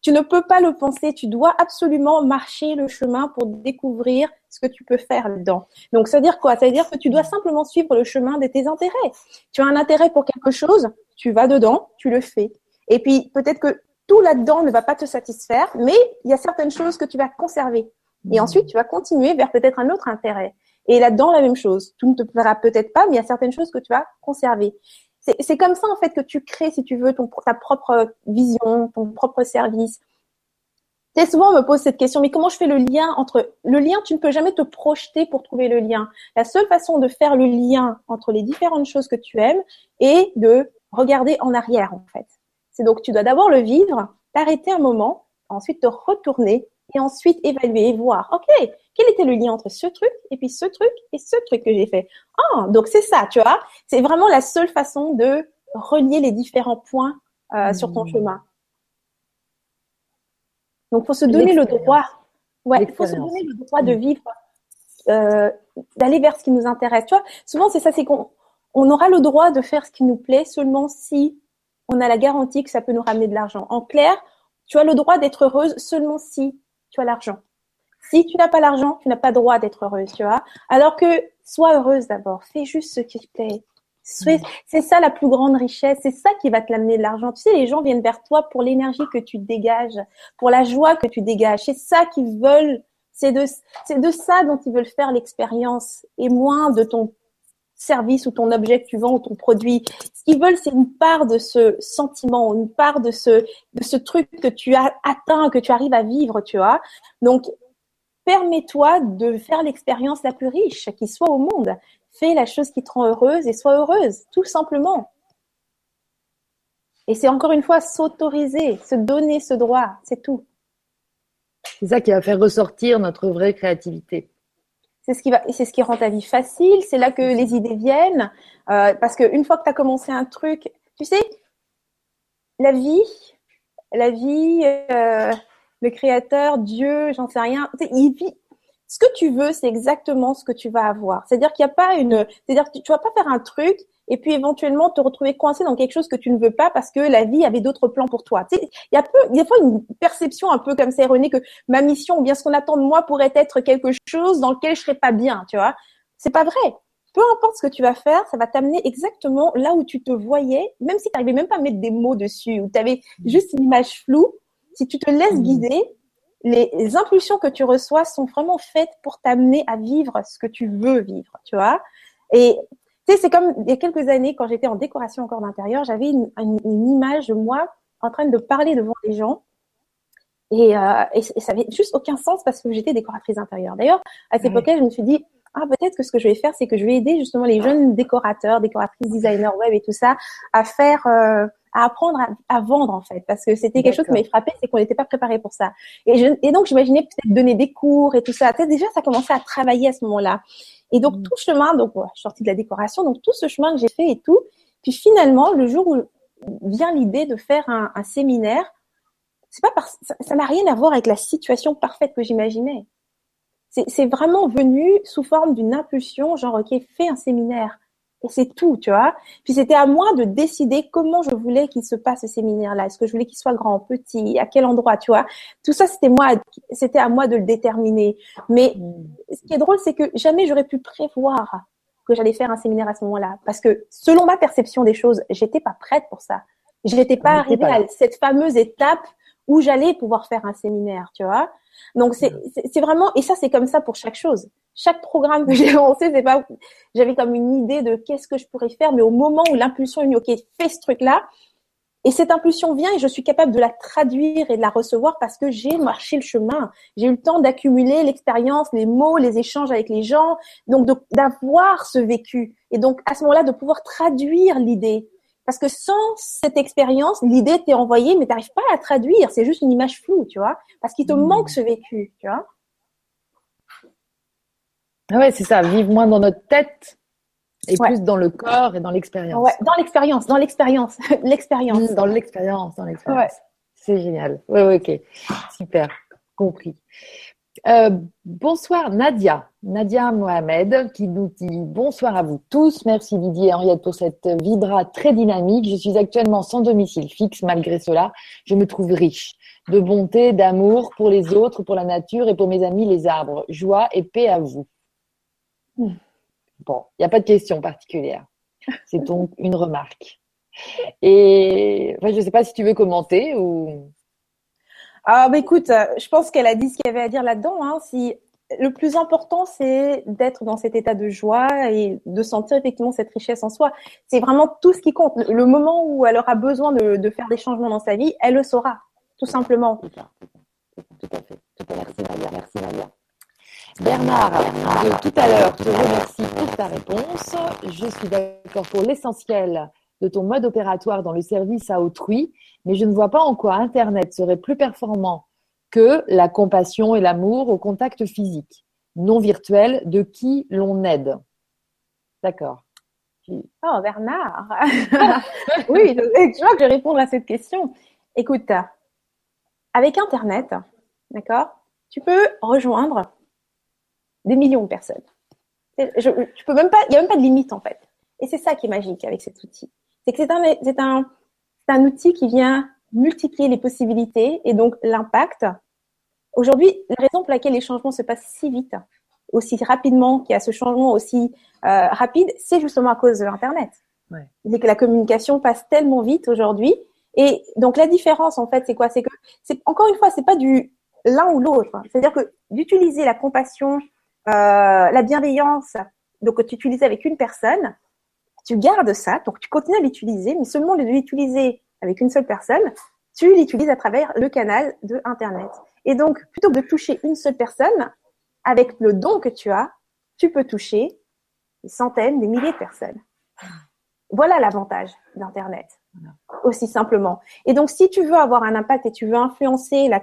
Tu ne peux pas le penser, tu dois absolument marcher le chemin pour découvrir ce que tu peux faire dedans. Donc, ça veut dire quoi? Ça veut dire que tu dois simplement suivre le chemin de tes intérêts. Tu as un intérêt pour quelque chose, tu vas dedans, tu le fais. Et puis, peut-être que tout là-dedans ne va pas te satisfaire, mais il y a certaines choses que tu vas conserver. Et ensuite, tu vas continuer vers peut-être un autre intérêt. Et là-dedans, la même chose. Tout ne te plaira peut-être pas, mais il y a certaines choses que tu vas conserver. C'est comme ça, en fait, que tu crées, si tu veux, ta propre vision, ton propre service. Très souvent, on me pose cette question, mais comment je fais le lien entre... Le lien, tu ne peux jamais te projeter pour trouver le lien. La seule façon de faire le lien entre les différentes choses que tu aimes est de regarder en arrière, en fait. C'est donc tu dois d'abord le vivre, t'arrêter un moment, ensuite te retourner et ensuite évaluer et voir, ok, quel était le lien entre ce truc et puis ce truc et ce truc que j'ai fait. Ah, donc c'est ça, tu vois. C'est vraiment la seule façon de relier les différents points euh, sur ton mmh. chemin. Donc faut se donner le droit, ouais, faut se donner le droit de mmh. vivre, euh, d'aller vers ce qui nous intéresse. Tu vois, souvent c'est ça, c'est qu'on on aura le droit de faire ce qui nous plaît seulement si on a la garantie que ça peut nous ramener de l'argent. En clair, tu as le droit d'être heureuse seulement si tu as l'argent. Si tu n'as pas l'argent, tu n'as pas le droit d'être heureuse, tu vois. Alors que sois heureuse d'abord, fais juste ce qui te plaît. C'est ça la plus grande richesse, c'est ça qui va te l'amener de l'argent. Tu sais, les gens viennent vers toi pour l'énergie que tu dégages, pour la joie que tu dégages. C'est ça qu'ils veulent, c'est de, c'est de ça dont ils veulent faire l'expérience et moins de ton service ou ton objet que tu vends ou ton produit. Ce qu'ils veulent, c'est une part de ce sentiment, une part de ce, de ce truc que tu as atteint, que tu arrives à vivre, tu vois. Donc, permets-toi de faire l'expérience la plus riche qui soit au monde. Fais la chose qui te rend heureuse et sois heureuse, tout simplement. Et c'est encore une fois s'autoriser, se donner ce droit, c'est tout. C'est ça qui va faire ressortir notre vraie créativité c'est ce qui va, c'est ce qui rend ta vie facile. C'est là que les idées viennent, euh, parce qu'une fois que tu as commencé un truc, tu sais, la vie, la vie, euh, le Créateur, Dieu, j'en sais rien, il vit. Ce que tu veux, c'est exactement ce que tu vas avoir. C'est-à-dire qu'il n'y a pas une, c'est-à-dire que tu vas pas faire un truc et puis éventuellement te retrouver coincé dans quelque chose que tu ne veux pas parce que la vie avait d'autres plans pour toi. il y a peu, a pas une perception un peu comme ça erronée que ma mission ou bien ce qu'on attend de moi pourrait être quelque chose dans lequel je serais pas bien, tu vois. C'est pas vrai. Peu importe ce que tu vas faire, ça va t'amener exactement là où tu te voyais, même si tu n'arrivais même pas à mettre des mots dessus ou tu avais juste une image floue. Si tu te laisses mmh. guider, les impulsions que tu reçois sont vraiment faites pour t'amener à vivre ce que tu veux vivre, tu vois. Et c'est comme il y a quelques années, quand j'étais en décoration encore d'intérieur, j'avais une, image de moi en train de parler devant des gens. Et, euh, et, ça avait juste aucun sens parce que j'étais décoratrice intérieure. D'ailleurs, à cette époque-là, je me suis dit, ah, peut-être que ce que je vais faire, c'est que je vais aider justement les jeunes décorateurs, décoratrices, designers web et tout ça à faire, euh, à apprendre à, vendre en fait, parce que c'était quelque chose qui m'avait frappé, c'est qu'on n'était pas préparé pour ça. Et, je, et donc j'imaginais peut-être donner des cours et tout ça. Peut-être déjà ça commençait à travailler à ce moment-là. Et donc, mm. tout chemin, donc, je suis sortie de la décoration, donc tout ce chemin que j'ai fait et tout. Puis finalement, le jour où vient l'idée de faire un, un séminaire, c'est pas parce, ça n'a rien à voir avec la situation parfaite que j'imaginais. C'est vraiment venu sous forme d'une impulsion, genre, ok, fais un séminaire. Et c'est tout, tu vois. Puis c'était à moi de décider comment je voulais qu'il se passe ce séminaire-là. Est-ce que je voulais qu'il soit grand, petit, à quel endroit, tu vois. Tout ça, c'était moi, c'était à moi de le déterminer. Mais mm. ce qui est drôle, c'est que jamais j'aurais pu prévoir que j'allais faire un séminaire à ce moment-là. Parce que selon ma perception des choses, j'étais pas prête pour ça. Je n'étais pas arrivée à cette fameuse étape où j'allais pouvoir faire un séminaire, tu vois. Donc c'est c'est vraiment et ça c'est comme ça pour chaque chose. Chaque programme que j'ai lancé, c'est pas j'avais comme une idée de qu'est-ce que je pourrais faire, mais au moment où l'impulsion est venue, ok, fais ce truc-là, et cette impulsion vient et je suis capable de la traduire et de la recevoir parce que j'ai marché le chemin. J'ai eu le temps d'accumuler l'expérience, les mots, les échanges avec les gens, donc d'avoir ce vécu. Et donc à ce moment-là, de pouvoir traduire l'idée. Parce que sans cette expérience, l'idée t'est envoyée, mais tu n'arrives pas à la traduire. C'est juste une image floue, tu vois. Parce qu'il te mmh. manque ce vécu, tu vois. Ah ouais, c'est ça. Vivre moins dans notre tête et plus dans le corps et dans l'expérience. Ouais, dans l'expérience, dans l'expérience, l'expérience. Dans l'expérience, dans l'expérience. C'est génial. Oui, ouais, ok. Super. Compris. Euh, bonsoir Nadia, Nadia Mohamed qui nous dit bonsoir à vous tous. Merci Didier et Henriette pour cette vibra très dynamique. Je suis actuellement sans domicile fixe. Malgré cela, je me trouve riche de bonté, d'amour pour les autres, pour la nature et pour mes amis les arbres. Joie et paix à vous. Bon, il n'y a pas de question particulière. C'est donc une remarque. Et je ne sais pas si tu veux commenter ou. Ah, bah écoute, je pense qu'elle a dit ce qu'il y avait à dire là-dedans. Hein. Si le plus important, c'est d'être dans cet état de joie et de sentir effectivement cette richesse en soi. C'est vraiment tout ce qui compte. Le moment où elle aura besoin de, faire des changements dans sa vie, elle le saura, tout simplement. Tout à fait. Tout à fait. Merci Merci Maria. Bernard, tout à l'heure, je te remercie pour ta réponse. Je suis d'accord pour l'essentiel de ton mode opératoire dans le service à autrui, mais je ne vois pas en quoi Internet serait plus performant que la compassion et l'amour au contact physique, non virtuel, de qui l'on aide. D'accord. Oh, Bernard Oui, je vois que je vais répondre à cette question. Écoute, avec Internet, d'accord, tu peux rejoindre des millions de personnes. Je, peux même pas, il n'y a même pas de limite en fait. Et c'est ça qui est magique avec cet outil. C'est que c'est un, c'est un, c'est un outil qui vient multiplier les possibilités et donc l'impact. Aujourd'hui, la raison pour laquelle les changements se passent si vite, aussi rapidement, qu'il y a ce changement aussi euh, rapide, c'est justement à cause de l'Internet. Ouais. C'est que la communication passe tellement vite aujourd'hui. Et donc la différence, en fait, c'est quoi? C'est que, c'est encore une fois, c'est pas du l'un ou l'autre. C'est-à-dire que d'utiliser la compassion, euh, la bienveillance, donc tu utilises avec une personne, tu gardes ça, donc tu continues à l'utiliser, mais seulement de l'utiliser avec une seule personne, tu l'utilises à travers le canal de Internet. Et donc, plutôt que de toucher une seule personne, avec le don que tu as, tu peux toucher des centaines, des milliers de personnes. Voilà l'avantage d'Internet, aussi simplement. Et donc, si tu veux avoir un impact et tu veux influencer la,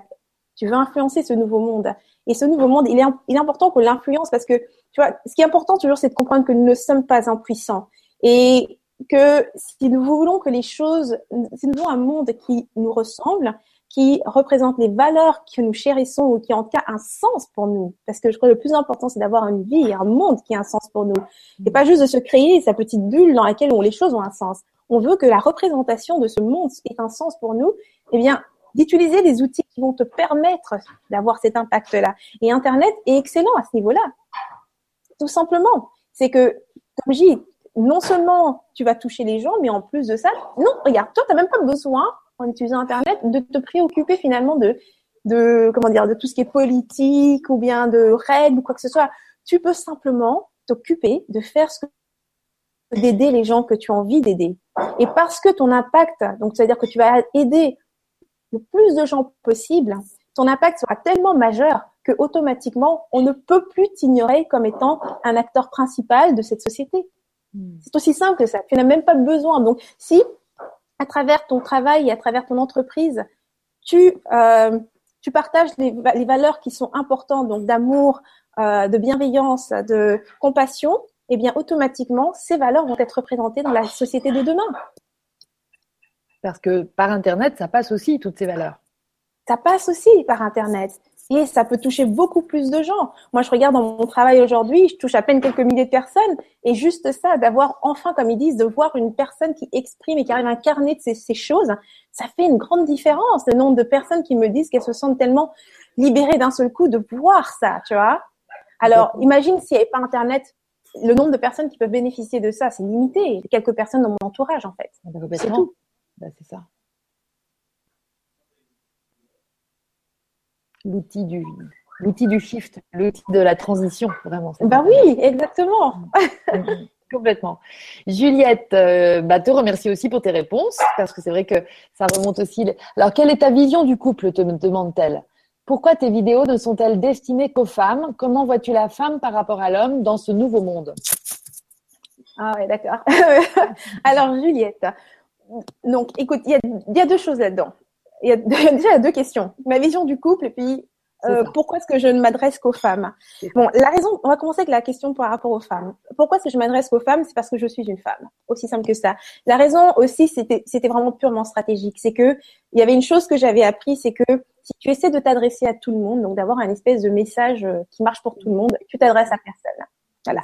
tu veux influencer ce nouveau monde, et ce nouveau monde, il est, il est important qu'on l'influence parce que, tu vois, ce qui est important toujours, c'est de comprendre que nous ne sommes pas impuissants. Et que si nous voulons que les choses, si nous voulons un monde qui nous ressemble, qui représente les valeurs que nous chérissons ou qui en tout cas un sens pour nous. Parce que je crois que le plus important, c'est d'avoir une vie un monde qui a un sens pour nous. Et pas juste de se créer sa petite bulle dans laquelle les choses ont un sens. On veut que la représentation de ce monde ait un sens pour nous. Eh bien, d'utiliser des outils qui vont te permettre d'avoir cet impact-là. Et Internet est excellent à ce niveau-là. Tout simplement. C'est que, comme je dis, non seulement tu vas toucher les gens, mais en plus de ça, non, regarde, toi, tu n'as même pas besoin, en utilisant Internet, de te préoccuper finalement de, de, comment dire, de tout ce qui est politique ou bien de règles ou quoi que ce soit. Tu peux simplement t'occuper de faire ce que d'aider les gens que tu as envie d'aider. Et parce que ton impact, donc c'est-à-dire que tu vas aider le plus de gens possible, ton impact sera tellement majeur que automatiquement, on ne peut plus t'ignorer comme étant un acteur principal de cette société. Hmm. C'est aussi simple que ça. Tu n'as même pas besoin. Donc, si à travers ton travail et à travers ton entreprise, tu euh, tu partages les, les, valeurs qui sont importantes, donc d'amour, euh, de bienveillance, de compassion, eh bien automatiquement, ces valeurs vont être représentées dans la société de demain. Parce que par Internet, ça passe aussi toutes ces valeurs. Ça passe aussi par Internet. Et ça peut toucher beaucoup plus de gens. Moi, je regarde dans mon travail aujourd'hui, je touche à peine quelques milliers de personnes. Et juste ça, d'avoir enfin, comme ils disent, de voir une personne qui exprime et qui arrive à incarner ces choses, ça fait une grande différence. Le nombre de personnes qui me disent qu'elles se sentent tellement libérées d'un seul coup de voir ça, tu vois. Alors, imagine s'il n'y avait pas Internet, le nombre de personnes qui peuvent bénéficier de ça, c'est limité. Quelques personnes dans mon entourage, en fait. Ah bah, c'est tout. Bah, c'est ça. L'outil du, l'outil du shift, l'outil de la transition, vraiment. Bah oui, exactement. Complètement. Juliette, euh, bah, te remercie aussi pour tes réponses, parce que c'est vrai que ça remonte aussi. Alors, quelle est ta vision du couple, te demande-t-elle? Pourquoi tes vidéos ne sont-elles destinées qu'aux femmes? Comment vois-tu la femme par rapport à l'homme dans ce nouveau monde? Ah ouais, d'accord. Alors, Juliette, donc, écoute, il y a, deux choses là-dedans. Il y a déjà deux questions. Ma vision du couple et puis euh, pourquoi est-ce que je ne m'adresse qu'aux femmes Bon, la raison, on va commencer avec la question par rapport aux femmes. Pourquoi est-ce que je m'adresse qu'aux femmes? C'est parce que je suis une femme, aussi simple que ça. La raison aussi, c'était, vraiment purement stratégique. C'est que il y avait une chose que j'avais appris, c'est que si tu essaies de t'adresser à tout le monde, donc d'avoir un espèce de message euh, qui marche pour tout le monde, tu t'adresses à personne. Voilà.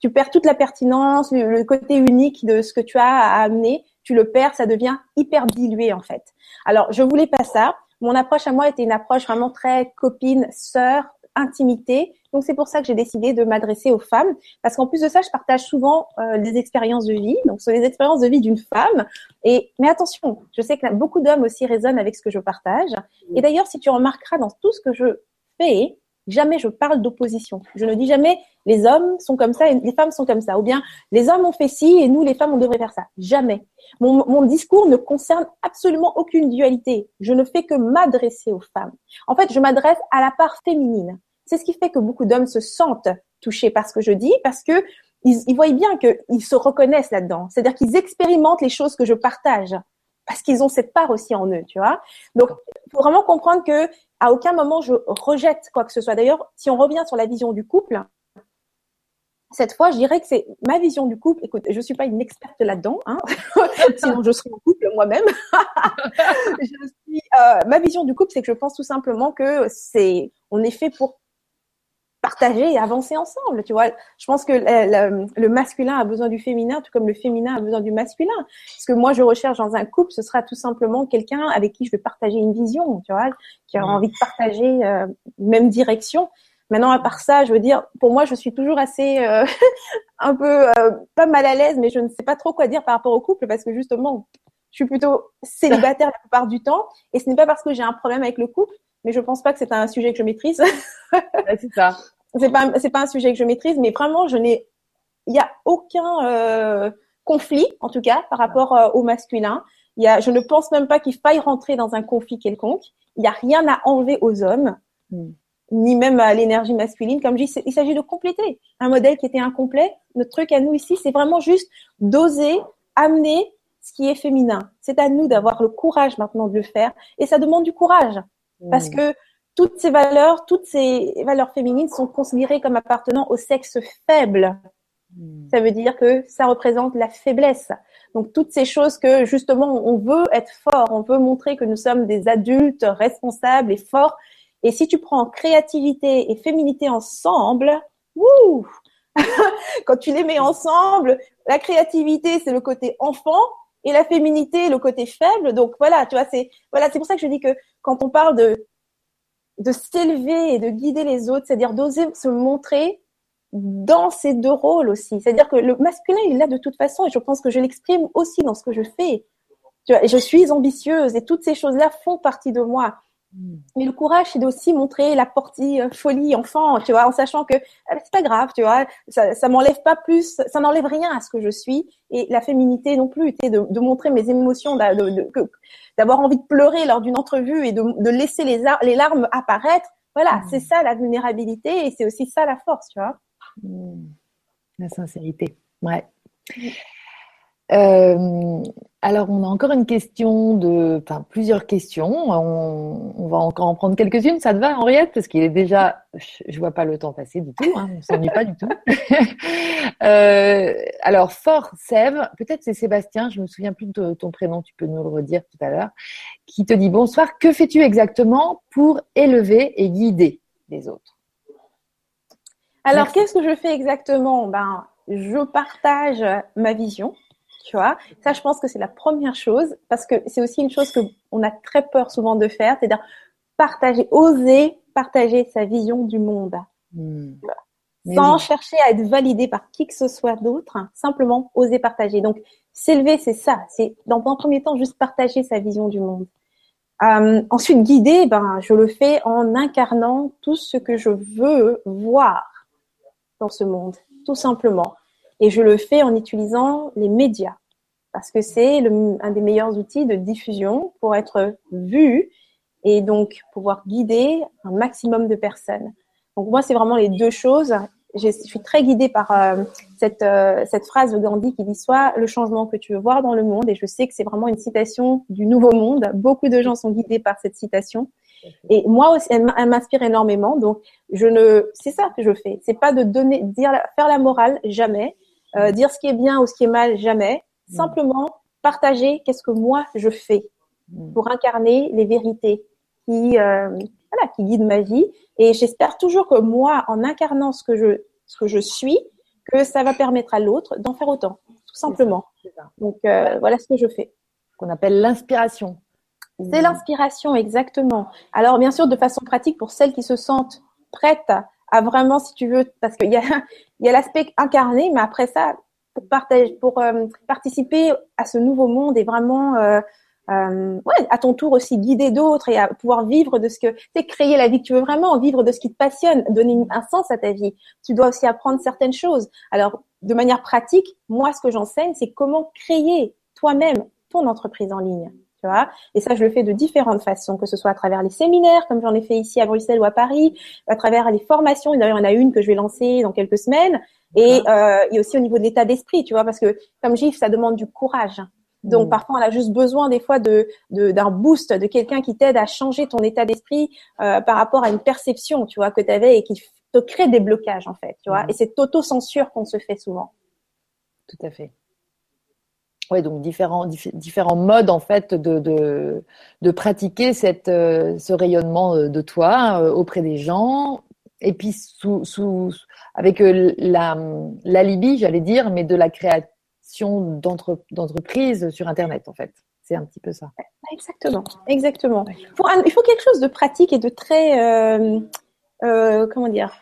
Tu perds toute la pertinence, le côté unique de ce que tu as à amener, tu le perds, ça devient hyper dilué en fait. Alors, je voulais pas ça mon approche à moi était une approche vraiment très copine, sœur, intimité. Donc c'est pour ça que j'ai décidé de m'adresser aux femmes, parce qu'en plus de ça, je partage souvent euh, des expériences de vie. Donc ce sont les expériences de vie d'une femme. Et mais attention, je sais que beaucoup d'hommes aussi résonnent avec ce que je partage. Et d'ailleurs, si tu remarqueras dans tout ce que je fais, jamais je parle d'opposition. Je ne dis jamais les hommes sont comme ça et les femmes sont comme ça, ou bien les hommes ont fait ci et nous les femmes on devrait faire ça. Jamais. Mon, discours ne concerne absolument aucune dualité. Je ne fais que m'adresser aux femmes. En fait, je m'adresse à la part féminine. C'est ce qui fait que beaucoup d'hommes se sentent touchés par ce que je dis, parce que ils, ils voient bien qu'ils se reconnaissent là-dedans. C'est-à-dire qu'ils expérimentent les choses que je partage parce qu'ils ont cette part aussi en eux, tu vois. Donc, faut vraiment comprendre que à aucun moment je rejette quoi que ce soit. D'ailleurs, si on revient sur la vision du couple, cette fois, je dirais que c'est ma vision du couple. Écoute, je suis pas une experte là-dedans, hein sinon je serais en couple moi-même. euh, ma vision du couple, c'est que je pense tout simplement que c'est, on est fait pour partager et avancer ensemble. Tu vois, je pense que le, masculin a besoin du féminin, tout comme le féminin a besoin du masculin. Ce que moi je recherche dans un couple, ce sera tout simplement quelqu'un avec qui je vais partager une vision, tu vois, qui aura envie de partager euh, même direction. Maintenant, à part ça, je veux dire, pour moi, je suis toujours assez euh, un peu euh, pas mal à l'aise, mais je ne sais pas trop quoi dire par rapport au couple parce que justement, je suis plutôt célibataire la plupart du temps, et ce n'est pas parce que j'ai un problème avec le couple, mais je pense pas que c'est un sujet que je maîtrise. c'est ça. C'est pas c'est pas un sujet que je maîtrise, mais vraiment je n'ai il y a aucun euh, conflit en tout cas par rapport euh, au masculin. Il y a je ne pense même pas qu'il faille rentrer dans un conflit quelconque. Il n'y a rien à enlever aux hommes. Hmm. ni même à l'énergie masculine. Comme je dis, il s'agit de compléter un modèle qui était incomplet. Notre truc à nous ici, c'est vraiment juste d'oser amener ce qui est féminin. C'est à nous d'avoir le courage maintenant de le faire. Et ça demande du courage. Parce hmm. que toutes ces valeurs, toutes ces valeurs féminines sont considérées comme appartenant au sexe faible. Hmm. Ça veut dire que ça représente la faiblesse. Donc toutes ces choses que justement on veut être fort, on veut montrer que nous sommes des adultes responsables et forts. Et si tu prends créativité et féminité ensemble, wouh quand tu les mets ensemble, la créativité c'est le côté enfant et la féminité le côté faible. Donc voilà, tu vois, c'est voilà, c'est pour ça que je dis que quand on parle de de s'élever et de guider les autres, c'est-à-dire d'oser se montrer dans ces deux rôles aussi. C'est-à-dire que le masculin, il est là de toute façon et je pense que je l'exprime aussi dans ce que je fais. Tu vois, je suis ambitieuse et toutes ces choses-là font partie de moi. Mm. Mais le courage, c'est aussi montrer la partie euh, folie enfant, tu vois, en sachant que ah, c'est pas grave, tu vois, ça, ça m'enlève pas plus, ça n'enlève rien à ce que je suis. Et la féminité non plus, était de, de montrer mes émotions, d'avoir envie de pleurer lors d'une entrevue et de, de laisser les, les, larmes apparaître. Voilà, mm. c'est ça la vulnérabilité et c'est aussi ça la force, tu vois. Mm. La sincérité, ouais. Euh, alors, on a encore une question de, enfin, plusieurs questions. On, va encore en prendre quelques-unes. Ça te va, Henriette? Parce qu'il est déjà, je vois pas le temps passer du tout. Hein, on s'ennuie pas du tout. euh, alors, Fort Sève, peut-être c'est Sébastien. Je me souviens plus de ton prénom. Tu peux nous le redire tout à l'heure. Qui te dit bonsoir. Que fais-tu exactement pour élever et guider les autres? Alors, qu'est-ce que je fais exactement? Ben, je partage ma vision tu vois. Ça, je pense que c'est la première chose parce que c'est aussi une chose que on a très peur souvent de faire, c'est-à-dire partager, oser partager sa vision du monde. Hmm. sans chercher à être validé par qui que ce soit d'autre, simplement oser partager. Donc, s'élever, c'est ça. C'est dans un premier temps juste partager sa vision du monde. Euh, ensuite, guider, ben, je le fais en incarnant tout ce que je veux voir dans ce monde, tout simplement. Et je le fais en utilisant les médias, parce que c'est un des meilleurs outils de diffusion pour être vu et donc pouvoir guider un maximum de personnes. Donc moi, c'est vraiment les deux choses. Je suis très guidée par euh, cette, euh, cette phrase de Gandhi qui dit soit le changement que tu veux voir dans le monde, et je sais que c'est vraiment une citation du Nouveau Monde. Beaucoup de gens sont guidés par cette citation. Et moi aussi, elle m'inspire énormément. Donc, je ne, c'est ça que je fais. C'est pas de donner, dire, faire la morale, jamais. Euh, dire ce qui est bien ou ce qui est mal, jamais. Mm. Simplement partager qu'est-ce que moi je fais mm. pour incarner les vérités qui, euh, voilà, qui guident ma vie. Et j'espère toujours que moi, en incarnant ce que je, ce que je suis, que ça va permettre à l'autre d'en faire autant, tout simplement. Donc euh, voilà ce que je fais. Qu'on appelle l'inspiration. C'est l'inspiration, exactement. Alors bien sûr, de façon pratique, pour celles qui se sentent prêtes à vraiment, si tu veux, parce qu'il y a, y a l'aspect incarné, mais après ça, pour euh, participer à ce nouveau monde et vraiment euh, euh, à ton tour aussi guider d'autres et à pouvoir vivre de ce que tu créer la vie que tu veux vraiment, vivre de ce qui te passionne, donner un sens à ta vie. Tu dois aussi apprendre certaines choses. Alors, de manière pratique, moi, ce que j'enseigne, c'est comment créer toi-même ton entreprise en ligne. Tu vois et ça, je le fais de différentes façons, que ce soit à travers les séminaires, comme j'en ai fait ici à Bruxelles ou à Paris, à travers les formations. D'ailleurs, il y en a une que je vais lancer dans quelques semaines. Et, euh, et aussi au niveau de l'état d'esprit, tu vois, parce que comme GIF, ça demande du courage. Donc mm. parfois on a juste besoin des fois de d'un boost de quelqu'un qui t'aide à changer ton état d'esprit euh, par rapport à une perception, tu vois, que tu avais et qui te crée des blocages en fait, tu vois. Mm. Et c'est auto-censure qu'on se fait souvent. Tout à fait. Oui, donc différents différents modes en fait de de, de pratiquer cette euh, ce rayonnement euh, de toi auprès des gens et puis sous sous avec la l'alibi, j'allais dire, mais de la créativité d'entreprise sur Internet, en fait. C'est un petit peu ça. Exactement, exactement. Pour il faut quelque chose de pratique et de très, euh, euh, comment dire,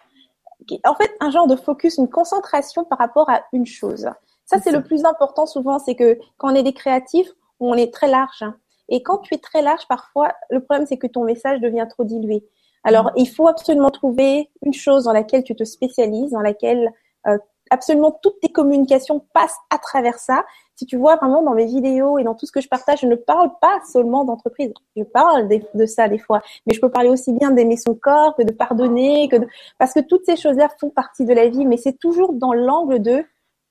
en fait, un genre de focus, une concentration par rapport à une chose. Ça, c'est le plus important souvent, c'est que quand on est des créatifs, on est très large. Hein. Et quand tu es très large, parfois, le problème, c'est que ton message devient trop dilué. Alors, mm. il faut absolument trouver une chose dans laquelle tu te spécialises, dans laquelle euh, absolument toutes tes communications passent à travers ça. Si tu vois vraiment dans mes vidéos et dans tout ce que je partage, je ne parle pas seulement d'entreprise. Je parle de, ça des fois, mais je peux parler aussi bien d'aimer son corps que de pardonner, que parce que toutes ces choses-là font partie de la vie, mais c'est toujours dans l'angle de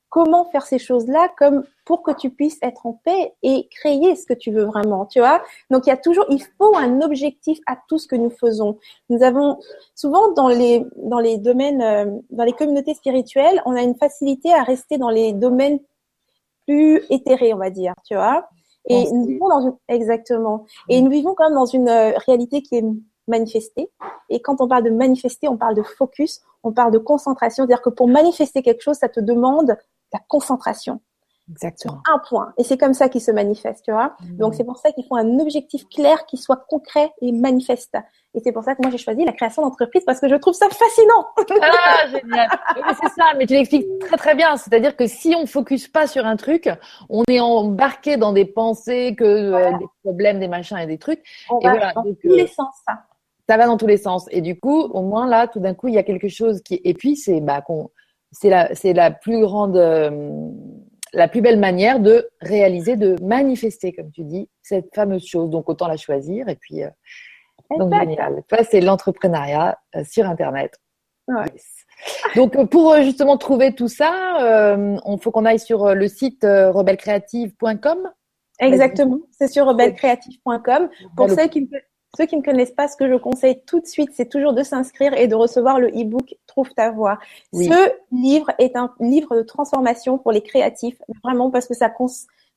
comment faire ces choses-là comme pour que tu puisses être en paix et créer ce que tu veux vraiment, tu vois. Donc il y a toujours, il faut un objectif à tout ce que nous faisons. Nous avons souvent dans les dans les domaines, euh, dans les communautés spirituelles, on a une facilité à rester dans les domaines plus éthérés, on va dire, tu vois. Et nous vivons dans une exactement. Et nous vivons quand même dans une euh, réalité qui est manifestée. Et quand on parle de manifester, on parle de focus, on parle de concentration. C'est-à-dire que pour manifester quelque chose, ça te demande la concentration. Exactement. un point. Et c'est comme ça qu'il se manifeste, tu vois. Mmh. Donc c'est pour ça qu'il faut un objectif clair qui soit concret et manifeste. Et c'est pour ça que moi j'ai choisi la création d'entreprise parce que je trouve ça fascinant. Ah génial. c'est ça, mais tu l'expliques très très bien. C'est-à-dire que si on focus pas sur un truc, on est embarqué dans des pensées, que euh, des problèmes, des machins et des trucs. et voilà. Dans tous les euh, sens. Ça. ça va dans tous les sens. Et du coup, au moins là, tout d'un coup, il y a quelque chose qui. Et puis c'est bah qu'on c'est la, c'est la plus grande, euh, la plus belle manière de réaliser, de manifester, comme tu dis, cette fameuse chose. Donc autant la choisir et puis euh, donc génial. Toi, c'est l'entrepreneuriat euh, sur Internet. Donc pour justement trouver tout ça, on faut qu'on aille sur le site rebellecreative.com. Exactement, c'est sur rebellecreative.com. Pour ceux qui ceux qui ne connaissent pas, ce que je conseille tout de suite, c'est toujours de s'inscrire et de recevoir le e-book Trouve ta voix. Ce livre est un livre de transformation pour les créatifs, vraiment parce que ça,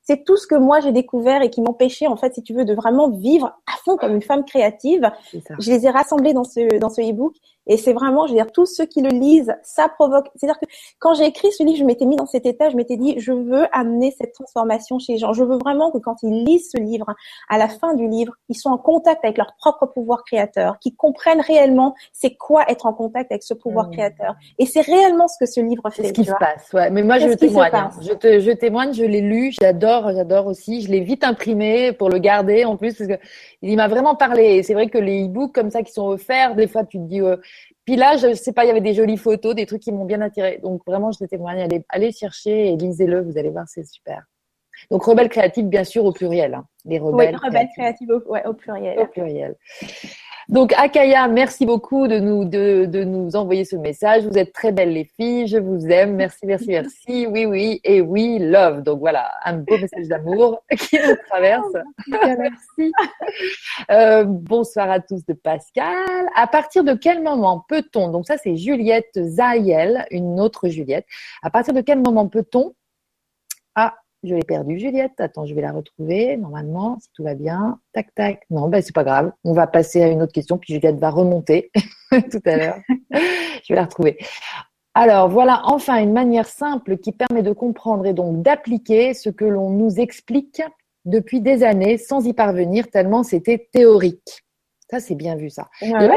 c'est tout ce que moi j'ai découvert et qui m'empêchait en fait, si tu veux, de vraiment vivre à fond comme une femme créative. Je les ai rassemblés dans ce dans ce e-book et c'est vraiment, je veux dire, tous ceux qui le lisent, ça provoque. C'est-à-dire que quand j'ai écrit ce livre, je m'étais mis dans cet état, je m'étais dit, je veux amener cette transformation chez les gens. Je veux vraiment que quand ils lisent ce livre, à la fin du livre, ils soient en contact avec leur propre pouvoir créateur, qu'ils comprennent réellement c'est quoi être en contact avec ce pouvoir mmh. créateur. Et c'est réellement ce que ce livre fait. C'est ce qui se passe, ouais. Mais moi, je témoigne. Hein. Je, te, je témoigne, je l'ai lu, j'adore, j'adore aussi. Je l'ai vite imprimé pour le garder en plus parce que il m'a vraiment parlé. Et c'est vrai que les e-books comme ça qui sont offerts, des fois, tu te dis, euh, puis là, je sais pas, il y avait des jolies photos, des trucs qui m'ont bien attiré. Donc vraiment, je te témoigne, allez, allez chercher et lisez-le, vous allez voir, c'est super. Donc rebelles créatives, bien sûr, au pluriel. Hein. Les rebelles, oui, rebelles créatives, au, ouais, au pluriel. Au pluriel. Donc Akaya, merci beaucoup de nous de, de, nous envoyer ce message. Vous êtes très belles les filles, je vous aime. Merci, merci, merci. Oui, oui et oui, love. Donc voilà, un beau message d'amour qui nous traverse. merci. Euh, bonsoir à tous de Pascal. À partir de quel moment peut-on Donc ça c'est Juliette Zayel, une autre Juliette. À partir de quel moment peut-on Ah, je l'ai perdue, Juliette. Attends, je vais la retrouver normalement, si tout va bien. Tac, tac. Non, ben c'est pas grave. On va passer à une autre question, puis Juliette va remonter tout à l'heure. je vais la retrouver. Alors voilà enfin une manière simple qui permet de comprendre et donc d'appliquer ce que l'on nous explique depuis des années sans y parvenir tellement c'était théorique. Ça c'est bien vu ça. Ouais, Là,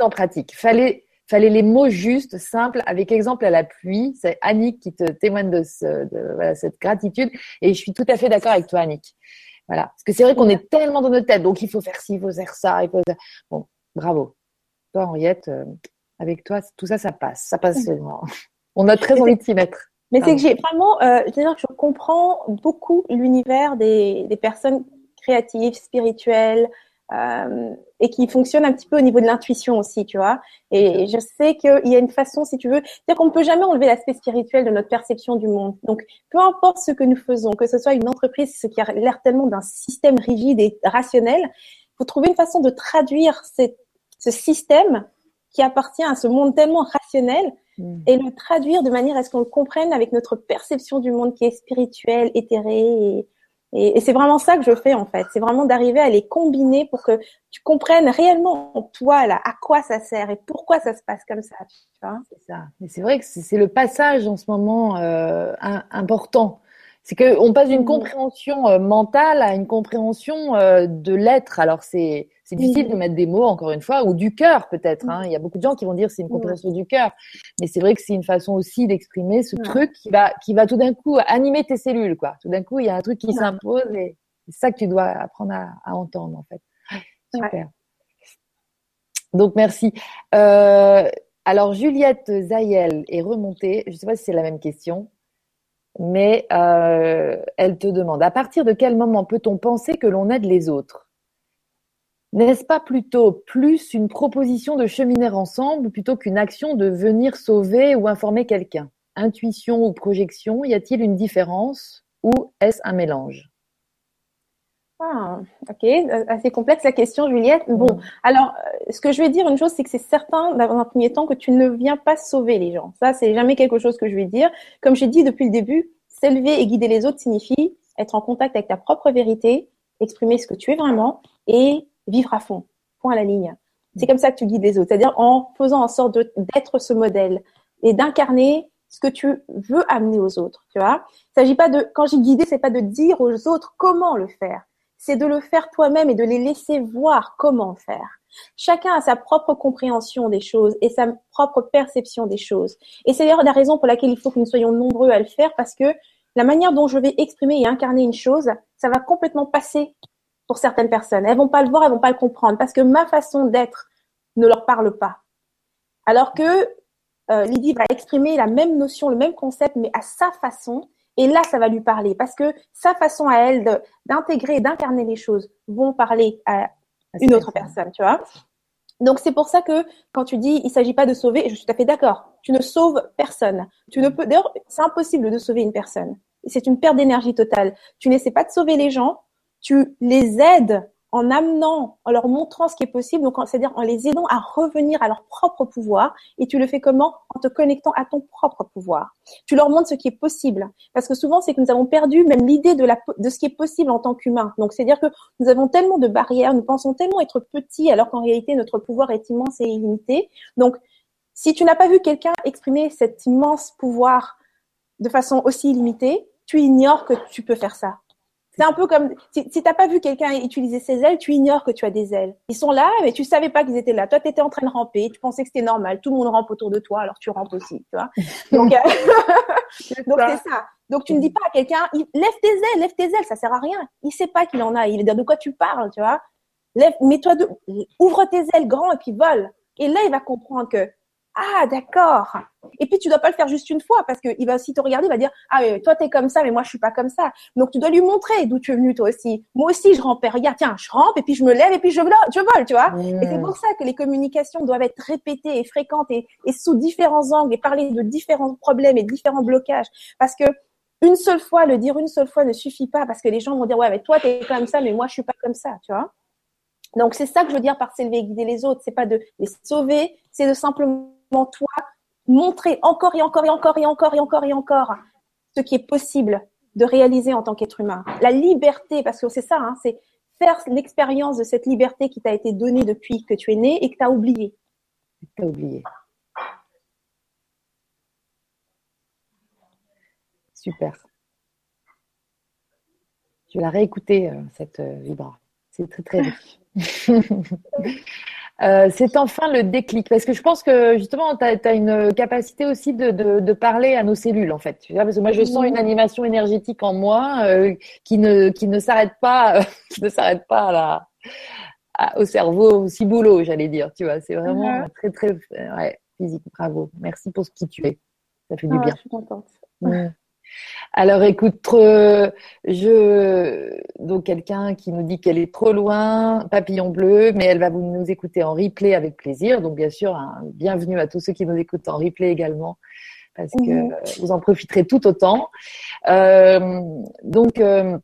en pratique. Fallait fallait les mots justes, simples, avec exemple à la pluie. C'est Annick qui te témoigne de, cette gratitude. Et je suis tout à fait d'accord avec toi, Annick. Voilà. Parce que c'est vrai qu'on est tellement dans notre tête. Donc, il faut faire ci, il faut faire ça. Il faut... Bon, bravo. Toi, Henriette, euh, avec toi, tout ça, ça passe. Ça passe seulement. On a très envie de s'y mettre. Mais c'est que j'ai vraiment, euh, que je comprends beaucoup l'univers des, des personnes créatives, spirituelles, euh, et qui fonctionne un petit peu au niveau de l'intuition aussi, tu vois. Et je sais qu'il y a une façon, si tu veux, c'est-à-dire qu'on ne peut jamais enlever l'aspect spirituel de notre perception du monde. Donc, peu importe ce que nous faisons, que ce soit une entreprise, ce qui a l'air tellement d'un système rigide et rationnel, il faut trouver une façon de traduire ce système qui appartient à ce monde tellement rationnel mm. et le traduire de manière à ce qu'on le comprenne avec notre perception du monde qui est spirituel, éthéré et, et, c'est vraiment ça que je fais en fait. C'est vraiment d'arriver à les combiner pour que tu comprennes réellement toi là à quoi ça sert et pourquoi ça se passe comme ça. Tu vois c'est ça. Mais c'est vrai que c'est le passage en ce moment euh, important. C'est qu'on passe d'une mmh. compréhension euh, mentale à une compréhension euh, de l'être. Alors c'est c'est difficile de mettre des mots, encore une fois, ou du cœur peut-être. Hein. Il y a beaucoup de gens qui vont dire c'est une compréhension du cœur, mais c'est vrai que c'est une façon aussi d'exprimer ce truc qui va, qui va tout d'un coup animer tes cellules, quoi. Tout d'un coup, il y a un truc qui s'impose et c'est ça que tu dois apprendre à, entendre, en fait. Super. Donc merci. Euh, alors Juliette Zayel est remontée. Je ne sais pas si c'est la même question, mais euh, elle te demande à partir de quel moment peut-on penser que l'on aide les autres? N'est-ce pas plutôt plus une proposition de cheminer ensemble plutôt qu'une action de venir sauver ou informer quelqu'un? Intuition ou projection, y a-t-il une différence ou est-ce un mélange? Ah, ok, assez complexe la question, Juliette. Bon, mm. alors, ce que je vais dire, une chose, c'est que c'est certain, dans un premier temps, que tu ne viens pas sauver les gens. Ça, c'est jamais quelque chose que je vais dire. Comme j'ai dit depuis le début, s'élever et guider les autres signifie être en contact avec ta propre vérité, exprimer ce que tu es vraiment et vivre à fond, point à la ligne. C'est comme ça que tu guides les autres, c'est-à-dire en faisant en sorte d'être ce modèle et d'incarner ce que tu veux amener aux autres, tu vois. Il s'agit pas de, quand j'ai guidé, c'est pas de dire aux autres comment le faire, c'est de le faire toi-même et de les laisser voir comment faire. Chacun a sa propre compréhension des choses et sa propre perception des choses. Et c'est d'ailleurs la raison pour laquelle il faut que nous soyons nombreux à le faire parce que la manière dont je vais exprimer et incarner une chose, ça va complètement passer pour certaines personnes. Elles vont pas le voir, elles vont pas le comprendre parce que ma façon d'être ne leur parle pas. Alors que euh, Lydie va exprimer la même notion, le même concept, mais à sa façon. Et là, ça va lui parler parce que sa façon à elle d'intégrer et d'incarner les choses vont parler à une autre personne, tu vois. Donc c'est pour ça que quand tu dis il s'agit pas de sauver, je suis tout à fait d'accord. Tu ne sauves personne. Tu ne peux d'ailleurs c'est impossible de sauver une personne. C'est une perte d'énergie totale. Tu n'essaies pas de sauver les gens, tu les aides en amenant, en leur montrant ce qui est possible, donc c'est-à-dire en les aidant à revenir à leur propre pouvoir. Et tu le fais comment? En te connectant à ton propre pouvoir. Tu leur montres ce qui est possible, parce que souvent c'est que nous avons perdu même l'idée de, de ce qui est possible en tant qu'humain. Donc c'est-à-dire que nous avons tellement de barrières, nous pensons tellement être petits, alors qu'en réalité notre pouvoir est immense et illimité. Donc si tu n'as pas vu quelqu'un exprimer cet immense pouvoir de façon aussi illimitée, tu ignores que tu peux faire ça. C'est un peu comme si, si t'as pas vu quelqu'un utiliser ses ailes, tu ignores que tu as des ailes. Ils sont là, mais tu savais pas qu'ils étaient là. Toi, tu étais en train de ramper, tu pensais que c'était normal. Tout le monde rampe autour de toi, alors tu rampes aussi, tu vois. Donc, euh, donc c'est ça. Donc tu ne dis pas à quelqu'un, lève tes ailes, lève tes ailes, ça sert à rien. Il sait pas qu'il en a. Il va dire de quoi tu parles, tu vois. Lève, mets-toi de, ouvre tes ailes grand et puis vole. Et là, il va comprendre que ah, d'accord. Et puis, tu dois pas le faire juste une fois parce qu'il va aussi te regarder, il va dire, ah, toi, tu es comme ça, mais moi, je suis pas comme ça. Donc, tu dois lui montrer d'où tu es venu, toi aussi. Moi aussi, je rampais. Regarde, tiens, je rampe et puis je me lève et puis je vole, je vole tu vois. Et c'est pour ça que les communications doivent être répétées et fréquentes et, et sous différents angles et parler de différents problèmes et différents blocages. Parce que une seule fois, le dire une seule fois ne suffit pas parce que les gens vont dire, ouais, mais toi, tu es comme ça, mais moi, je suis pas comme ça, tu vois. Donc, c'est ça que je veux dire par s'élever et guider les autres. C'est pas de les sauver, c'est de simplement toi montrer encore et encore et encore et encore et encore et encore ce qui est possible de réaliser en tant qu'être humain. La liberté, parce que c'est ça, hein, c'est faire l'expérience de cette liberté qui t'a été donnée depuis que tu es né et que tu as oublié. Tu as oublié. Super. Je vais la réécouter, euh, cette euh, vibra. C'est très très riche. Euh, c'est enfin le déclic parce que je pense que justement tu as, une capacité aussi de, de, parler à nos cellules en fait. Tu vois, parce que moi je sens une animation énergétique en moi euh, qui ne qui ne s'arrête pas qui ne s'arrête pas à la, au cerveau au boulot j'allais dire. Tu vois, c'est vraiment très très ouais, physique. Bravo. Merci pour ce qui tu es. Ça fait du ah, bien. Je suis contente. Alors écoute, euh, je donc quelqu'un qui nous dit qu'elle est trop loin, papillon bleu, mais elle va vous nous écouter en replay avec plaisir. Donc bien sûr, bienvenue à tous ceux qui nous écoutent en replay également, parce que mhm. vous en profiterez tout autant. Euh, donc euh,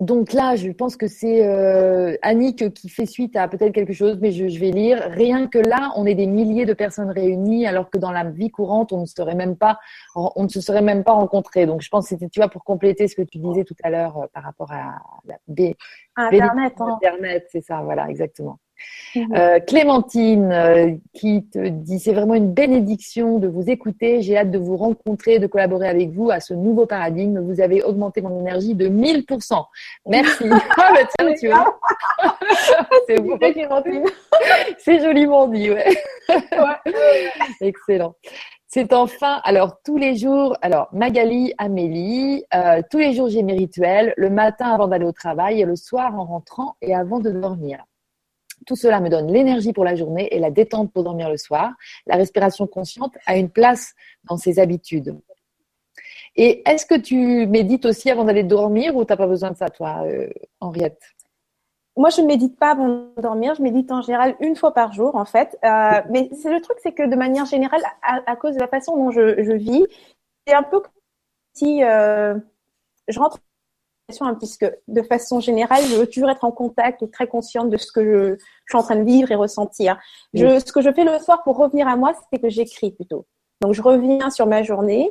donc là, je pense que c'est euh, Annick qui fait suite à peut-être quelque chose, mais je, vais lire. Rien que là, on est des milliers de personnes réunies, alors que dans la vie courante, on ne serait même pas, on ne se serait même pas rencontrés. Donc, je pense que c'était, tu vois, pour compléter ce que tu disais tout à l'heure euh, par rapport à la B, Internet. Hein. Internet, c'est ça, voilà, exactement. Mhm. Euh, Clémentine euh, qui te dit c'est vraiment une bénédiction de vous écouter. J'ai hâte de vous rencontrer, de collaborer avec vous à ce nouveau paradigme. Vous avez augmenté mon énergie de 1000%. Merci. ah, bah, tiens, tu vois. c'est beau. c'est joliment dit, ouais. Excellent. C'est enfin, alors tous les jours, alors Magali, Amélie, euh, tous les jours j'ai mes rituels, le matin avant d'aller au travail et le soir en rentrant et avant de dormir. Tout cela me donne l'énergie pour la journée et la détente pour dormir le soir. La respiration consciente a une place dans ses habitudes. Et est-ce que tu médites aussi avant d'aller dormir ou tu n'as pas besoin de ça, toi, euh, Henriette? Moi, je ne médite pas avant de dormir. Je médite en général une fois par jour, en fait. Euh, mais c'est le truc, c'est que de manière générale, à, cause de la façon dont je, je vis, c'est un peu comme si euh, je rentre Hein, puisque de façon générale, je veux toujours être en contact et très consciente de ce que je, suis en train de vivre et ressentir. Je, ce que je fais le soir pour revenir à moi, c'est que j'écris plutôt. Donc, je reviens sur ma journée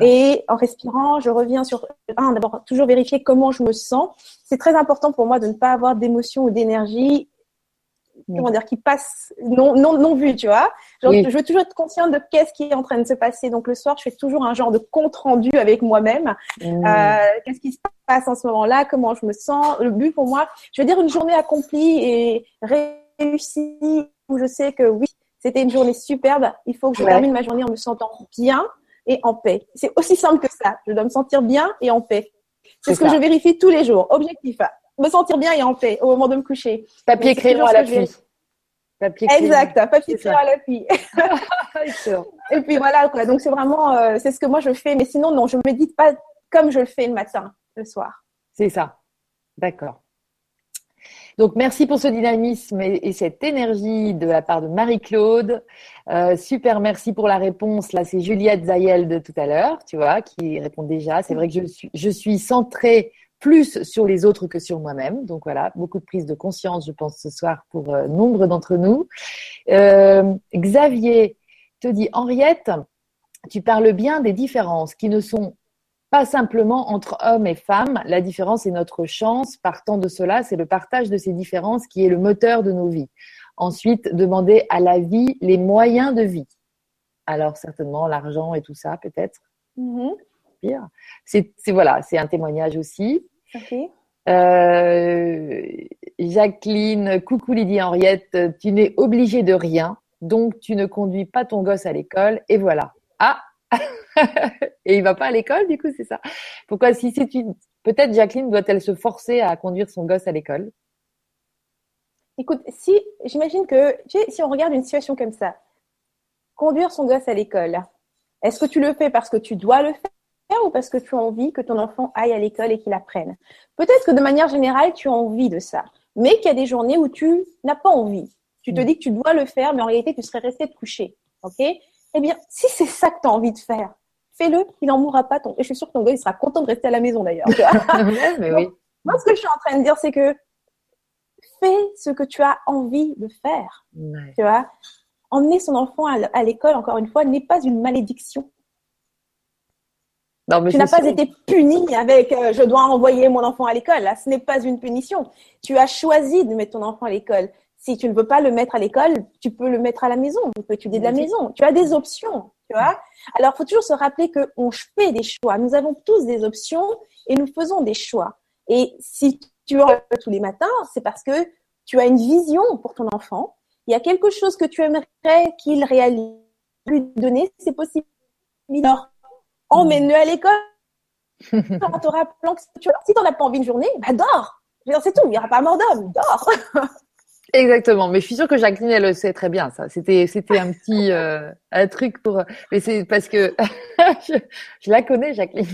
et en respirant, je reviens sur un d'abord toujours vérifier comment je me sens. C'est très important pour moi de ne pas avoir d'émotion ou d'énergie comment dire, qui passe non, non, non vu, tu vois. Je veux toujours être consciente de qu'est-ce qui est en train de se passer. Donc le soir, je fais toujours un genre de compte rendu avec moi-même. Mmh. Euh, qu'est-ce qui se passe en ce moment-là Comment je me sens Le but pour moi, je veux dire une journée accomplie et réussie où je sais que oui, c'était une journée superbe. Il faut que je termine ma journée en me sentant bien et en paix. C'est aussi simple que ça. Je dois me sentir bien et en paix. C'est ce que je vérifie tous les jours. Objectif me sentir bien et en paix au moment de me coucher. Papier crayon à l'appui. Papier exact, papier crayon à l'appui. et puis voilà quoi. Donc c'est vraiment euh, c'est ce que moi je fais mais sinon non, je médite pas comme je le fais le matin, le soir. C'est ça. D'accord. Donc merci pour ce dynamisme et, cette énergie de la part de Marie-Claude. Euh, super, merci pour la réponse. Là, c'est Juliette Zayel de tout à l'heure, tu vois, qui répond déjà. C'est vrai que je suis, centrée plus sur les autres que sur moi-même. Donc voilà, beaucoup de prise de conscience, je pense, ce soir pour euh, nombre d'entre nous. Euh, Xavier te dit, Henriette, tu parles bien des différences qui ne sont pas simplement entre hommes et femmes. La différence est notre chance. Partant de cela, c'est le partage de ces différences qui est le moteur de nos vies. Ensuite, demander à la vie les moyens de vie. Alors certainement l'argent et tout ça, peut-être. Mm-hmm. C'est voilà, c'est un témoignage aussi. Euh, Jacqueline, coucou Lydie Henriette, tu n'es obligée de rien, donc tu ne conduis pas ton gosse à l'école et voilà. Ah Et il va pas à l'école du coup, c'est ça. Pourquoi si c'est une peut-être Jacqueline doit-elle se forcer à conduire son gosse à l'école? Écoute, si j'imagine que si on regarde une situation comme ça, conduire son gosse à l'école, est-ce que tu le fais parce que tu dois le faire ou parce que tu as envie que ton enfant aille à l'école et qu'il apprenne? Peut-être que de manière générale, tu as envie de ça, mais qu'il y a des journées où tu n'as pas envie. Tu te mm. dis que tu dois le faire, mais en réalité, tu serais resté te coucher. OK? Eh bien, si c'est ça que tu as envie de faire, fais-le, il n'en mourra pas. Ton... Et je suis sûre que ton gars, il sera content de rester à la maison d'ailleurs. Moi, ce que je suis en train de dire, c'est que fais ce que tu as envie de faire. Tu vois Emmener son enfant à l'école, encore une fois, n'est pas une malédiction tu n'as pas été puni avec euh, je dois envoyer mon enfant à l'école. Là, ce n'est pas une punition. Tu as choisi de mettre ton enfant à l'école. Si tu ne veux pas le mettre à l'école, tu peux le mettre à la maison. Tu peux étudier de la maison. Tu as des options, tu vois. Alors, il faut toujours se rappeler qu'on fait des choix. Nous avons tous des options et nous faisons des choix. Et si tu en tous les matins, c'est parce que tu as une vision pour ton enfant. Il y a quelque chose que tu aimerais qu'il réalise, lui donner, c'est possible. Alors, emmène-le à l'école. Tu auras plan que tu Si tu n'en as pas envie une journée, bah dors. C'est tout, il n'y aura pas mort d'homme, dors. Exactement, mais je suis sûre que Jacqueline elle le sait très bien ça. C'était c'était un petit euh, un truc pour mais c'est parce que je, la connais Jacqueline.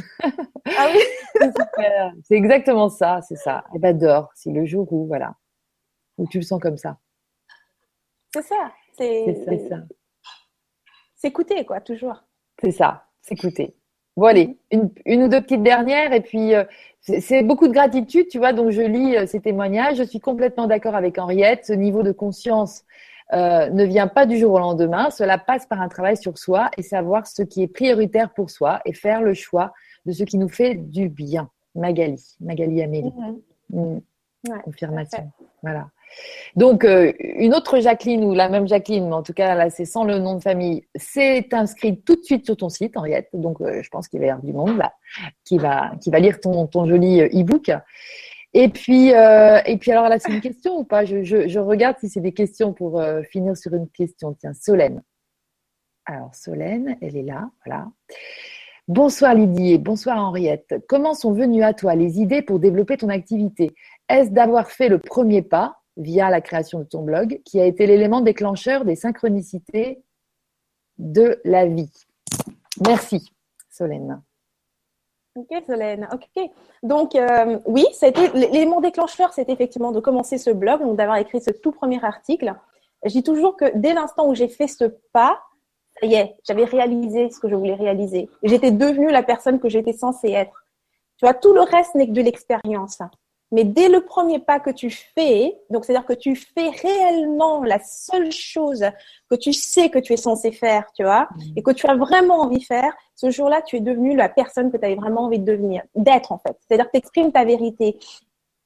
Ah oui. c'est exactement ça, c'est ça. Ben dors, c'est le jour où voilà où tu le sens comme ça. C'est ça, c'est ça. C'est écouter quoi, toujours. C'est ça, s'écouter. Bon, allez, une, une, ou deux petites dernières, et puis euh, c'est beaucoup de gratitude, tu vois, donc je lis euh, ces témoignages. Je suis complètement d'accord avec Henriette, ce niveau de conscience euh, ne vient pas du jour au lendemain, cela passe par un travail sur soi et savoir ce qui est prioritaire pour soi et faire le choix de ce qui nous fait du bien. Magali, Magali Amélie. Mm-hmm. Mm. Confirmation. Voilà. Donc, euh, une autre Jacqueline ou la même Jacqueline, mais en tout cas là c'est sans le nom de famille, s'est inscrite tout de suite sur ton site, Henriette. Donc, euh, je pense qu'il va y avoir du monde là qui va qui va lire ton ton joli euh, e-book. Et puis et puis alors là c'est une question ou pas? Je, je, je regarde si c'est des questions pour finir sur une question. Tiens, Solène. Alors Solène, elle est là, voilà. Bonsoir Lydie et bonsoir Henriette. Comment sont venues à toi les idées pour développer ton activité? Est-ce d'avoir fait le premier pas via la création de ton blog, qui a été l'élément déclencheur des synchronicités de la vie. Merci, Solène. Ok, Solène. Ok. Donc, euh, oui, l'élément déclencheur, c'est effectivement de commencer ce blog, donc d'avoir écrit ce tout premier article. Je dis toujours que dès l'instant où j'ai fait ce pas, ça y est, j'avais réalisé ce que je voulais réaliser. J'étais devenue la personne que j'étais censée être. Tu vois, tout le reste n'est que de l'expérience. Mais dès le premier pas que tu fais, donc c'est-à-dire que tu fais réellement la seule chose que tu sais que tu es censé faire, tu vois, mmh. et que tu as vraiment envie de faire, ce jour-là, tu es devenu la personne que tu avais vraiment envie de devenir, d'être en fait. C'est-à-dire que tu exprimes ta vérité.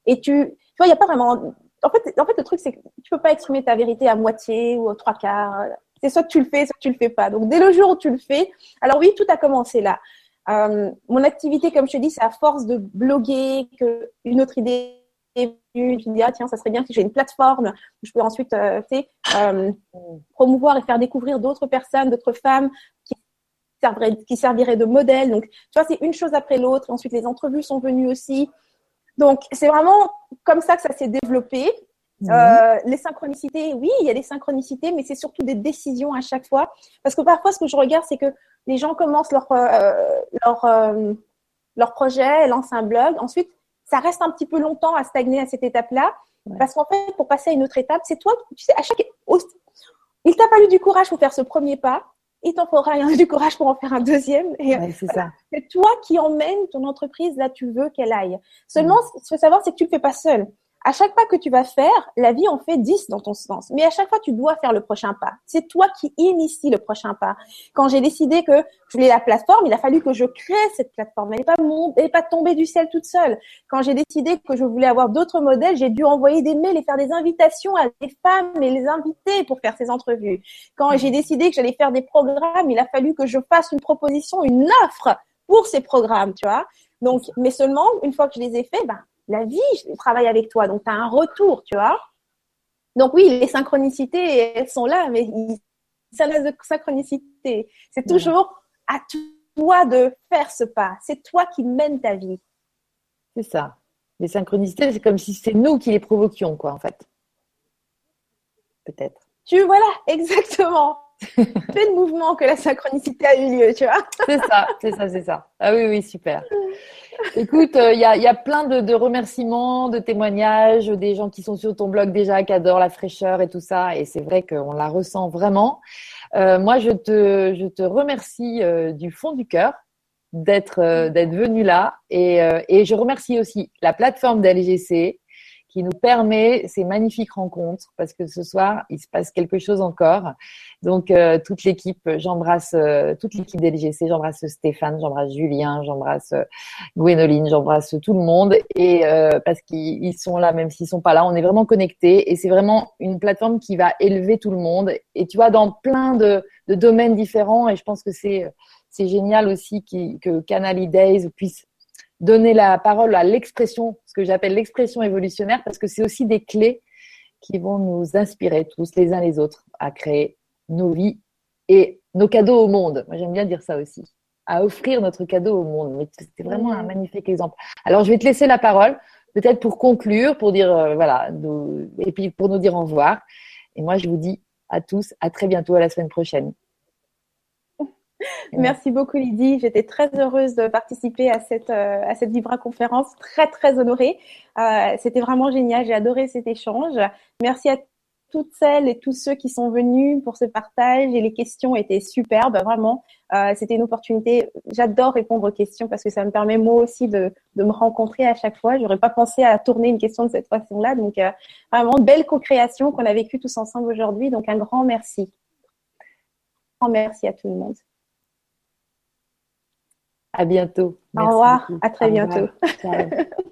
Et tu, tu vois, il n'y a pas vraiment. En fait, en fait, le truc, c'est que tu peux pas exprimer ta vérité à moitié ou aux trois quarts. C'est soit que tu le fais, soit que tu le fais pas. Donc, dès le jour où tu le fais, alors oui, tout a commencé là. Euh, mon activité, comme je te dis, c'est à force de bloguer que une autre idée est venue. Je me dis, ah tiens, ça serait bien si j'ai une plateforme où je peux ensuite euh, euh, promouvoir et faire découvrir d'autres personnes, d'autres femmes qui serviraient, qui serviraient de modèle. Donc, tu vois, c'est une chose après l'autre. Ensuite, les entrevues sont venues aussi. Donc, c'est vraiment comme ça que ça s'est développé. Mhm. Euh, les synchronicités, oui, il y a des synchronicités, mais c'est surtout des décisions à chaque fois. Parce que parfois, ce que je regarde, c'est que les gens commencent leur, euh, leur, euh, leur projet, lancent un blog. Ensuite, ça reste un petit peu longtemps à stagner à cette étape-là. Parce qu'en fait, pour passer à une autre étape, c'est toi, tu sais, à chaque. Il t'a fallu du courage pour faire ce premier pas. il t'en faudra du courage pour en faire un deuxième. c'est toi qui emmènes ton entreprise là tu veux qu'elle aille. Seulement, ce qu'il faut savoir, c'est que tu le fais pas seul à chaque pas que tu vas faire, la vie en fait 10 dans ton sens. Mais à chaque fois, tu dois faire le prochain pas. C'est toi qui initie le prochain pas. Quand j'ai décidé que je voulais la plateforme, il a fallu que je crée cette plateforme. Elle n'est pas, pas tombée du ciel toute seule. Quand j'ai décidé que je voulais avoir d'autres modèles, j'ai dû envoyer des mails et faire des invitations à des femmes et les inviter pour faire ces entrevues. Quand j'ai décidé que j'allais faire des programmes, il a fallu que je fasse une proposition, une offre pour ces programmes, tu vois. Donc, mais seulement, une fois que je les ai faits, ben, la vie travaille avec toi. Donc, tu as un retour, tu vois. Donc, oui, les synchronicités, elles sont là, mais ça de synchronicité. C'est toujours à toi de faire ce pas. C'est toi qui mènes ta vie. C'est ça. Les synchronicités, c'est comme si c'est nous qui les provoquions, quoi, en fait. Peut-être. Tu, voilà, exactement. Fais le mouvement que la synchronicité a eu lieu, tu vois. c'est ça, c'est ça, c'est ça. Ah oui, oui, super. Écoute, il euh, y, a, plein de, remerciements, de témoignages, des gens qui sont sur ton blog déjà, qui adorent la fraîcheur et tout ça. Et c'est vrai qu'on la ressent vraiment. Euh, moi, je te, je te remercie euh, du fond du cœur d'être d'être venu là. Et, et je remercie aussi la plateforme d'LGC qui nous permet ces magnifiques rencontres parce que ce soir, il se passe quelque chose encore. Donc, euh, toute l'équipe, j'embrasse euh, toute l'équipe d'LGC, j'embrasse Stéphane, j'embrasse Julien, j'embrasse euh, Gwénoline, j'embrasse tout le monde et parce qu'ils sont là, même s'ils sont pas là, on est vraiment connectés et c'est vraiment une plateforme qui va élever tout le monde. Et tu vois, dans plein de, domaines différents et je pense que c'est c'est génial aussi que Canal Days puisse donner la parole à l'expression, ce que j'appelle l'expression évolutionnaire, parce que c'est aussi des clés qui vont nous inspirer tous les uns les autres à créer nos vies et nos cadeaux au monde. Moi, j'aime bien dire ça aussi, à offrir notre cadeau au monde. c'est vraiment un magnifique exemple. Alors, je vais te laisser la parole, peut-être pour conclure, pour dire euh, voilà, et puis pour nous dire au revoir. Et moi, je vous dis à tous, à très bientôt, à la semaine prochaine. Merci beaucoup Lydie. J'étais très heureuse de participer à cette euh, à cette Vibra conférence. Très très honorée. Euh, C'était vraiment génial. J'ai adoré cet échange. Merci à toutes celles et tous ceux qui sont venus pour ce partage et les questions étaient superbes. Vraiment, euh, c'était une opportunité. J'adore répondre aux questions parce que ça me permet moi aussi de, de me rencontrer à chaque fois. J'aurais pas pensé à tourner une question de cette façon-là. Donc vraiment belle co-création qu'on a vécue tous ensemble aujourd'hui. Donc un grand merci. Un grand merci à tout le monde. À bientôt. Au revoir. À très bientôt.